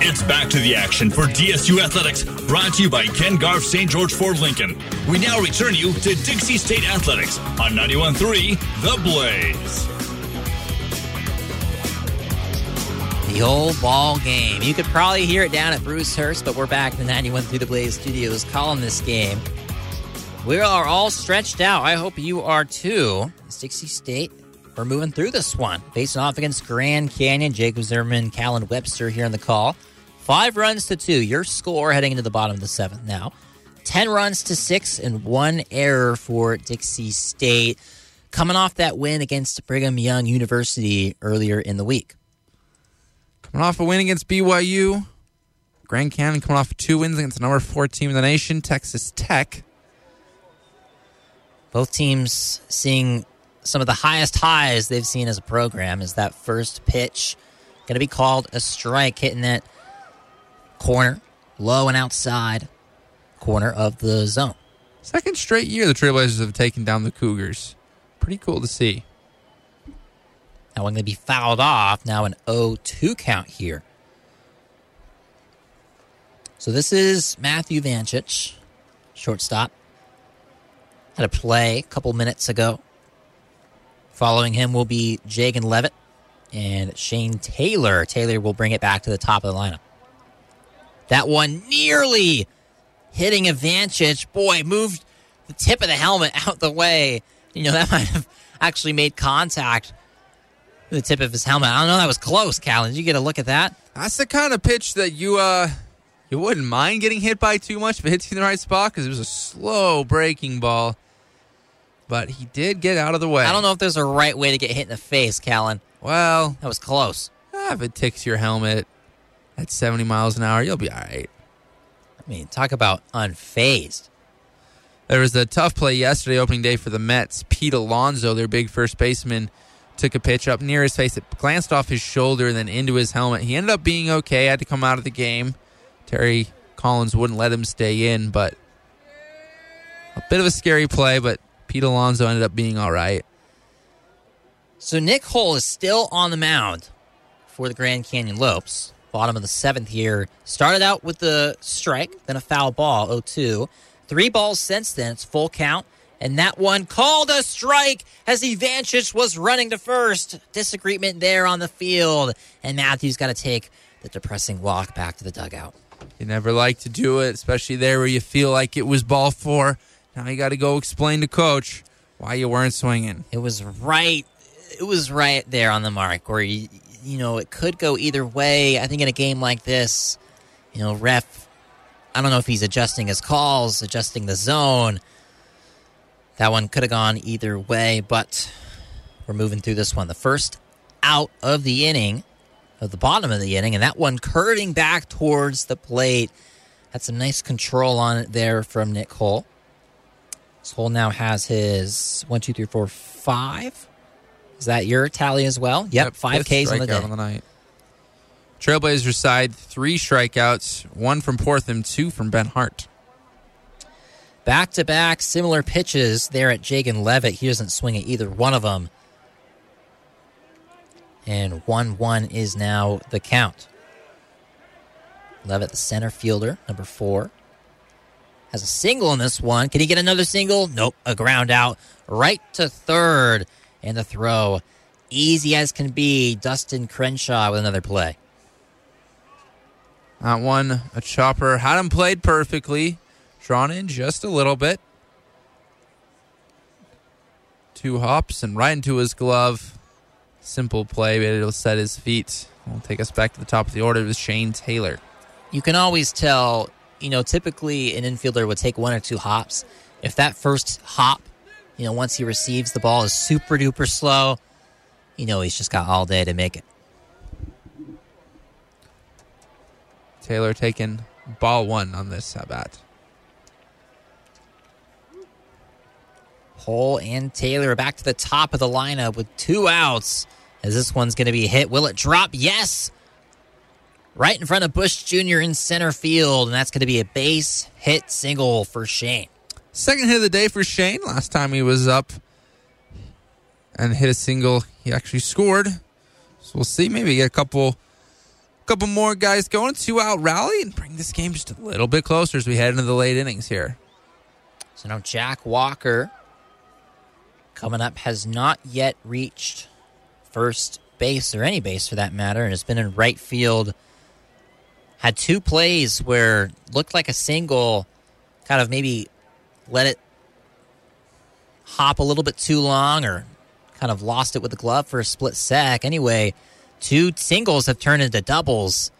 It's back to the action for DSU Athletics, brought to you by Ken Garff St. George Ford Lincoln. We now return you to Dixie State Athletics on 91.3 The Blaze. The old ball game. You could probably hear it down at Bruce Hurst, but we're back in the 91 through the Blaze studios calling this game. We are all stretched out. I hope you are too. Dixie State, we're moving through this one. Facing off against Grand Canyon, Jacob Zimmerman, Callan Webster here on the call. Five runs to two. Your score heading into the bottom of the seventh now. 10 runs to six and one error for Dixie State. Coming off that win against Brigham Young University earlier in the week. Coming off a win against BYU. Grand Canyon coming off two wins against the number four team in the nation, Texas Tech. Both teams seeing some of the highest highs they've seen as a program is that first pitch going to be called a strike, hitting that corner, low and outside corner of the zone. Second straight year the Trailblazers have taken down the Cougars. Pretty cool to see. That one going to be fouled off. Now an 0-2 count here. So this is Matthew Vanchich, shortstop. Had a play a couple minutes ago. Following him will be Jagan Levitt and Shane Taylor. Taylor will bring it back to the top of the lineup. That one nearly hitting a Vanchich. Boy, moved the tip of the helmet *laughs* out the way. You know, that *laughs* might have actually made contact with the tip of his helmet. I don't know. That was close, Callan. Did you get a look at that? That's the kind of pitch that you uh you wouldn't mind getting hit by too much if it hits you in the right spot because it was a slow breaking ball. But he did get out of the way. I don't know if there's a right way to get hit in the face, Callan. Well, that was close. Ah, if it ticks your helmet at 70 miles an hour, you'll be all right. I mean, talk about unfazed. There was a tough play yesterday, opening day for the Mets. Pete Alonso, their big first baseman, took a pitch up near his face. It glanced off his shoulder and then into his helmet. He ended up being okay. Had to come out of the game. Terry Collins wouldn't let him stay in, but a bit of a scary play, but Pete Alonso ended up being all right. So Nick Hull is still on the mound for the Grand Canyon Lopes. Bottom of the seventh here. Started out with the strike, then a foul ball, 0-2. Three balls since then. It's full count. And that one called a strike as Evanchich was running to first. Disagreement there on the field. And Matthews got to take the depressing walk back to the dugout. You never like to do it, especially there where you feel like it was ball four. Now you got to go explain to coach why you weren't swinging. It was right. It was right there on the mark where you, you know it could go either way. I think in a game like this, you know, ref. I don't know if he's adjusting his calls, adjusting the zone. That one could have gone either way, but we're moving through this one. The first out of the inning, of the bottom of the inning, and that one curving back towards the plate. Had some nice control on it there from Nick Cole. Cole now has his one, two, three, four, five. Is that your tally as well? Yep, five Ks on the day. on the night. Trailblazers side three strikeouts, one from Portham, two from Ben Hart. Back to back, similar pitches there at Jagan Levitt. He doesn't swing at either one of them. And 1 1 is now the count. Levitt, the center fielder, number four, has a single in this one. Can he get another single? Nope. A ground out right to third. And the throw, easy as can be. Dustin Crenshaw with another play. That one, a chopper. Had him played perfectly. Drawn in just a little bit. Two hops and right into his glove. Simple play, but it'll set his feet. We'll take us back to the top of the order with Shane Taylor. you can always tell, you know, typically an infielder would take one or two hops. If that first hop, you know, once he receives the ball is super duper slow, you know, he's just got all day to make it. Taylor taking ball one on this at bat. Hull and Taylor back to the top of the lineup with two outs. As this one's going to be hit. Will it drop? Yes. Right in front of Bush Jr. in center field. And that's going to be a base hit single for Shane. Second hit of the day for Shane. Last time he was up and hit a single, he actually scored. So we'll see. Maybe get a couple, couple more guys going. Two out rally and bring this game just a little bit closer as we head into the late innings here. So now Jack Walker coming up has not yet reached first base or any base for that matter, and has been in right field. Had two plays where looked like a single, kind of maybe let it hop a little bit too long or kind of lost it with the glove for a split sec. Anyway, two singles have turned into doubles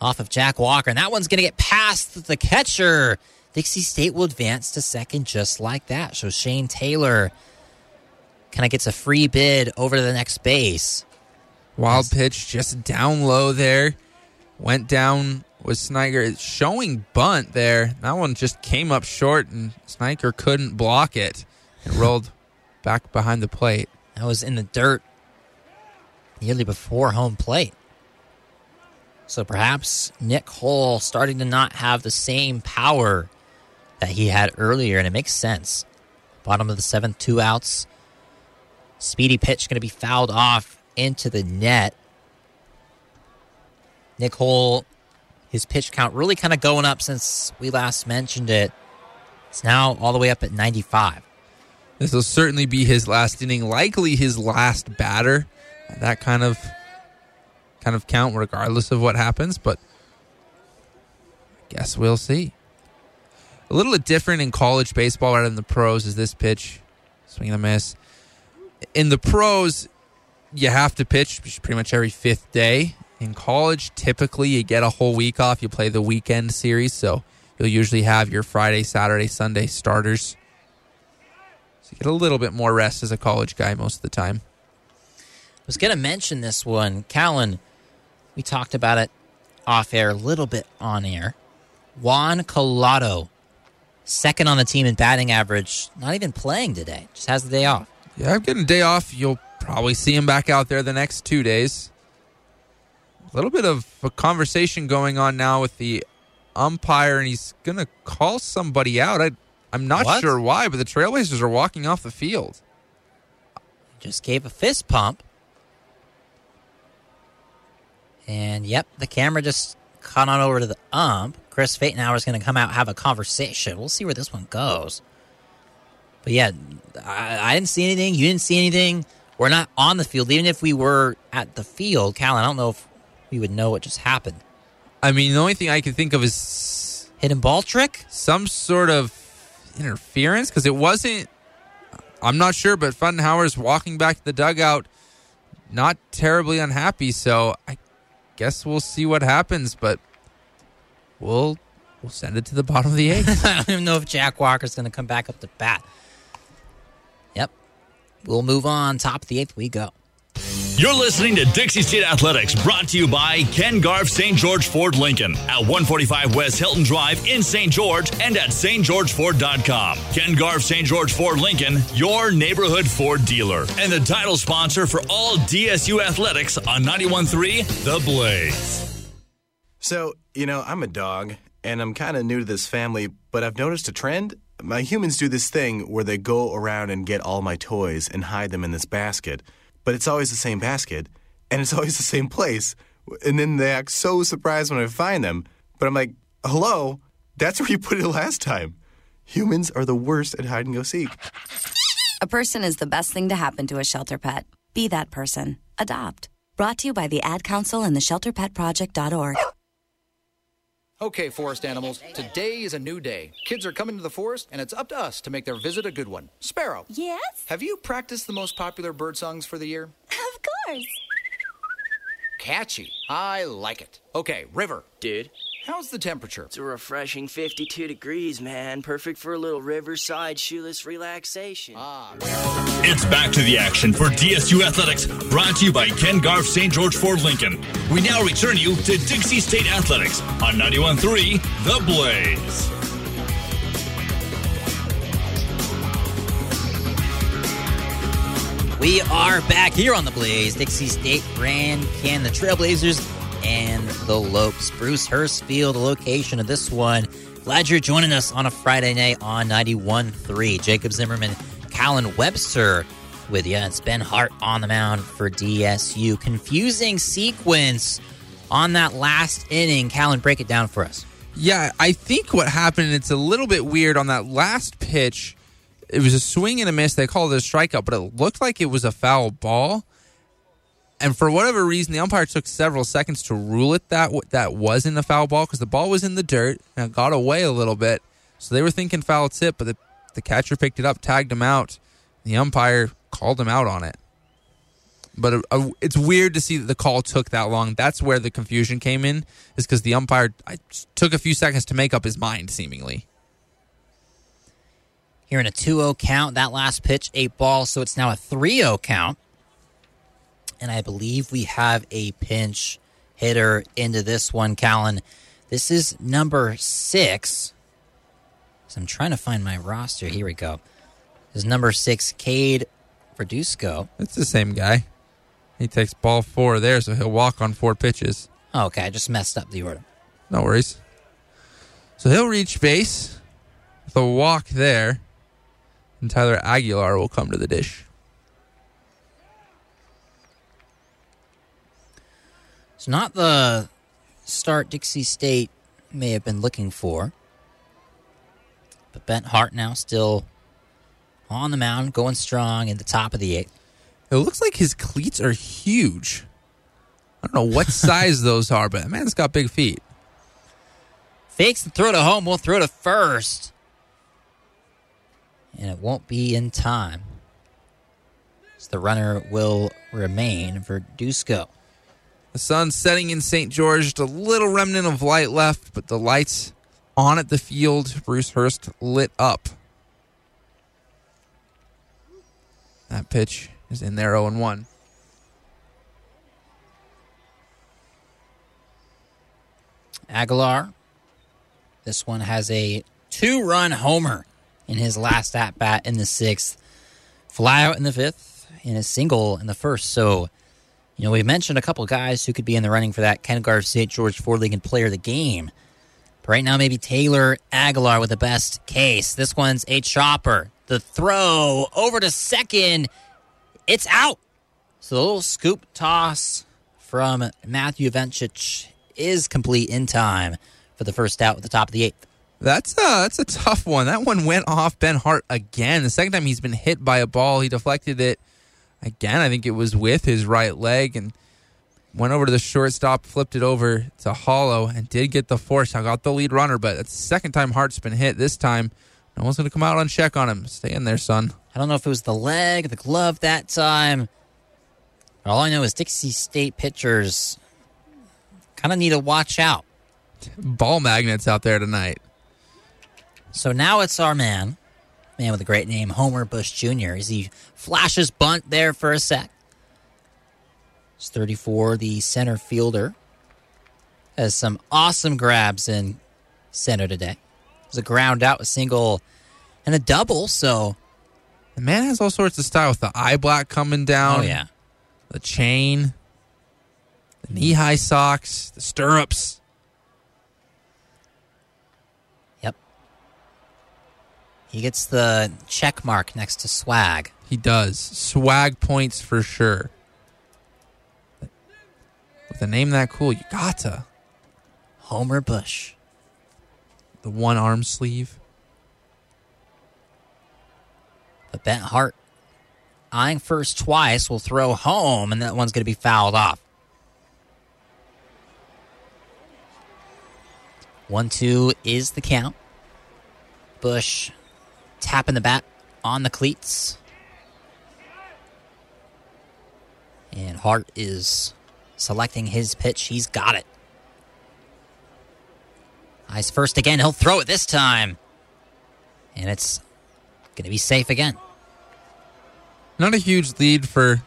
off of Jack Walker, and that one's going to get past the catcher. Dixie State will advance to second just like that. So Shane Taylor kind of gets a free bid over to the next base. Wild pitch just down low there. Went down with Snyder. It's showing bunt there. That one just came up short and Snyder couldn't block it. It *sighs* rolled back behind the plate. That was in the dirt nearly before home plate. So perhaps Nick Hull starting to not have the same power that he had earlier, and it makes sense. Bottom of the seventh, two outs. Speedy pitch going to be fouled off into the net. Nick Hull, his pitch count really kind of going up since we last mentioned it. It's now all the way up at 95. This will certainly be his last inning, likely his last batter. That kind of kind of count regardless of what happens, but I guess we'll see. A little bit different in college baseball rather than the pros is this pitch. Swing and a miss. In the pros, you have to pitch pretty much every fifth day. In college, typically you get a whole week off. You play the weekend series, so you'll usually have your Friday, Saturday, Sunday starters. So you get a little bit more rest as a college guy most of the time. I was going to mention this one. Callan, we talked about it off air, a little bit on air. Juan Collado, second on the team in batting average, not even playing today, just has the day off. Yeah, I'm getting a day off. You'll probably see him back out there the next two days. A little bit of a conversation going on now with the umpire, and he's going to call somebody out. I, I'm not What? sure why, but the Trailblazers are walking off the field. Just gave a fist pump. And yep, the camera just caught on over to the ump. Chris Pfatenhauer is going to come out have a conversation. We'll see where this one goes. But yeah, I, I didn't see anything. You didn't see anything. We're not on the field. Even if we were at the field, Cal, I don't know if we would know what just happened. I mean, the only thing I can think of is hidden ball trick, some sort of interference because it wasn't. I'm not sure, but Pfatenhauer's walking back to the dugout, not terribly unhappy. So I guess we'll see what happens, but we'll we'll send it to the bottom of the eighth. *laughs* I don't even know if Jack Walker's going to come back up to bat. Yep. We'll move on. Top of the eighth, we go. You're listening to Dixie State Athletics, brought to you by Ken Garff St. George Ford Lincoln at 145 West Hilton Drive in St. George and at stgeorgeford.com. Ken Garff St. George Ford Lincoln, your neighborhood Ford dealer, and the title sponsor for all DSU athletics on 91.3 The Blaze. So, you know, I'm a dog, and I'm kind of new to this family, but I've noticed a trend. My humans do this thing where they go around and get all my toys and hide them in this basket, but it's always the same basket, and it's *laughs* always the same place. And then they act so surprised when I find them. But I'm like, hello, that's *laughs* where you put it last time. Humans are the worst at hide and go seek. A person is the best thing to happen to a shelter pet. Be that person. Adopt. Brought to you by the Ad Council and the ShelterPetProject.org. Okay, forest animals, today is a new day. Kids are coming to the forest, and it's up to us to make their visit a good one. Sparrow. Yes? Have you practiced the most popular bird songs for the year? Of course. Catchy. I like it. Okay, River. Dude. How's the temperature? It's a refreshing 52 degrees, man. Perfect for a little riverside shoeless relaxation. Ah. It's back to the action for DSU Athletics, brought to you by Ken Garff St. George Ford Lincoln. We now return you to Dixie State Athletics on 91.3 The Blaze. We are back here on the Blaze. Dixie State, Grand Can, the Trailblazers, and the Lopes. Bruce Hurst Field, the location of this one. Glad you're joining us on a Friday night on 91.3. Jacob Zimmerman, Callan Webster with you. It's Ben Hart on the mound for DSU. Confusing sequence on that last inning. Callan, break it down for us. Yeah, I think what happened, it's a little bit weird on that last pitch. It was a swing and a miss. They called it a strikeout, but it looked like it was a foul ball. And for whatever reason, the umpire took several seconds to rule it that that wasn't a foul ball because the ball was in the dirt and it got away a little bit. So they were thinking foul tip, but the, the catcher picked it up, tagged him out. The umpire called him out on it. But uh, uh, it's weird to see that the call took that long. That's where the confusion came in, is because the umpire I, took a few seconds to make up his mind, seemingly. Here in a 2 0 count, that last pitch, eight ball, so it's now a 3 0 count. And I believe we have a pinch hitter into this one, Callan. This is number six. So I'm trying to find my roster. Here we go. This is number six, Cade Verduzco. It's the same guy. He takes ball four there, so he'll walk on four pitches. Oh, okay, I just messed up the order. No worries. So he'll reach base with a walk there, and Tyler Aguilar will come to the dish. It's not the start Dixie State may have been looking for. But Ben Hart now still on the mound, going strong in the top of the eighth. It looks like his cleats are huge. I don't know what *laughs* size those are, but that man's got big feet. Fakes the throw to home, will throw to first. And it won't be in time. So the runner will remain for Dusko. The sun's setting in St. George, just a little remnant of light left, but the lights on at the field, Bruce Hurst lit up. That pitch is in there 0 1. Aguilar. This one has a two run homer in his last at bat in the sixth. Fly out in the fifth and a single in the first. So, you know, we mentioned a couple guys who could be in the running for that Ken Garff St. George Ford Lincoln player of the game. But right now, maybe Taylor Aguilar with the best case. This one's a chopper. The throw over to second. It's out. So the little scoop toss from Matthew Vencic is complete in time for the first out at the top of the eighth. That's a, that's a tough one. That one went off Ben Hart again. The second time he's been hit by a ball, he deflected it again. I think it was with his right leg and went over to the shortstop, flipped it over to Hollow, and did get the force. I got the lead runner, but it's the second time Hart's been hit. This time, no one's going to come out on check on him. Stay in there, son. I don't know if it was the leg, the glove that time. All I know is Dixie State pitchers kind of need to watch out. Ball magnets out there tonight. So now it's our man, man with a great name, Homer Bush Jr. As he flashes bunt there for a sec. It's 34, the center fielder. Has some awesome grabs in center today. There's a ground out, a single, and a double, so. The man has all sorts of style with the eye black coming down. Oh, yeah. The chain, the knee high socks, the stirrups. He gets the check mark next to swag. He does. Swag points for sure. With a name that cool, you gotta. Homer Bush. The one arm sleeve. The Ben Hart. eyeing first twice will throw home, and that one's going to be fouled off. One two is the count. Bush tapping the bat on the cleats. And Hart is selecting his pitch. He's got it. Eyes first again. He'll throw it this time. And it's going to be safe again. Not a huge lead for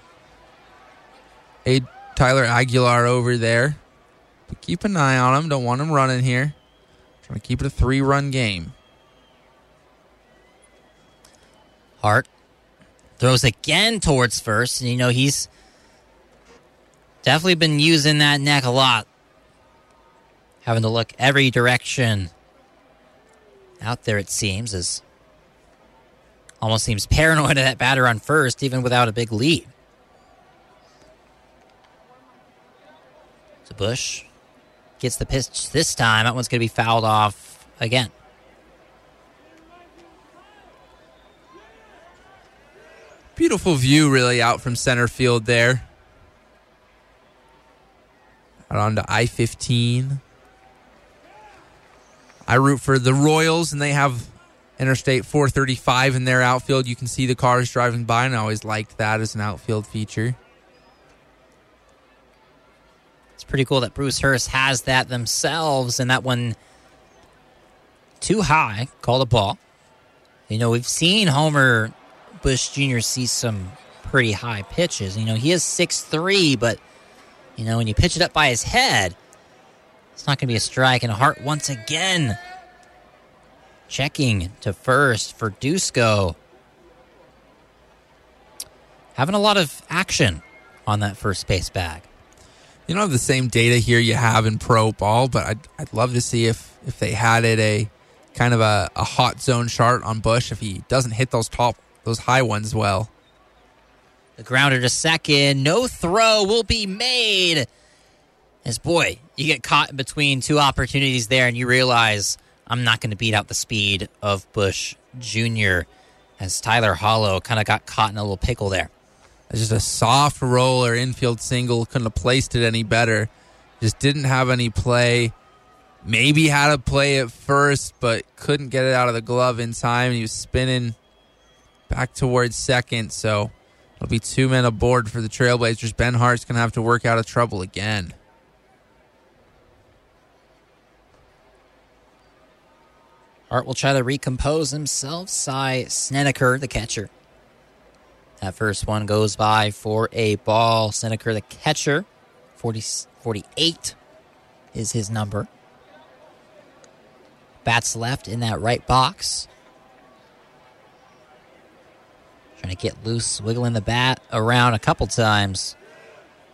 a Tyler Aguilar over there. But keep an eye on him. Don't want him running here. Trying to keep it a three run game. Hart throws again towards first, and you know he's definitely been using that neck a lot. Having to look every direction out there, it seems, as almost seems paranoid of that batter on first, even without a big lead. So Bush gets the pitch this time. That one's going to be fouled off again. Beautiful view, really, out from center field there. Out onto I 15. I root for the Royals, and they have Interstate 435 in their outfield. You can see the cars driving by, and I always liked that as an outfield feature. It's pretty cool that Bruce Hurst has that themselves, and that one too high, called a ball. You know, we've seen Homer Bush Jr. sees some pretty high pitches. You know, he is six three, but you know, when you pitch it up by his head, it's not going to be a strike. And Hart once again checking to first Verduzco. Having a lot of action on that first base bag. You don't have the same data here you have in pro ball, but I'd, I'd love to see if, if they had it a kind of a, a hot zone chart on Bush if he doesn't hit those top those high ones well. The grounder to second. No throw will be made. As boy, you get caught in between two opportunities there, and you realize I'm not going to beat out the speed of Bush Jr. As Tyler Hollow kind of got caught in a little pickle there. It's just a soft roller infield single. Couldn't have placed it any better. Just didn't have any play. Maybe had a play at first, but couldn't get it out of the glove in time. He was spinning back towards second, so it'll be two men aboard for the Trailblazers. Ben Hart's going to have to work out of trouble again. Hart will try to recompose himself. Cy Snedeker, the catcher. That first one goes by for a ball. Snedeker, the catcher, 40, 48 is his number. Bats left in that right box. Trying to get loose, wiggling the bat around a couple times.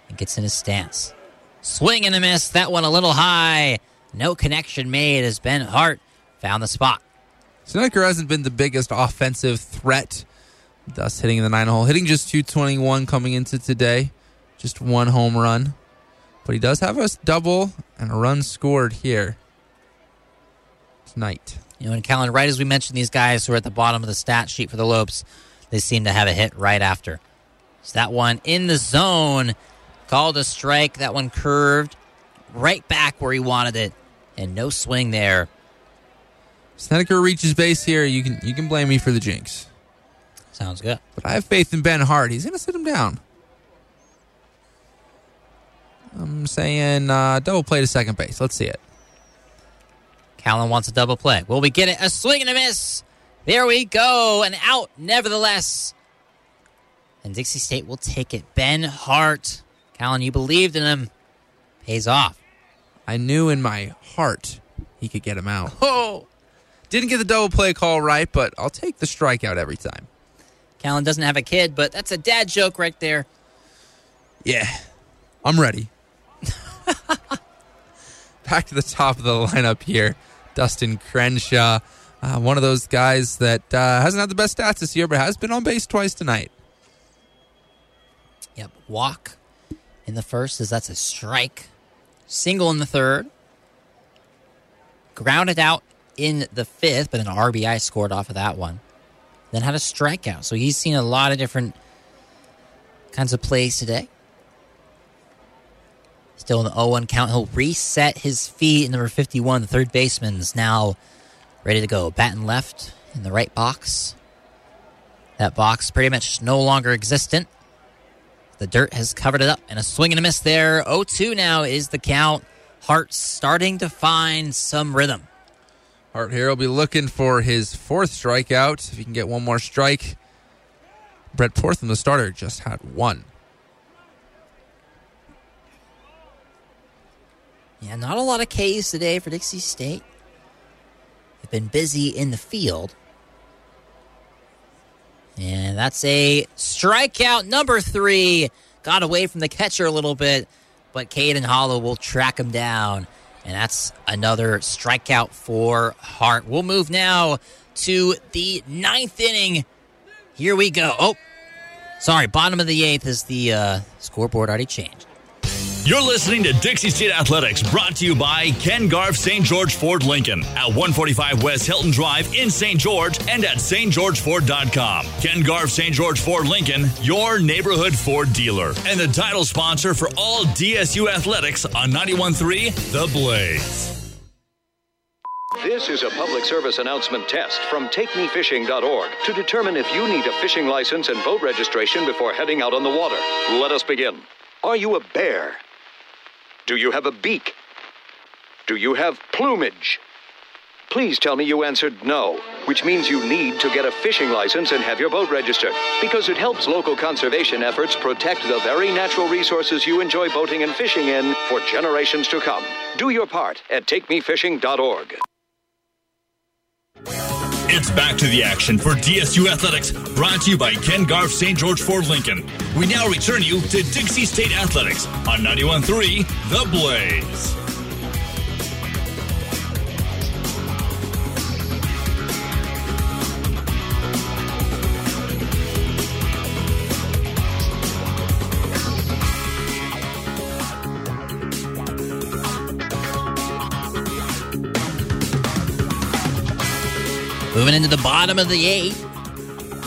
And gets in his stance. Swing and a miss. That one a little high. No connection made as Ben Hart found the spot. Snedeker hasn't been the biggest offensive threat, thus hitting the nine hole. Hitting just 221 coming into today. Just one home run. But he does have a double and a run scored here tonight. You know, and Callan, right as we mentioned these guys who are at the bottom of the stat sheet for the Lopes, they seem to have a hit right after. So that one in the zone, called a strike. That one curved right back where he wanted it, and no swing there. Snedeker reaches base here. You can you can blame me for the jinx. Sounds good. But I have faith in Ben Hart. He's going to sit him down. I'm saying uh, double play to second base. Let's see it. Callan wants a double play. Will we get it? A swing and a miss. There we go. An out, nevertheless. And Dixie State will take it. Ben Hart Callan, you believed in him. Pays off. I knew in my heart he could get him out. *laughs* Oh! Didn't get the double play call right, but I'll take the strikeout every time. Callan doesn't have a kid, but that's a dad joke right there. Yeah, I'm ready. *laughs* Back to the top of the lineup here. Dustin Crenshaw, uh, one of those guys that uh, hasn't had the best stats this year, but has been on base twice tonight. Yep, walk in the first is that's a strike. Single in the third. Grounded out in the fifth, but an RBI scored off of that one. Then had a strikeout. So he's seen a lot of different kinds of plays today. Still in the 0 1 count. He'll reset his feet. Number 51, the third baseman, is now ready to go. Batting left in the right box. That box pretty much no longer existent. The dirt has covered it up, and a swing and a miss there. 0 2 now is the count. Hart starting to find some rhythm. Hart here will be looking for his fourth strikeout. If he can get one more strike, Brett Portham, the starter, just had one. Yeah, not a lot of Ks today for Dixie State. Been busy in the field. And that's a strikeout number three. Got away from the catcher a little bit, but Caden Hollow will track him down. And that's another strikeout for Hart. We'll move now to the ninth inning. Here we go. Oh, sorry. Bottom of the eighth is the uh, scoreboard already changed. You're listening to Dixie State Athletics, brought to you by Ken Garff St. George Ford Lincoln at 145 West Hilton Drive in St. George and at stgeorgeford.com. Ken Garff St. George Ford Lincoln, your neighborhood Ford dealer, and the title sponsor for all DSU athletics on 91.3 The Blaze. This is a public service announcement test from TakeMeFishing.org to determine if you need a fishing license and boat registration before heading out on the water. Let us begin. Are you a bear? Do you have a beak? Do you have plumage? Please tell me you answered no, which means you need to get a fishing license and have your boat registered, because it helps local conservation efforts protect the very natural resources you enjoy boating and fishing in for generations to come. Do your part at takemefishing.org. It's back to the action for DSU Athletics, brought to you by Ken Garff St. George Ford Lincoln. We now return you to Dixie State Athletics on 91.3 The Blaze. Into the bottom of the eighth.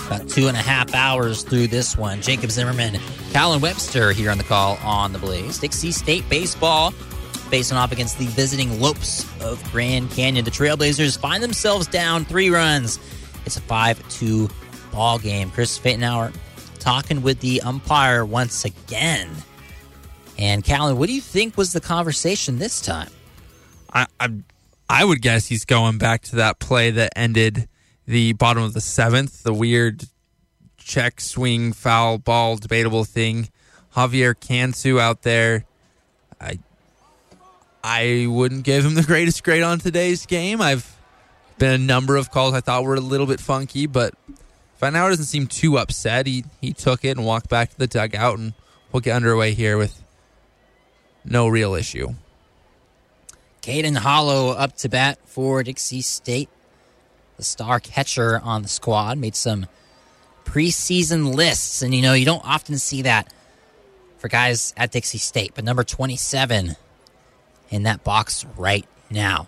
About two and a half hours through this one. Jacob Zimmerman, Callan Webster here on the call on the Blaze. Dixie State baseball facing off against the visiting Lopes of Grand Canyon. The Trailblazers find themselves down three runs. It's a 5 2 ball game. Chris Pfatenhauer talking with the umpire once again. And Callan, what do you think was the conversation this time? I, I I would guess he's going back to that play that ended the bottom of the seventh, the weird check swing foul ball debatable thing. Javier Cantu out there. I I wouldn't give him the greatest grade on today's game. I've been a number of calls I thought were a little bit funky, but Finauer doesn't seem too upset. He he took it and walked back to the dugout, and we'll get underway here with no real issue. Caden Hollow up to bat for Dixie State. The star catcher on the squad made some preseason lists, and you know, you don't often see that for guys at Dixie State, but number 27 in that box right now.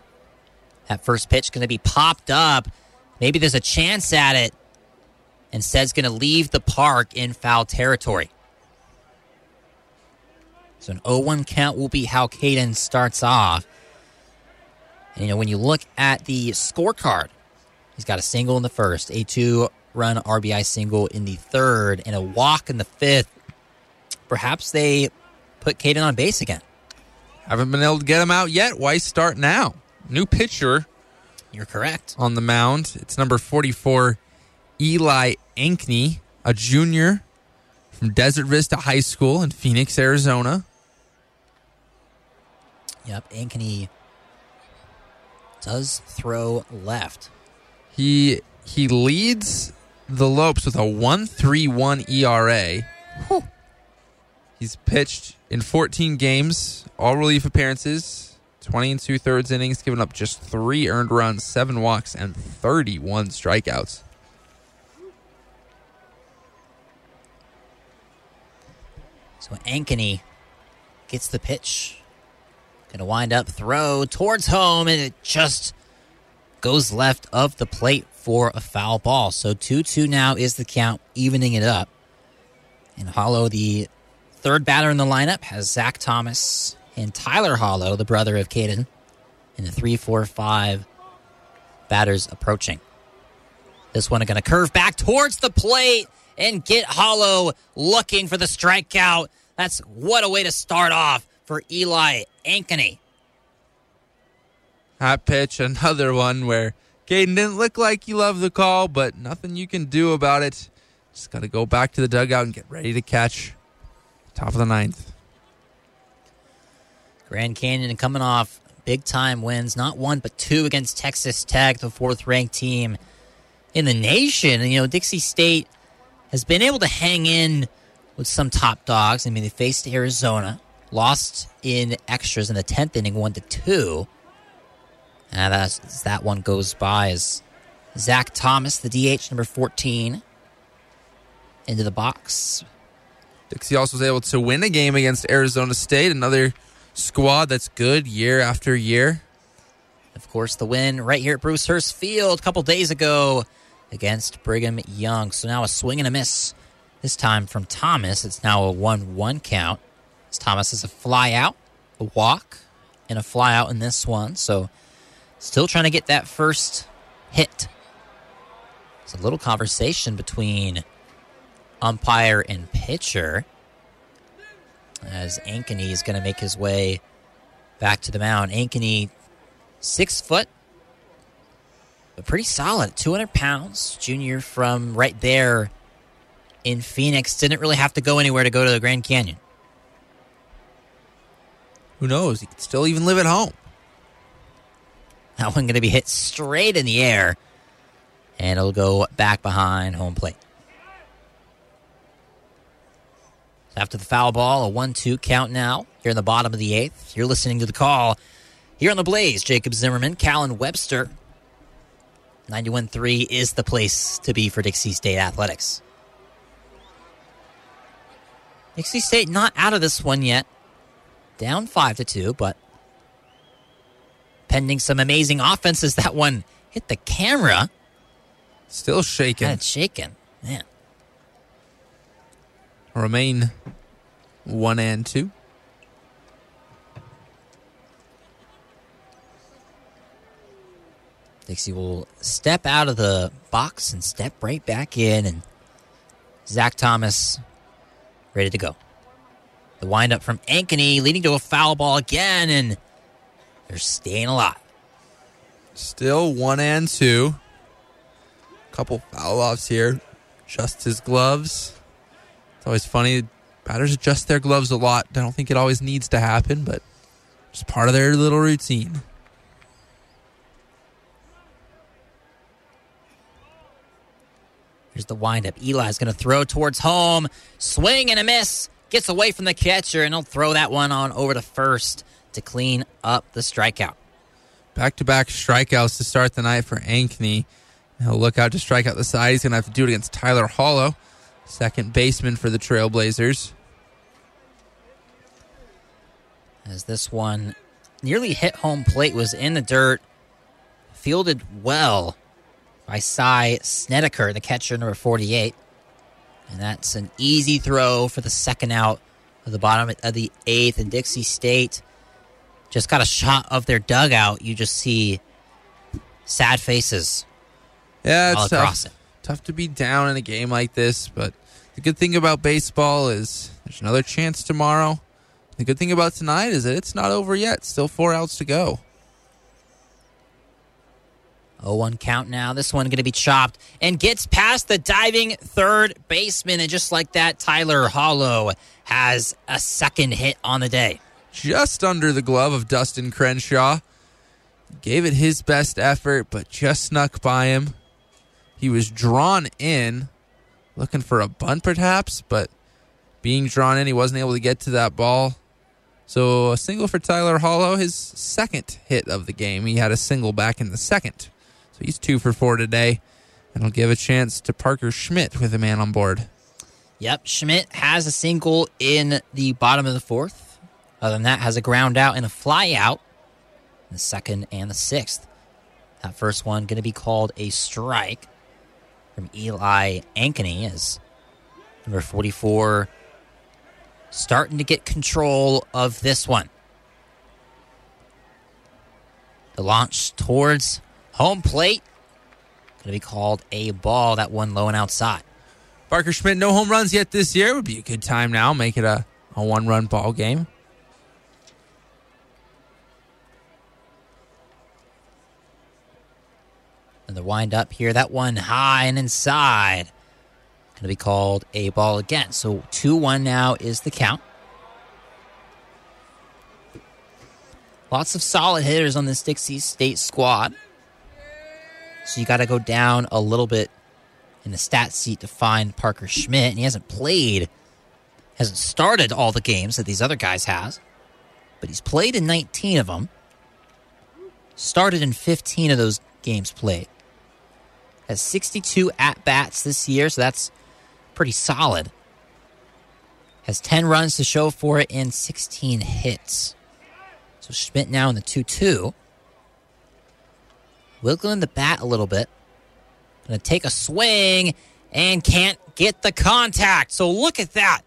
That first pitch going to be popped up. Maybe there's a chance at it. Instead, going to leave the park in foul territory. So an 0-1 count will be how Caden starts off. And, you know, when you look at the scorecard, he's got a single in the first, a two run RBI single in the third, and a walk in the fifth. Perhaps they put Caden on base again. Haven't been able to get him out yet. Why start now? New pitcher. You're correct. On the mound. It's number 44, Eli Ankeny, a junior from Desert Vista High School in Phoenix, Arizona. Yep, Ankeny does throw left. He he leads the Lopes with a 1.31 ERA. He's pitched in 14 games, all relief appearances, 20 and two thirds innings, given up just three earned runs, seven walks, and 31 strikeouts. So Ankeny gets the pitch. Gonna wind up throw towards home, and it just goes left of the plate for a foul ball. So 2 2 now is the count, evening it up. And Hollow, the third batter in the lineup, has Zach Thomas and Tyler Hollow, the brother of Caden, in the 3 4 5 batters approaching. This one going to curve back towards the plate and get Hollow looking for the strikeout. That's what a way to start off for Eli Ankeny. Hot pitch, another one where Caden didn't look like he loved the call, but nothing you can do about it. Just got to go back to the dugout and get ready to catch. Top of the ninth. Grand Canyon coming off big time wins, not one but two against Texas Tech, the fourth ranked team in the nation. And, you know, Dixie State has been able to hang in with some top dogs. I mean, they faced Arizona, lost in extras in the 10th inning, 1 to 2. And as that one goes by, as Zach Thomas, the DH, number 14, into the box. Dixie also was able to win a game against Arizona State, another squad that's good year after year. Of course, the win right here at Bruce Hurst Field a couple days ago against Brigham Young. So now a swing and a miss. This time from Thomas. It's now a 1 1 count. As Thomas is a fly out, a walk, and a fly out in this one. So still trying to get that first hit. It's a little conversation between umpire and pitcher as Ankeny is going to make his way back to the mound. Ankeny, six foot, but pretty solid, 200 pounds. Junior from right there in Phoenix. Didn't really have to go anywhere to go to the Grand Canyon. Who knows? He could still even live at home. That one going to be hit straight in the air, and it'll go back behind home plate. After the foul ball, a 1 2 count now. Here in the bottom of the eighth. You're listening to the call here on the Blaze. Jacob Zimmerman, Callan Webster. 91 3 is the place to be for Dixie State Athletics. Dixie State not out of this one yet. Down 5 to 2, but pending some amazing offenses, that one hit the camera. Still shaking. Yeah, it's shaking. Man. Remain one and two. Dixie will step out of the box and step right back in, and Zach Thomas ready to go. The windup from Ankeny leading to a foul ball again, and they're staying alive. Still one and two. Couple foul offs here. Just his gloves. It's always funny. Batters adjust their gloves a lot. I don't think it always needs to happen, but it's part of their little routine. Here's the windup. Eli's going to throw towards home. Swing and a miss. Gets away from the catcher, and he'll throw that one on over to first to clean up the strikeout. Back to back strikeouts to start the night for Ankeny. He'll look out to strike out the side. He's going to have to do it against Tyler Hollow, second baseman for the Trailblazers. As this one nearly hit home plate, was in the dirt, fielded well by Cy Snedeker, the catcher, number 48. And that's an easy throw for the second out of the bottom of the eighth. And Dixie State just got a shot of their dugout. You just see sad faces. Yeah, all it's across tough, it. tough to be down in a game like this, but the good thing about baseball is there's another chance tomorrow. The good thing about tonight is that it's not over yet. Still four outs to go. 0-1 count now. This one going to be chopped and gets past the diving third baseman. And just like that, Tyler Hollow has a second hit on the day. Just under the glove of Dustin Crenshaw. Gave it his best effort, but just snuck by him. He was drawn in, looking for a bunt perhaps, but being drawn in, he wasn't able to get to that ball. So a single for Tyler Hollow, his second hit of the game. He had a single back in the second. So he's two for four today. And he'll give a chance to Parker Schmidt with a man on board. Yep, Schmidt has a single in the bottom of the fourth. Other than that, has a ground out and a fly out the second and the sixth. That first one going to be called a strike from Eli Ankeny as number 44 starting to get control of this one. The launch towards home plate going to be called a ball. That one low and outside. Parker Schmidt, no home runs yet this year. Would be a good time now. Make it a, a one run ball game. And the wind up here, that one high and inside. Going to be called a ball again. So 2 1 now is the count. Lots of solid hitters on this Dixie State squad. So you got to go down a little bit in the stat sheet to find Parker Schmidt. And he hasn't played, hasn't started all the games that these other guys has, but he's played in 19 of them. Started in 15 of those games played. Has 62 at bats this year, so that's pretty solid. Has 10 runs to show for it and 16 hits. So Schmidt now in the 2 2. Wiggling the bat a little bit. To take a swing and can't get the contact. So look at that.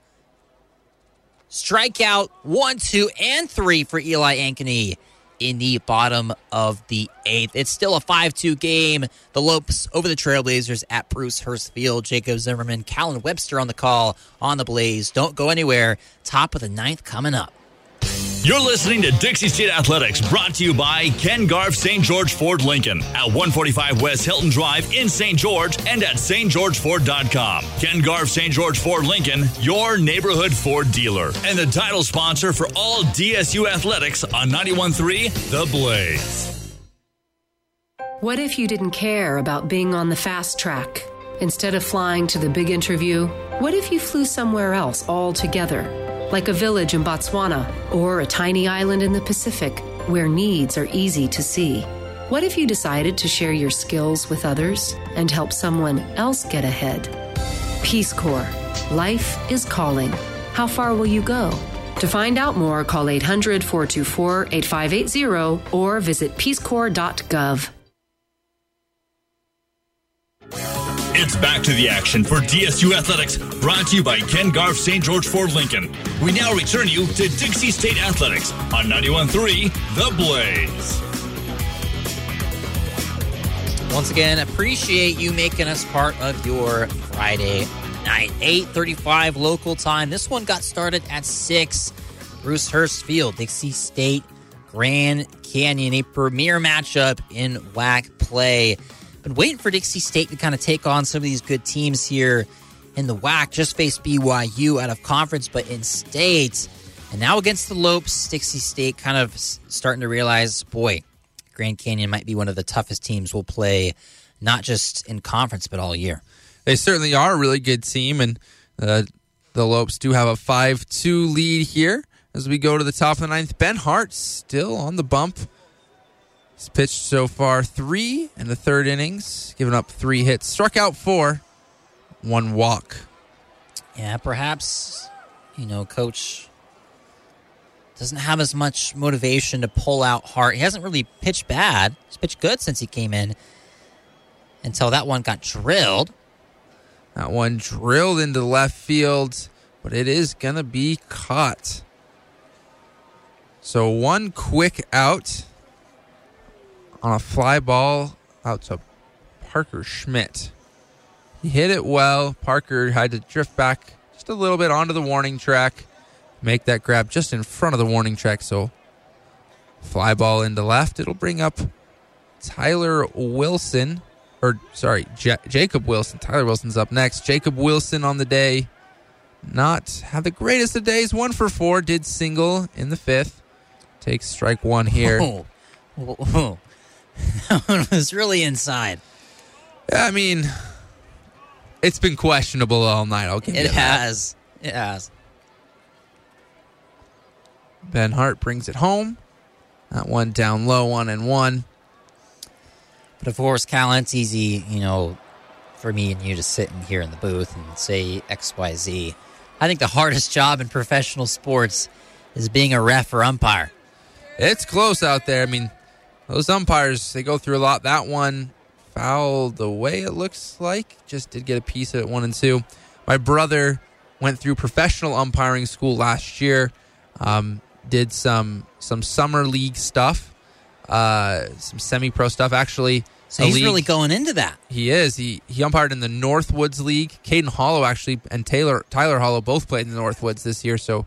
Strikeout one, two, and three for Eli Ankeny in the bottom of the eighth. It's still a 5 2 game. The Lopes over the Trailblazers at Bruce Hurst Field. Jacob Zimmerman, Callan Webster on the call on the Blaze. Don't go anywhere. Top of the ninth coming up. You're listening to Dixie State Athletics, brought to you by Ken Garff St. George Ford Lincoln at 145 West Hilton Drive in St. George and at stgeorgeford.com. Ken Garff St. George Ford Lincoln, your neighborhood Ford dealer, and the title sponsor for all DSU athletics on 91.3 The Blaze. What if you didn't care about being on the fast track? Instead of flying to the big interview, what if you flew somewhere else altogether? Like a village in Botswana or a tiny island in the Pacific where needs are easy to see. What if you decided to share your skills with others and help someone else get ahead? Peace Corps. Life is calling. How far will you go? To find out more, call 800 424 8580 or visit peacecorps.gov. It's back to the action for DSU Athletics, brought to you by Ken Garff St. George Ford Lincoln. We now return you to Dixie State Athletics on 91.3 The Blaze. Once again, appreciate you making us part of your Friday night. 8.35 local time. This one got started at 6. Bruce Hurst Field, Dixie State, Grand Canyon, a premier matchup in WAC play. Been waiting for Dixie State to kind of take on some of these good teams here in the WAC. Just faced BYU out of conference, but in state. And now against the Lopes, Dixie State kind of starting to realize, boy, Grand Canyon might be one of the toughest teams we'll play, not just in conference, but all year. They certainly are a really good team, and uh, the Lopes do have a 5 2 lead here as we go to the top of the ninth. Ben Hart still on the bump. He's pitched so far three in the third innings, given up three hits, struck out four, one walk. Yeah, perhaps, you know, coach doesn't have as much motivation to pull out Hart. He hasn't really pitched bad. He's pitched good since he came in until that one got drilled. That one drilled into left field, but it is going to be caught. So one quick out on a fly ball out to Parker Schmidt. He hit it well. Parker had to drift back just a little bit onto the warning track, make that grab just in front of the warning track. So fly ball into left. It'll bring up Tyler Wilson, or sorry, Ja- Jacob Wilson. Tyler Wilson's up next. Jacob Wilson on the day, not have the greatest of days. One for four, did single in the fifth. Takes strike one here. Oh, oh, oh. *laughs* that one was really inside. I mean, it's been questionable all night. I'll give you It that. has. It has. Ben Hart brings it home. That one down low, one and one. But of course, Cal, it's easy, you know, for me and you to sit in here in the booth and say XYZ. I think the hardest job in professional sports is being a ref or umpire. It's close out there. I mean, those umpires, they go through a lot. That one fouled away, it looks like. Just did get a piece of it, one and two. My brother went through professional umpiring school last year. Um, did some some summer league stuff, uh, some semi pro stuff. Actually, So he's league- really going into that. He is. He he umpired in the Northwoods League. Caden Hollow actually and Taylor Tyler Hollow both played in the Northwoods this year, so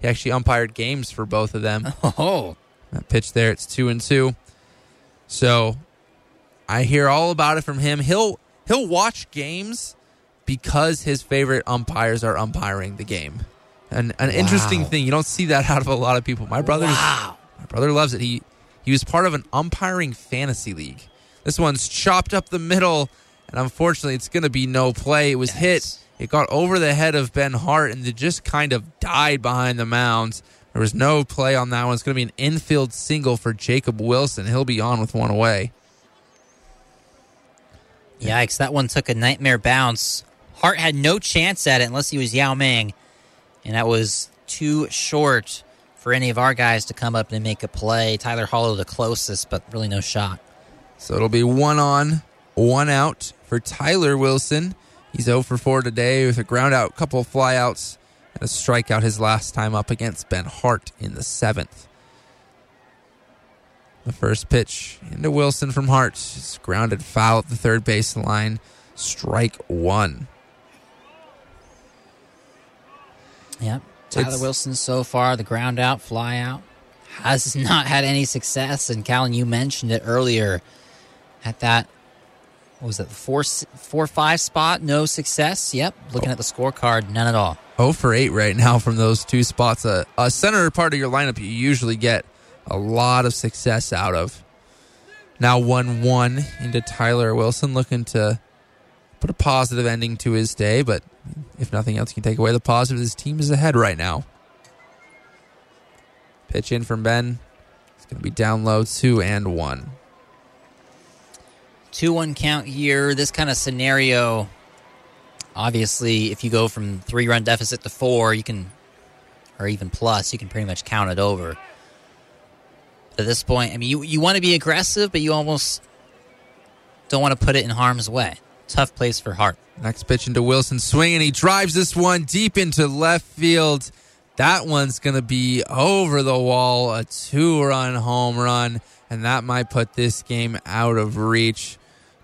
he actually umpired games for both of them. *laughs* Oh, that pitch there, it's two and two. So I hear all about it from him. He'll he'll watch games because his favorite umpires are umpiring the game. And an interesting thing, you don't see that out of a lot of people. My brother's Wow. my brother loves it. He he was part of an umpiring fantasy league. This one's chopped up the middle, and unfortunately, it's going to be no play. It was hit. It got over the head of Ben Hart, and it just kind of died behind the mounds. There was no play on that one. It's going to be an infield single for Jacob Wilson. He'll be on with one away. Yikes, that one took a nightmare bounce. Hart had no chance at it unless he was Yao Ming, and that was too short for any of our guys to come up and make a play. Tyler Hollow the closest, but really no shot. So it'll be one on, one out for Tyler Wilson. He's 0 for 4 today with a ground out, couple flyouts, and a strikeout his last time up against Ben Hart in the seventh. The first pitch into Wilson from Hart. is grounded foul at the third base line. Strike one. Yep. Tyler It's- Wilson so far, the ground out, fly out, has *laughs* not had any success. And Callan, you mentioned it earlier at that, what was it, the four, four, five spot? No success. Yep. Looking at the scorecard, none at all. 0 for 8 right now from those two spots. A, a center part of your lineup you usually get a lot of success out of. Now 1 1 into Tyler Wilson, looking to put a positive ending to his day, but if nothing else, you can take away the positive. His team is ahead right now. Pitch in from Ben. It's going to be down low, 2 and 1. 2 1 count here. This kind of scenario, obviously, if you go from three run deficit to four, you can, or even plus, you can pretty much count it over. At this point, I mean, you, you want to be aggressive, but you almost don't want to put it in harm's way. Tough place for Hart. Next pitch into Wilson swing, and he drives this one deep into left field. That one's going to be over the wall, a two run home run, and that might put this game out of reach.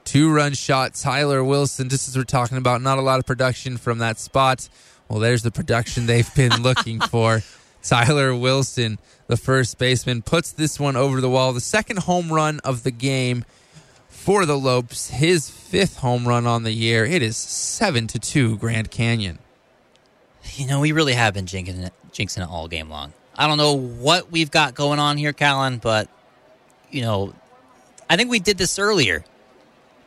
Two run shot, Tyler Wilson, just as we're talking about, not a lot of production from that spot. Well, there's the production they've been *laughs* looking for. Tyler Wilson, the first baseman, puts this one over the wall. The second home run of the game for the Lopes, his fifth home run on the year. It is seven to two Grand Canyon. You know, we really have been jinxing it, jinxing it all game long. I don't know what we've got going on here, Callan, but, you know, I think we did this earlier.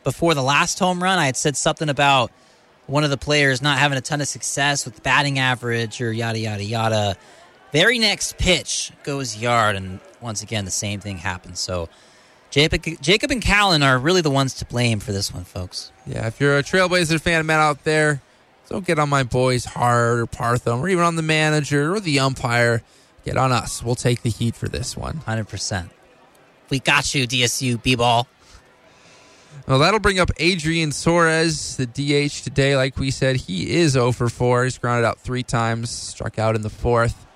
Before the last home run, I had said something about one of the players not having a ton of success with batting average or yada, yada, yada. Very next pitch goes yard, and once again, the same thing happens. So, Jacob, Jacob and Callan are really the ones to blame for this one, folks. Yeah, if you're a Trailblazer fan, man, out there, don't get on my boys hard or Portham or even on the manager or the umpire. Get on us. We'll take the heat for this one. 100%. We got you, DSU B-ball. Well, that'll bring up Adrian Suarez, the DH today. Like we said, he is 0 for 4. He's grounded out three times, struck out in the fourth.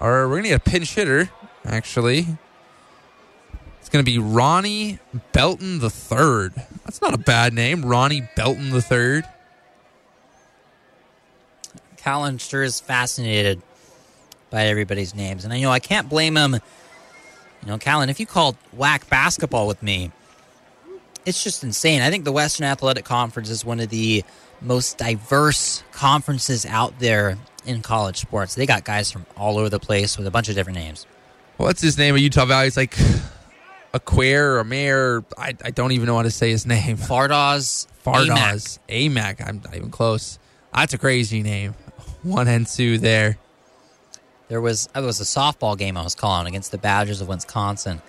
Or we're going to get a pinch hitter, actually. It's going to be Ronnie Belton the third. That's not a bad name, Ronnie Belton the third. Sure is fascinated by everybody's names. And I know I can't blame him, You know, Callan, if you called WAC basketball with me, it's just insane. I think the Western Athletic Conference is one of the most diverse conferences out there in college sports. They got guys from all over the place with a bunch of different names. What's his name at Utah Valley? It's like a queer or mayor. I, I don't even know how to say his name. Fardaws. Fardaws. Aimaq. I'm not even close. That's a crazy name. *laughs* One and two there. There was it was a softball game I was calling against the Badgers of Wisconsin.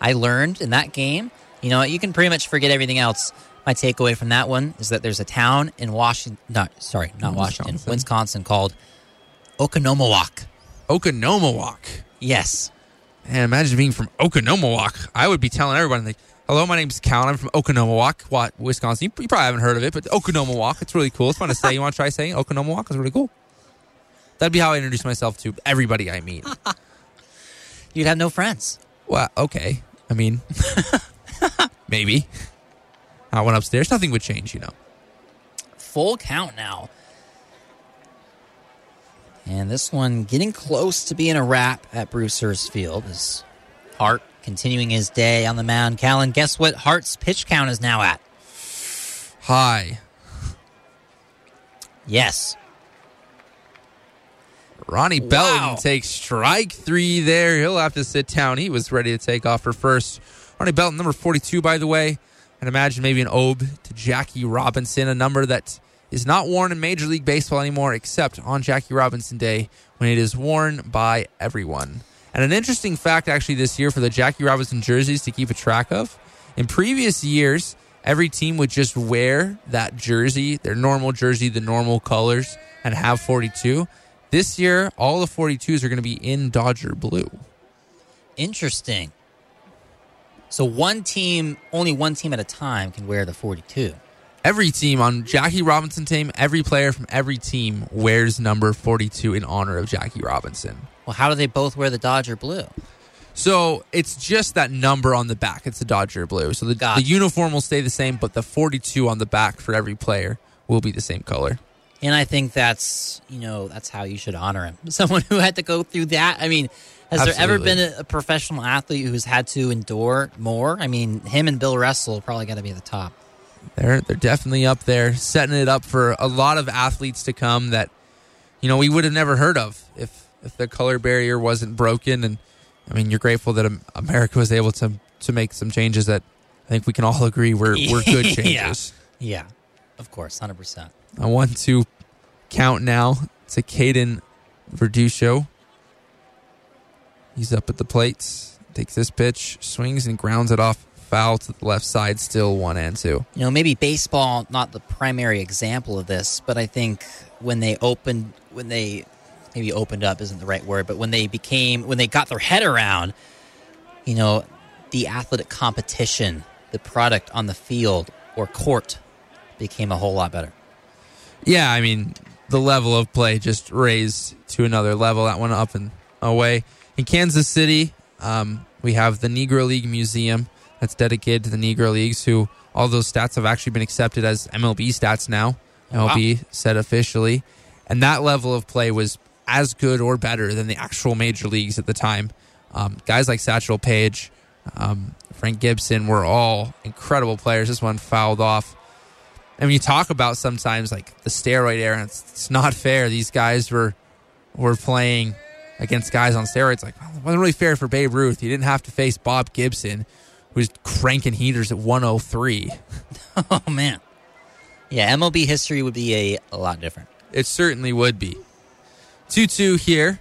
I learned in that game, you know, you can pretty much forget everything else. My takeaway from that one is that there's a town in Washington, no, sorry, not Washington, Wisconsin. Wisconsin called Oconomowoc. Oconomowoc. Yes. Man, imagine being from Oconomowoc. I would be telling everybody, like, hello, my name's Cal. I'm from Oconomowoc, what, Wisconsin. You, you probably haven't heard of it, but Oconomowoc. It's really cool. It's fun to say. You want to try saying Oconomowoc? It's really cool. That'd be how I introduce myself to everybody I meet. *laughs* You'd have no friends. Well, okay. I mean, *laughs* *laughs* maybe. I went upstairs. Nothing would change, you know. Full count now. And this one getting close to being a wrap at Bruce Hurst Field is Hart continuing his day on the mound. Callan, guess what Hart's pitch count is now at? Hi. Yes. Ronnie Belton takes strike three there. He'll have to sit down. He was ready to take off for first. Ronnie Belton, number 42, by the way. And imagine maybe an ode to Jackie Robinson, a number that is not worn in Major League Baseball anymore, except on Jackie Robinson Day when it is worn by everyone. And an interesting fact, actually, this year for the Jackie Robinson jerseys to keep a track of. In previous years, every team would just wear that jersey, their normal jersey, the normal colors, and have 42. This year, all the 42s are going to be in Dodger blue. Interesting. So one team, only one team at a time can wear the 42. Every team on Jackie Robinson team, every player from every team wears number 42 in honor of Jackie Robinson. Well, how do they both wear the Dodger blue? So it's just that number on the back. It's the Dodger blue. So the, the uniform will stay the same, but the 42 on the back for every player will be the same color. And I think that's, you know, that's how you should honor him. *laughs* Someone who had to go through that. I mean, has there ever been a, professional athlete who's had to endure more? I mean, him and Bill Russell probably got to be at the top. They're they're definitely up there, setting it up for a lot of athletes to come that you know we would have never heard of if if the color barrier wasn't broken. And I mean, you're grateful that America was able to to make some changes that I think we can all agree were were *laughs* good changes. Yeah, yeah of course, 100%. I want to count now to Caden Verduzco. He's up at the plates, takes this pitch, swings and grounds it off foul to the left side, still one and two. You know, maybe baseball not the primary example of this, but I think when they opened when they maybe opened up isn't the right word, but when they became when they got their head around, you know, the athletic competition, the product on the field or court became a whole lot better. Yeah, I mean, the level of play just raised to another level. That went up and away. In Kansas City, um, we have the Negro League Museum that's dedicated to the Negro Leagues, who all those stats have actually been accepted as MLB stats now. Oh, wow. MLB said officially. And that level of play was as good or better than the actual major leagues at the time. Um, guys like Satchel Paige, um, Frank Gibson were all incredible players. This one fouled off. And when you talk about sometimes like the steroid era, it's, it's not fair. These guys were were playing against guys on steroids. Like well, it wasn't really fair for Babe Ruth. He didn't have to face Bob Gibson, who was cranking heaters at 103. *laughs* oh man, yeah, MLB history would be a, a lot different. It certainly would be. 2 2 here.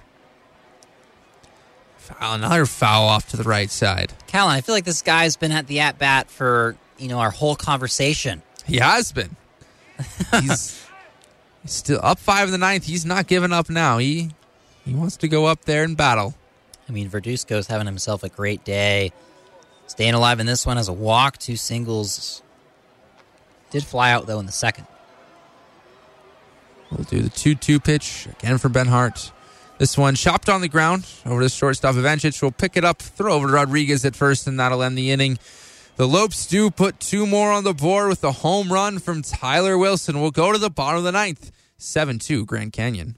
Foul, another foul off to the right side. Callan, I feel like this guy's been at the at bat for you know our whole conversation. He has been. *laughs* He's still up five in the ninth. He's not giving up now. He he wants to go up there and battle. I mean, Verduzco's having himself a great day. Staying alive in this one as a walk, two singles. Did fly out though in the second. We'll do the 2 2 pitch again for Ben Hart. This one chopped on the ground over to shortstop. Evenchich will pick it up, throw over to Rodriguez at first, and that'll end the inning. The Lopes do put two more on the board with a home run from Tyler Wilson. We'll go to the bottom of the ninth. 7 2 Grand Canyon.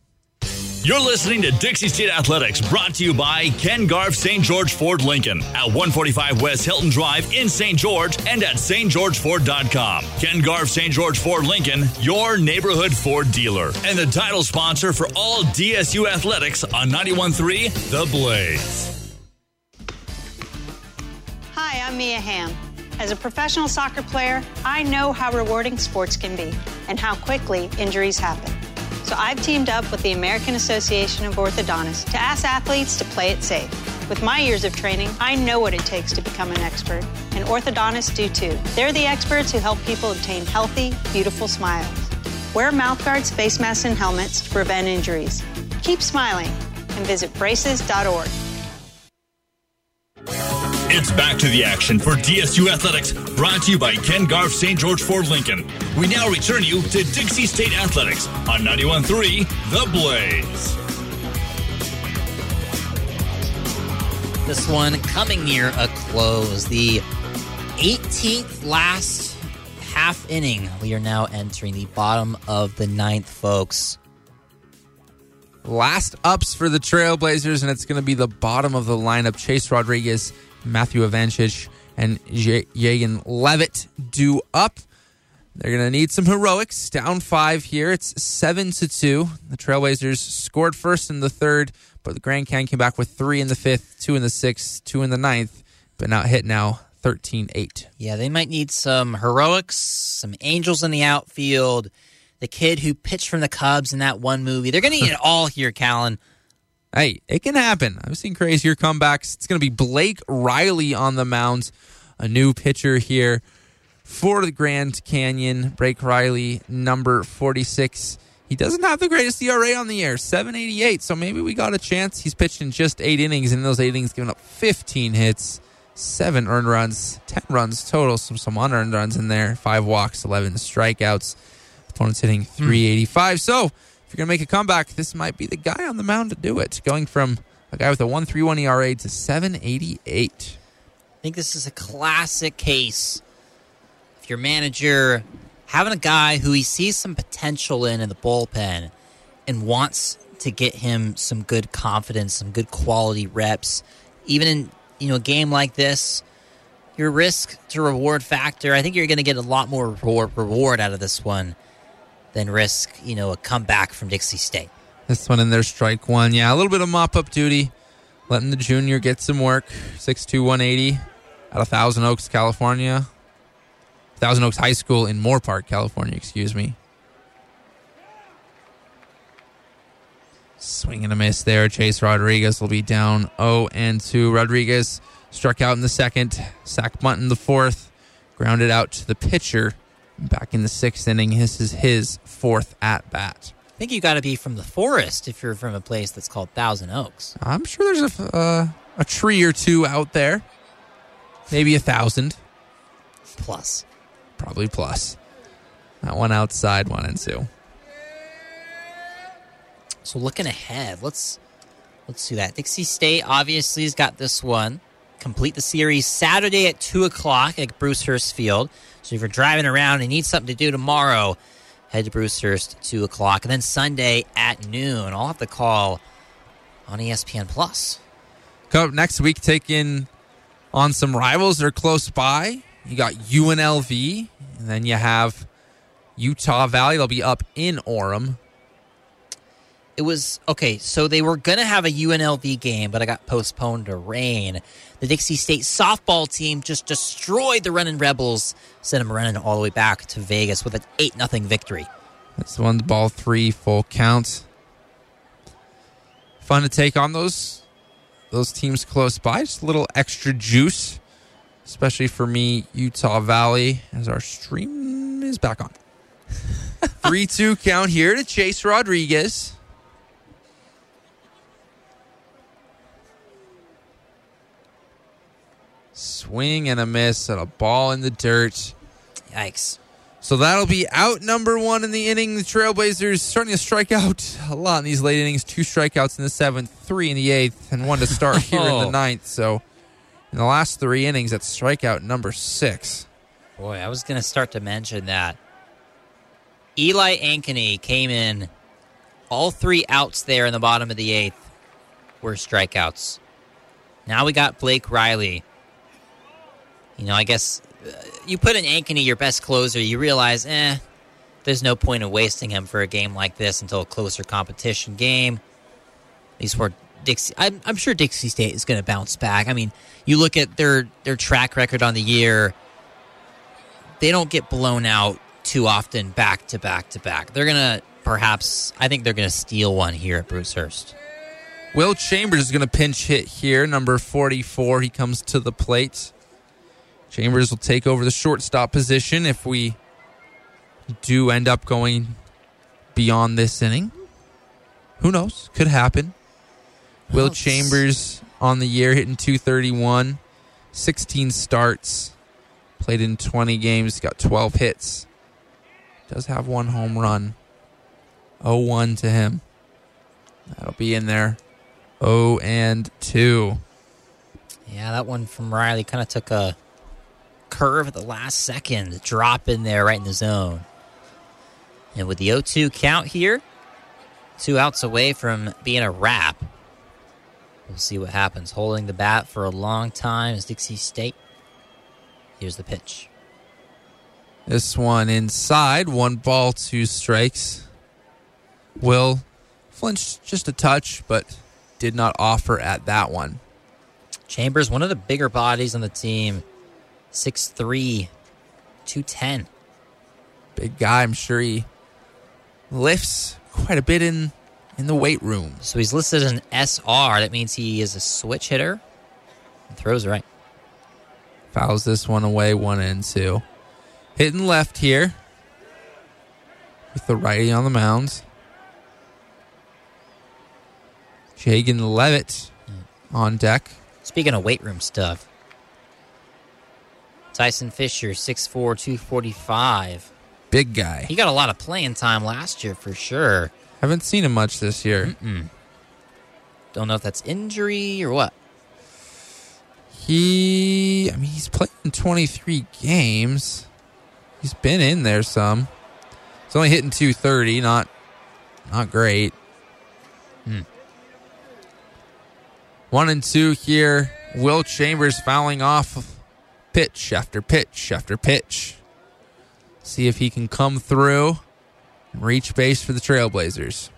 You're listening to Dixie State Athletics, brought to you by Ken Garff St. George Ford Lincoln at 145 West Hilton Drive in St. George and at stgeorgeford.com. Ken Garff St. George Ford Lincoln, your neighborhood Ford dealer, and the title sponsor for all DSU athletics on 91.3 The Blaze. Hi, I'm Mia Hamm. As a professional soccer player, I know how rewarding sports can be and how quickly injuries happen. So I've teamed up with the American Association of Orthodontists to ask athletes to play it safe. With my years of training, I know what it takes to become an expert, and orthodontists do too. They're the experts who help people obtain healthy, beautiful smiles. Wear mouthguards, face masks, and helmets to prevent injuries. Keep smiling and visit braces.org. It's back to the action for DSU Athletics, brought to you by Ken Garff St. George Ford Lincoln. We now return you to Dixie State Athletics on 91.3 The Blaze. This one coming near a close. The 18th last half inning. We are now entering the bottom of the ninth, folks. Last ups for the Trailblazers, and it's going to be the bottom of the lineup. Chase Rodriguez, Matthew Avancic, and Jagan Levitt do up. They're going to need some heroics. Down five here. It's seven to two. The Trailblazers scored first in the third, but the Grand Can came back with three in the fifth, two in the sixth, two in the ninth, but not hit now 13 8. Yeah, they might need some heroics, some angels in the outfield. The kid who pitched from the Cubs in that one movie. They're going to need it *laughs* all here, Callan. Hey, it can happen. I've seen crazier comebacks. It's going to be Blake Riley on the mound, a new pitcher here for the Grand Canyon. Blake Riley, number 46. He doesn't have the greatest ERA on the year, 788. So maybe we got a chance. He's pitched in just eight innings, and in those eight innings, giving up 15 hits, seven earned runs, 10 runs total, some, some unearned runs in there, five walks, 11 strikeouts. Opponent's hitting 385. So if you're going to make a comeback, this might be the guy on the mound to do it. Going from a guy with a 131 ERA to 788. I think this is a classic case. If your manager having a guy who he sees some potential in in the bullpen and wants to get him some good confidence, some good quality reps, even in you know a game like this, your risk to reward factor, I think you're going to get a lot more reward, reward out of this one than risk, you know, a comeback from Dixie State. This one in their strike one. Yeah, a little bit of mop up duty. Letting the junior get some work. 6'2, 180 out of Thousand Oaks, California. Thousand Oaks High School in Moorpark, California, excuse me. Swing and a miss there. Chase Rodriguez will be down 0 and 2. Rodriguez struck out in the second, sack bunt in the fourth, grounded out to the pitcher. Back in the sixth inning, this is his fourth at bat. I think you got to be from the forest if you're from a place that's called Thousand Oaks. I'm sure there's a uh, a tree or two out there, maybe a thousand plus, probably plus. That one outside, one and two. So looking ahead, let's let's do that. Dixie State obviously has got this one. Complete the series Saturday at two o'clock at Bruce Hurst Field. So if you're driving around and need something to do tomorrow, head to Bruce Hurst's two o'clock, and then Sunday at noon. I'll have to call on ESPN Plus. Come up next week, taking on some rivals that are close by. You got UNLV, and then you have Utah Valley. They'll be up in Orem. It was okay, so they were going to have a UNLV game, but I got postponed to rain. The Dixie State softball team just destroyed the Running Rebels, sent them running all the way back to Vegas with an 8 0 victory. That's the one ball three, full count. Fun to take on those those teams close by. Just a little extra juice, especially for me, Utah Valley, as our stream is back on. *laughs* 3 2 count here to Chase Rodriguez. Swing and a miss and a ball in the dirt. Yikes. So that'll be out number one in the inning. The Trailblazers starting to strike out a lot in these late innings. Two strikeouts in the seventh, three in the eighth, and one to start *laughs* here in the oh. ninth. So in the last three innings, that's strikeout number six. Boy, I was going to start to mention that. Eli Ankeny came in All three outs there in the bottom of the eighth were strikeouts. Now we got Blake Riley. You know, I guess uh, you put in Ankeny, your best closer, you realize, eh, there's no point in wasting him for a game like this until a closer competition game. Least for Dixie, I'm, I'm sure Dixie State is going to bounce back. I mean, you look at their their track record on the year; they don't get blown out too often, back to back to back. They're gonna perhaps, I think they're gonna steal one here at Bruce Hurst. Will Chambers is going to pinch hit here, number 44. He comes to the plate. Chambers will take over the shortstop position if we do end up going beyond this inning. Who knows? Could happen. Will Well, Chambers on the year hitting 231, 16 starts, played in 20 games, got 12 hits. Does have one home run. 0 1 to him. That'll be in there. 0 and 2. Yeah, that one from Riley kind of took a curve at the last second, drop in there right in the zone. And with the 0 2 count here, two outs away from being a wrap. We'll see what happens. Holding the bat for a long time is Dixie State. Here's the pitch. This one inside, one ball, two strikes. Will flinched just a touch, but did not offer at that one. Chambers, one of the bigger bodies on the team, 6'3, 210. Big guy, I'm sure he lifts quite a bit in in the weight room. So he's listed as an SR. That means he is a switch hitter and throws right. Fouls this one away, one and two. Hitting left here with the righty on the mound. Jagan Levitt hmm. on deck. Speaking of weight room stuff, Tyson Fisher, 6'4, 245. Big guy. He got a lot of playing time last year for sure. Haven't seen him much this year. Mm-mm. Don't know if that's injury or what. He, I mean, he's played in 23 games. He's been in there some. He's only hitting 230, not not great. Hmm. One and two here. Will Chambers fouling off pitch after pitch after pitch. See if he can come through and reach base for the Trailblazers.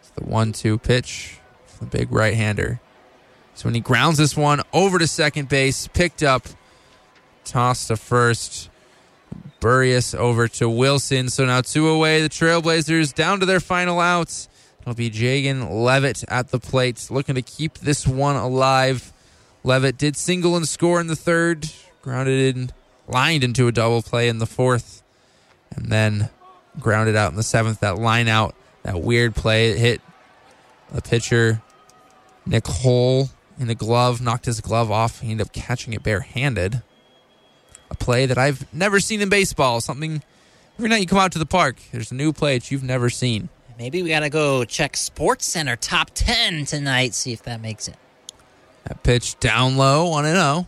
It's the one two pitch. From the big right hander. So when he grounds this one over to second base, picked up, tossed to first. Burrius over to Wilson. So now two away. The Trailblazers down to their final outs. It'll be Jagan Levitt at the plate, looking to keep this one alive. Levitt did single and score in the third, grounded in, lined into a double play in the fourth, and then grounded out in the seventh. That line out, that weird play that hit the pitcher Nick Hull in the glove, knocked his glove off. He ended up catching it barehanded. A play that I've never seen in baseball. Something every night you come out to the park, there's a new play that you've never seen. Maybe we got to go check Sports Center top 10 tonight, see if that makes it. That pitch down low, 1 0.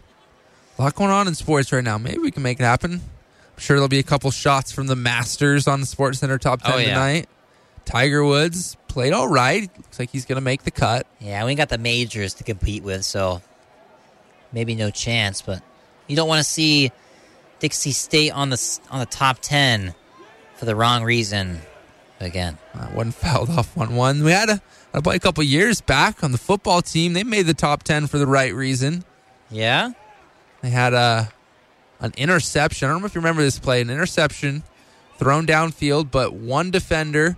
A lot going on in sports right now. Maybe we can make it happen. I'm sure there'll be a couple shots from the Masters on the Sports Center top 10 Oh, yeah. tonight. Tiger Woods played all right. Looks like he's going to make the cut. Yeah, we got the majors to compete with, so maybe no chance. But you don't want to see Dixie State on the on the top ten for the wrong reason again. Uh, one fouled off one one. We had a, a play a couple years back on the football team. They made the top ten for the right reason. Yeah, They had a an interception. I don't know if you remember this play. An interception thrown downfield, but one defender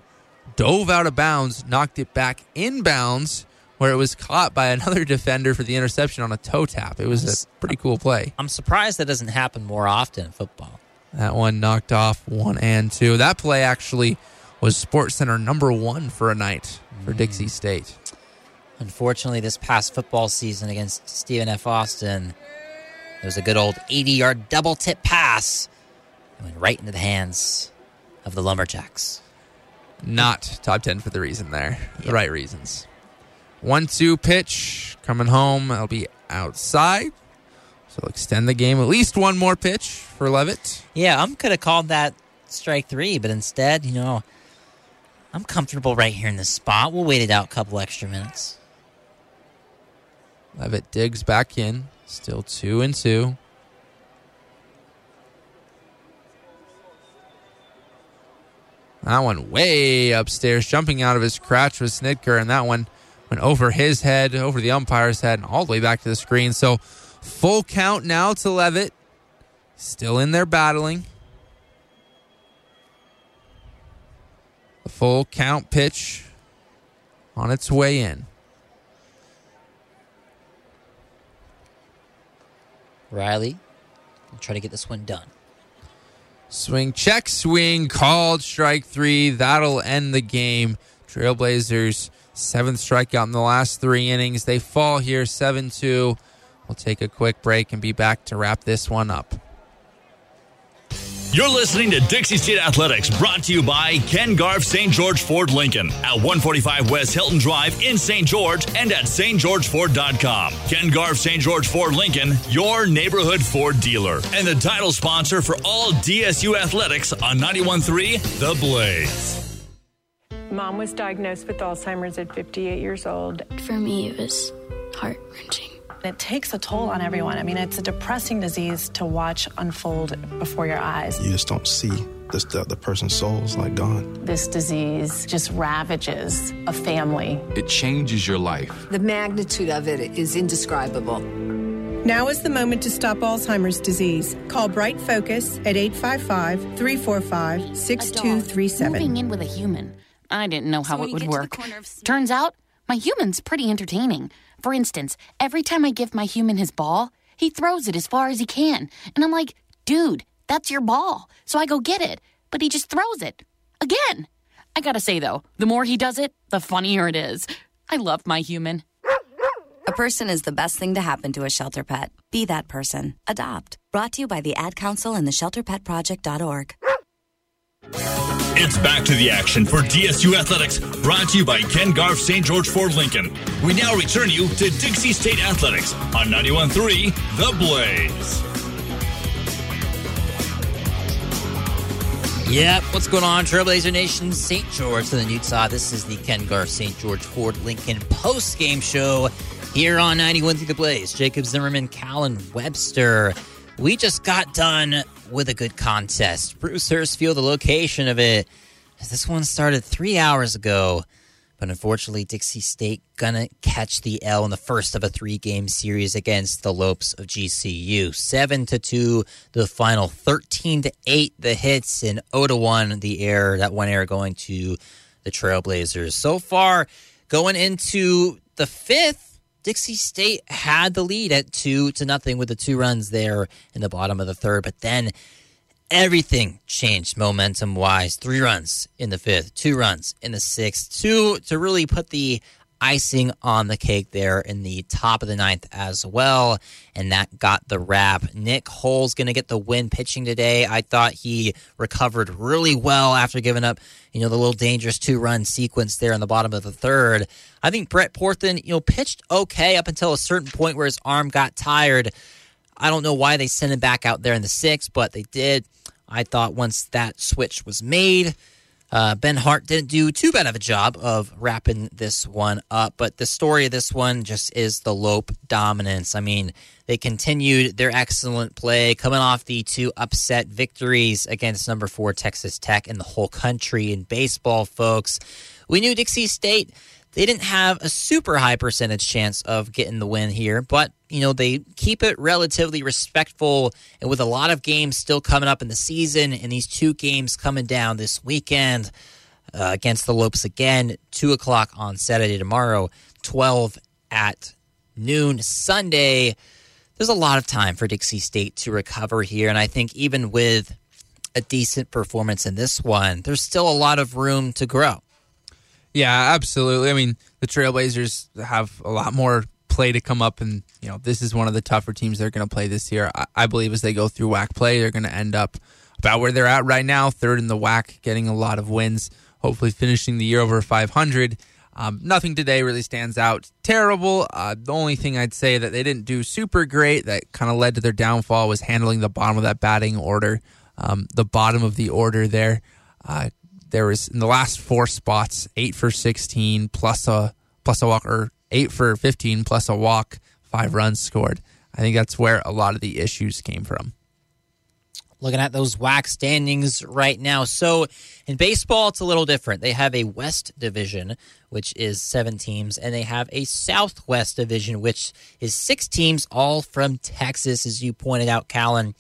dove out of bounds, knocked it back inbounds, where it was caught by another *laughs* defender for the interception on a toe tap. It was a pretty cool play. I'm surprised that doesn't happen more often in football. That one knocked off one and two. That play actually was Sports Center number one for a night for Dixie mm. State. Unfortunately, this past football season against Stephen F. Austin, there was a good old 80 yard double tip pass that went right into the hands of the Lumberjacks. Not top 10 for the reason there. The right reasons. 1 2 pitch coming home. I'll be outside. So extend the game at least one more pitch for Levitt. Yeah, I'm could have called that strike three, but instead, you know, I'm comfortable right here in this spot. We'll wait it out a couple extra minutes. Levitt digs back in. Still two and two. That one way upstairs, jumping out of his crotch with Snedeker, and that one went over his head, over the umpire's head, and all the way back to the screen. So full count now to Levitt. Still in there battling. The full count pitch on its way in. Riley, try to get this one done. Swing, check, swing, called strike three. That'll end the game. Trailblazers, seventh strikeout in the last three innings. They fall here 7 2. We'll take a quick break and be back to wrap this one up. You're listening to Dixie State Athletics, brought to you by Ken Garff St. George Ford Lincoln at 145 West Hilton Drive in St. George and at stgeorgeford.com. Ken Garff St. George Ford Lincoln, your neighborhood Ford dealer, and the title sponsor for all DSU athletics on 91.3 The Blaze. Mom was diagnosed with Alzheimer's at 58 years old. For me, it was heart wrenching. It takes a toll on everyone. I mean, it's a depressing disease to watch unfold before your eyes. You just don't see this, the, the person's soul is like gone. This disease just ravages a family. It changes your life. The magnitude of it is indescribable. Now is the moment to stop Alzheimer's disease. Call Bright Focus at 855 345 6237. Moving in with a human. I didn't know how it would work. Turns out, my human's pretty entertaining. For instance, every time I give my human his ball, he throws it as far as he can. And I'm like, dude, that's your ball. So I go get it. But he just throws it. Again. I gotta say, though, the more he does it, the funnier it is. I love my human. A person is the best thing to happen to a shelter pet. Be that person. Adopt. Brought to you by the Ad Council and the ShelterPetProject.org. It's back to the action for DSU Athletics, brought to you by Ken Garff St. George Ford Lincoln. We now return you to Dixie State Athletics on 91.3 The Blaze. Yep, what's going on, Trailblazer Nation? St. George to the Utah. This is the Ken Garff St. George Ford Lincoln post game show here on 91 Through the Blaze. Jacob Zimmerman, Callan Webster. We just got done with a good contest. Bruce Hurst Field, the location of it. This one started three hours ago, but unfortunately, Dixie State gonna catch the L in the first of a three-game series against the Lopes of GCU. Seven to two, the final. Thirteen to eight, the hits, and zero to one, the error. That one error going to the Trailblazers. So far, going into the fifth. Dixie State had the lead at two to nothing with the two runs there in the bottom of the third, but then everything changed momentum wise. Three runs in the fifth, two runs in the sixth, two to really put the icing on the cake there in the top of the ninth as well. And that got the wrap. Nick Hull's going to get the win pitching today. I thought he recovered really well after giving up, you know, the little dangerous two run sequence there in the bottom of the third. I think Brett Portham, you know, pitched okay up until a certain point where his arm got tired. I don't know why they sent him back out there in the sixth, but they did. I thought once that switch was made, uh, Ben Hart didn't do too bad of a job of wrapping this one up, but the story of this one just is the Lope dominance. I mean, they continued their excellent play, coming off the two upset victories against number four Texas Tech and the whole country in baseball, folks. We knew Dixie State they didn't have a super high percentage chance of getting the win here, but you know they keep it relatively respectful, and with a lot of games still coming up in the season, and these two games coming down this weekend uh, against the Lopes again, two o'clock on Saturday tomorrow, twelve at noon Sunday. There's a lot of time for Dixie State to recover here, and I think even with a decent performance in this one, there's still a lot of room to grow. Yeah, absolutely. I mean, the Trailblazers have a lot more play to come up, and you know this is one of the tougher teams they're going to play this year. I, I, believe as they go through WAC play, they're going to end up about where they're at right now, third in the WAC, getting a lot of wins. Hopefully, finishing the year over 500. Um, nothing today really stands out terrible. Uh, the only thing I'd say that they didn't do super great that kind of led to their downfall was handling the bottom of that batting order. Um, the bottom of the order there. Uh, there was in the last four spots, eight for 16 plus a plus a walk, or eight for 15 plus a walk, five runs scored. I think that's where a lot of the issues came from. Looking at those WAC standings right now. So in baseball, it's a little different. They have a West division, which is seven teams, and they have a Southwest division, which is six teams, all from Texas, as you pointed out, Callan.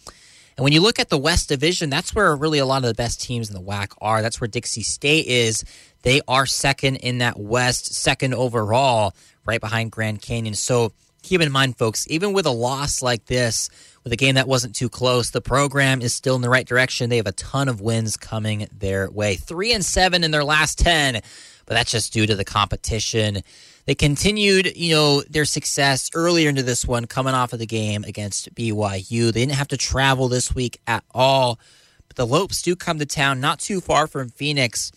And when you look at the West Division, that's where really a lot of the best teams in the WAC are. That's where Dixie State is. They are second in that West, second overall, right behind Grand Canyon. So keep in mind, folks, even with a loss like this, with a game that wasn't too close, the program is still in the right direction. They have a ton of wins coming their way. Three and seven in their last 10, but that's just due to the competition. They continued, you know, their success earlier into this one, coming off of the game against BYU. They didn't have to travel this week at all, but the Lopes do come to town not too far from Phoenix.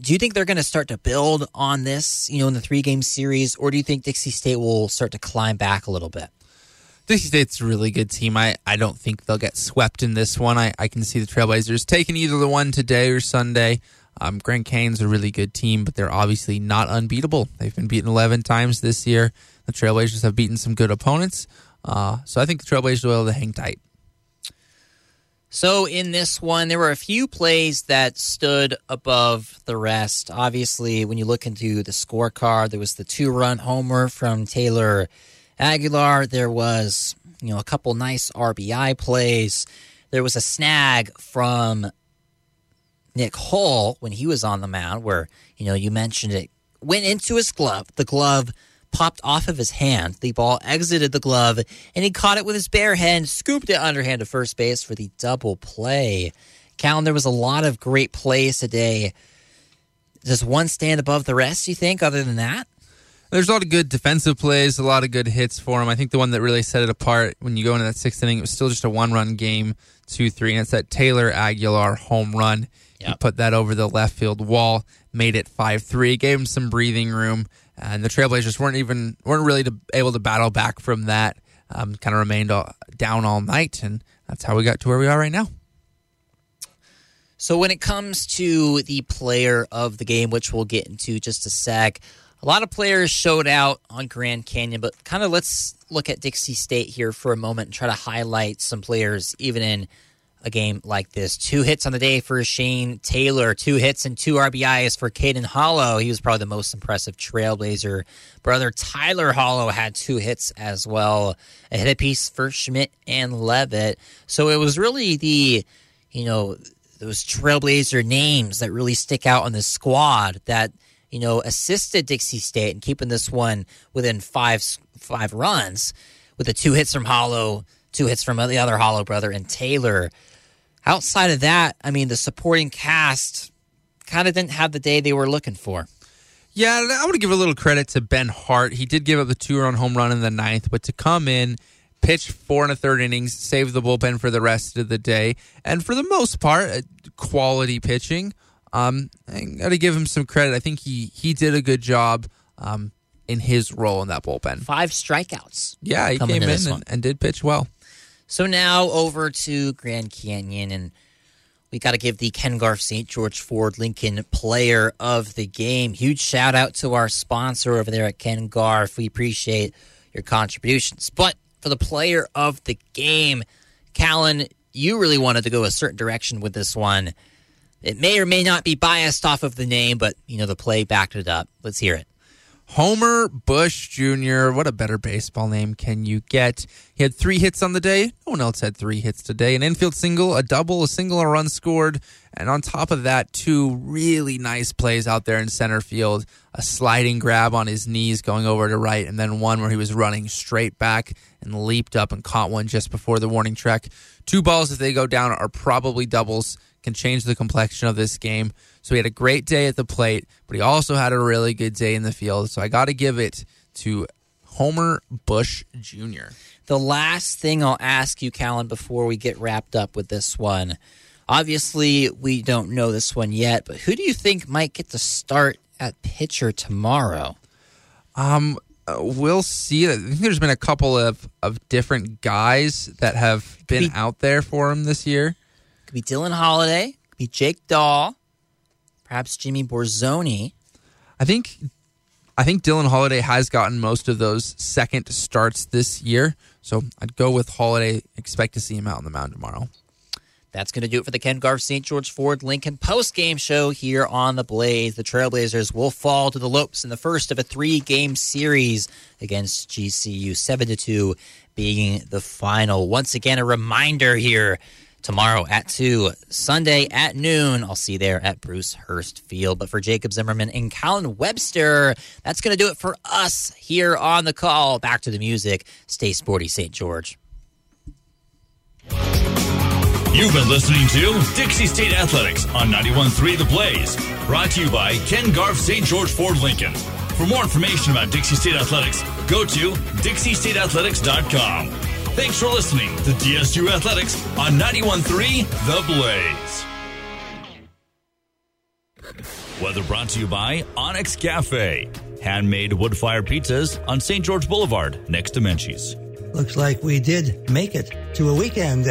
Do you think they're going to start to build on this, you know, in the three game series, or do you think Dixie State will start to climb back a little bit? Dixie State's a really good team. I, I don't think they'll get swept in this one. I, I can see the Trailblazers taking either the one today or Sunday. Um, Grand Canyon's a really good team, but they're obviously not unbeatable. They've been beaten 11 times this year. The Trailblazers have beaten some good opponents. Uh, so I think the Trailblazers will be able to hang tight. So in this one, there were a few plays that stood above the rest. Obviously, when you look into the scorecard, there was the two-run homer from Taylor Aguilar. There was, you know, a couple nice RBI plays. There was a snag from Nick Hull when he was on the mound, where you know you mentioned it went into his glove. The glove popped off of his hand. The ball exited the glove, and he caught it with his bare hand, scooped it underhand to first base for the double play. Callan, there was a lot of great plays today. Does one stand above the rest? You think? Other than that, there's a lot of good defensive plays, a lot of good hits for him. I think the one that really set it apart when you go into that sixth inning, it was still just a one-run game, two three, and it's that Taylor Aguilar home run. Yep. He put that over the left field wall, made it five three, gave him some breathing room and the Trailblazers weren't even weren't really to, able to battle back from that. Um, kind of remained all, down all night, and that's how we got to where we are right now. So when it comes to the player of the game, which we'll get into just a sec, a lot of players showed out on Grand Canyon, but kind of let's look at Dixie State here for a moment and try to highlight some players even in a game like this. Two hits on the day for Shane Taylor, two hits and two RBIs for Caden Hollow. He was probably the most impressive Trailblazer. Brother Tyler Hollow had two hits as well. A hit apiece for Schmidt and Levitt. So it was really the, you know, those Trailblazer names that really stick out on the squad that, you know, assisted Dixie State in keeping this one within five five runs with the two hits from Hollow, two hits from the other Hollow brother and Taylor outside of that, I mean, the supporting cast kind of didn't have the day they were looking for. Yeah, I want to give a little credit to Ben Hart. He did give up the two run home run in the ninth, but to come in, pitch four and a third innings, save the bullpen for the rest of the day, and for the most part, uh, quality pitching. Um, I got to give him some credit. I think he he did a good job um, in his role in that bullpen. Five strikeouts. Yeah, he came in and, and did pitch well. So now over to Grand Canyon, and we got to give the Ken Garff St. George Ford Lincoln player of the game. Huge shout out to our sponsor over there at Ken Garff. We appreciate your contributions. But for the player of the game, Callan, you really wanted to go a certain direction with this one. It may or may not be biased off of the name, but you know the play backed it up. Let's hear it. Homer Bush Jr. What a better baseball name can you get? He had three hits on the day. No one else had three hits today. An infield single, a double, a single, a run scored. And on top of that, two really nice plays out there in center field. A sliding grab on his knees going over to right, and then one where he was running straight back and leaped up and caught one just before the warning track. Two balls, if they go down, are probably doubles, can change the complexion of this game. So he had a great day at the plate, but he also had a really good day in the field. So I got to give it to Homer Bush Jr. The last thing I'll ask you, Callan, before we get wrapped up with this one. Obviously, we don't know this one yet, but who do you think might get the start at pitcher tomorrow? Um, uh, we'll see. I think there's been a couple of, of different guys that have been be, out there for him this year. Could be Dylan Holiday, could be Jake Dahl, perhaps Jimmy Borzoni. I think I think Dylan Holiday has gotten most of those second starts this year. So I'd go with Holiday. Expect to see him out on the mound tomorrow. That's going to do it for the Ken Garff St. George Ford Lincoln post game show here on the Blaze. The Trailblazers will fall to the Lopes in the first of a three game series against GCU, 7 to 2 being the final. Once again, a reminder here tomorrow at 2, Sunday at noon. I'll see you there at Bruce Hurst Field. But for Jacob Zimmerman and Callan Webster, that's going to do it for us here on the call. Back to the music. Stay sporty, St. George. You've been listening to Dixie State Athletics on 91.3 The Blaze, brought to you by Ken Garff St. George Ford Lincoln. For more information about Dixie State Athletics, go to dixiestateathletics.com. Thanks for listening to DSU Athletics on 91.3 The Blaze. Weather brought to you by Onyx Cafe, handmade wood fire pizzas on St. George Boulevard next to Menchie's. Looks like we did make it to a weekend.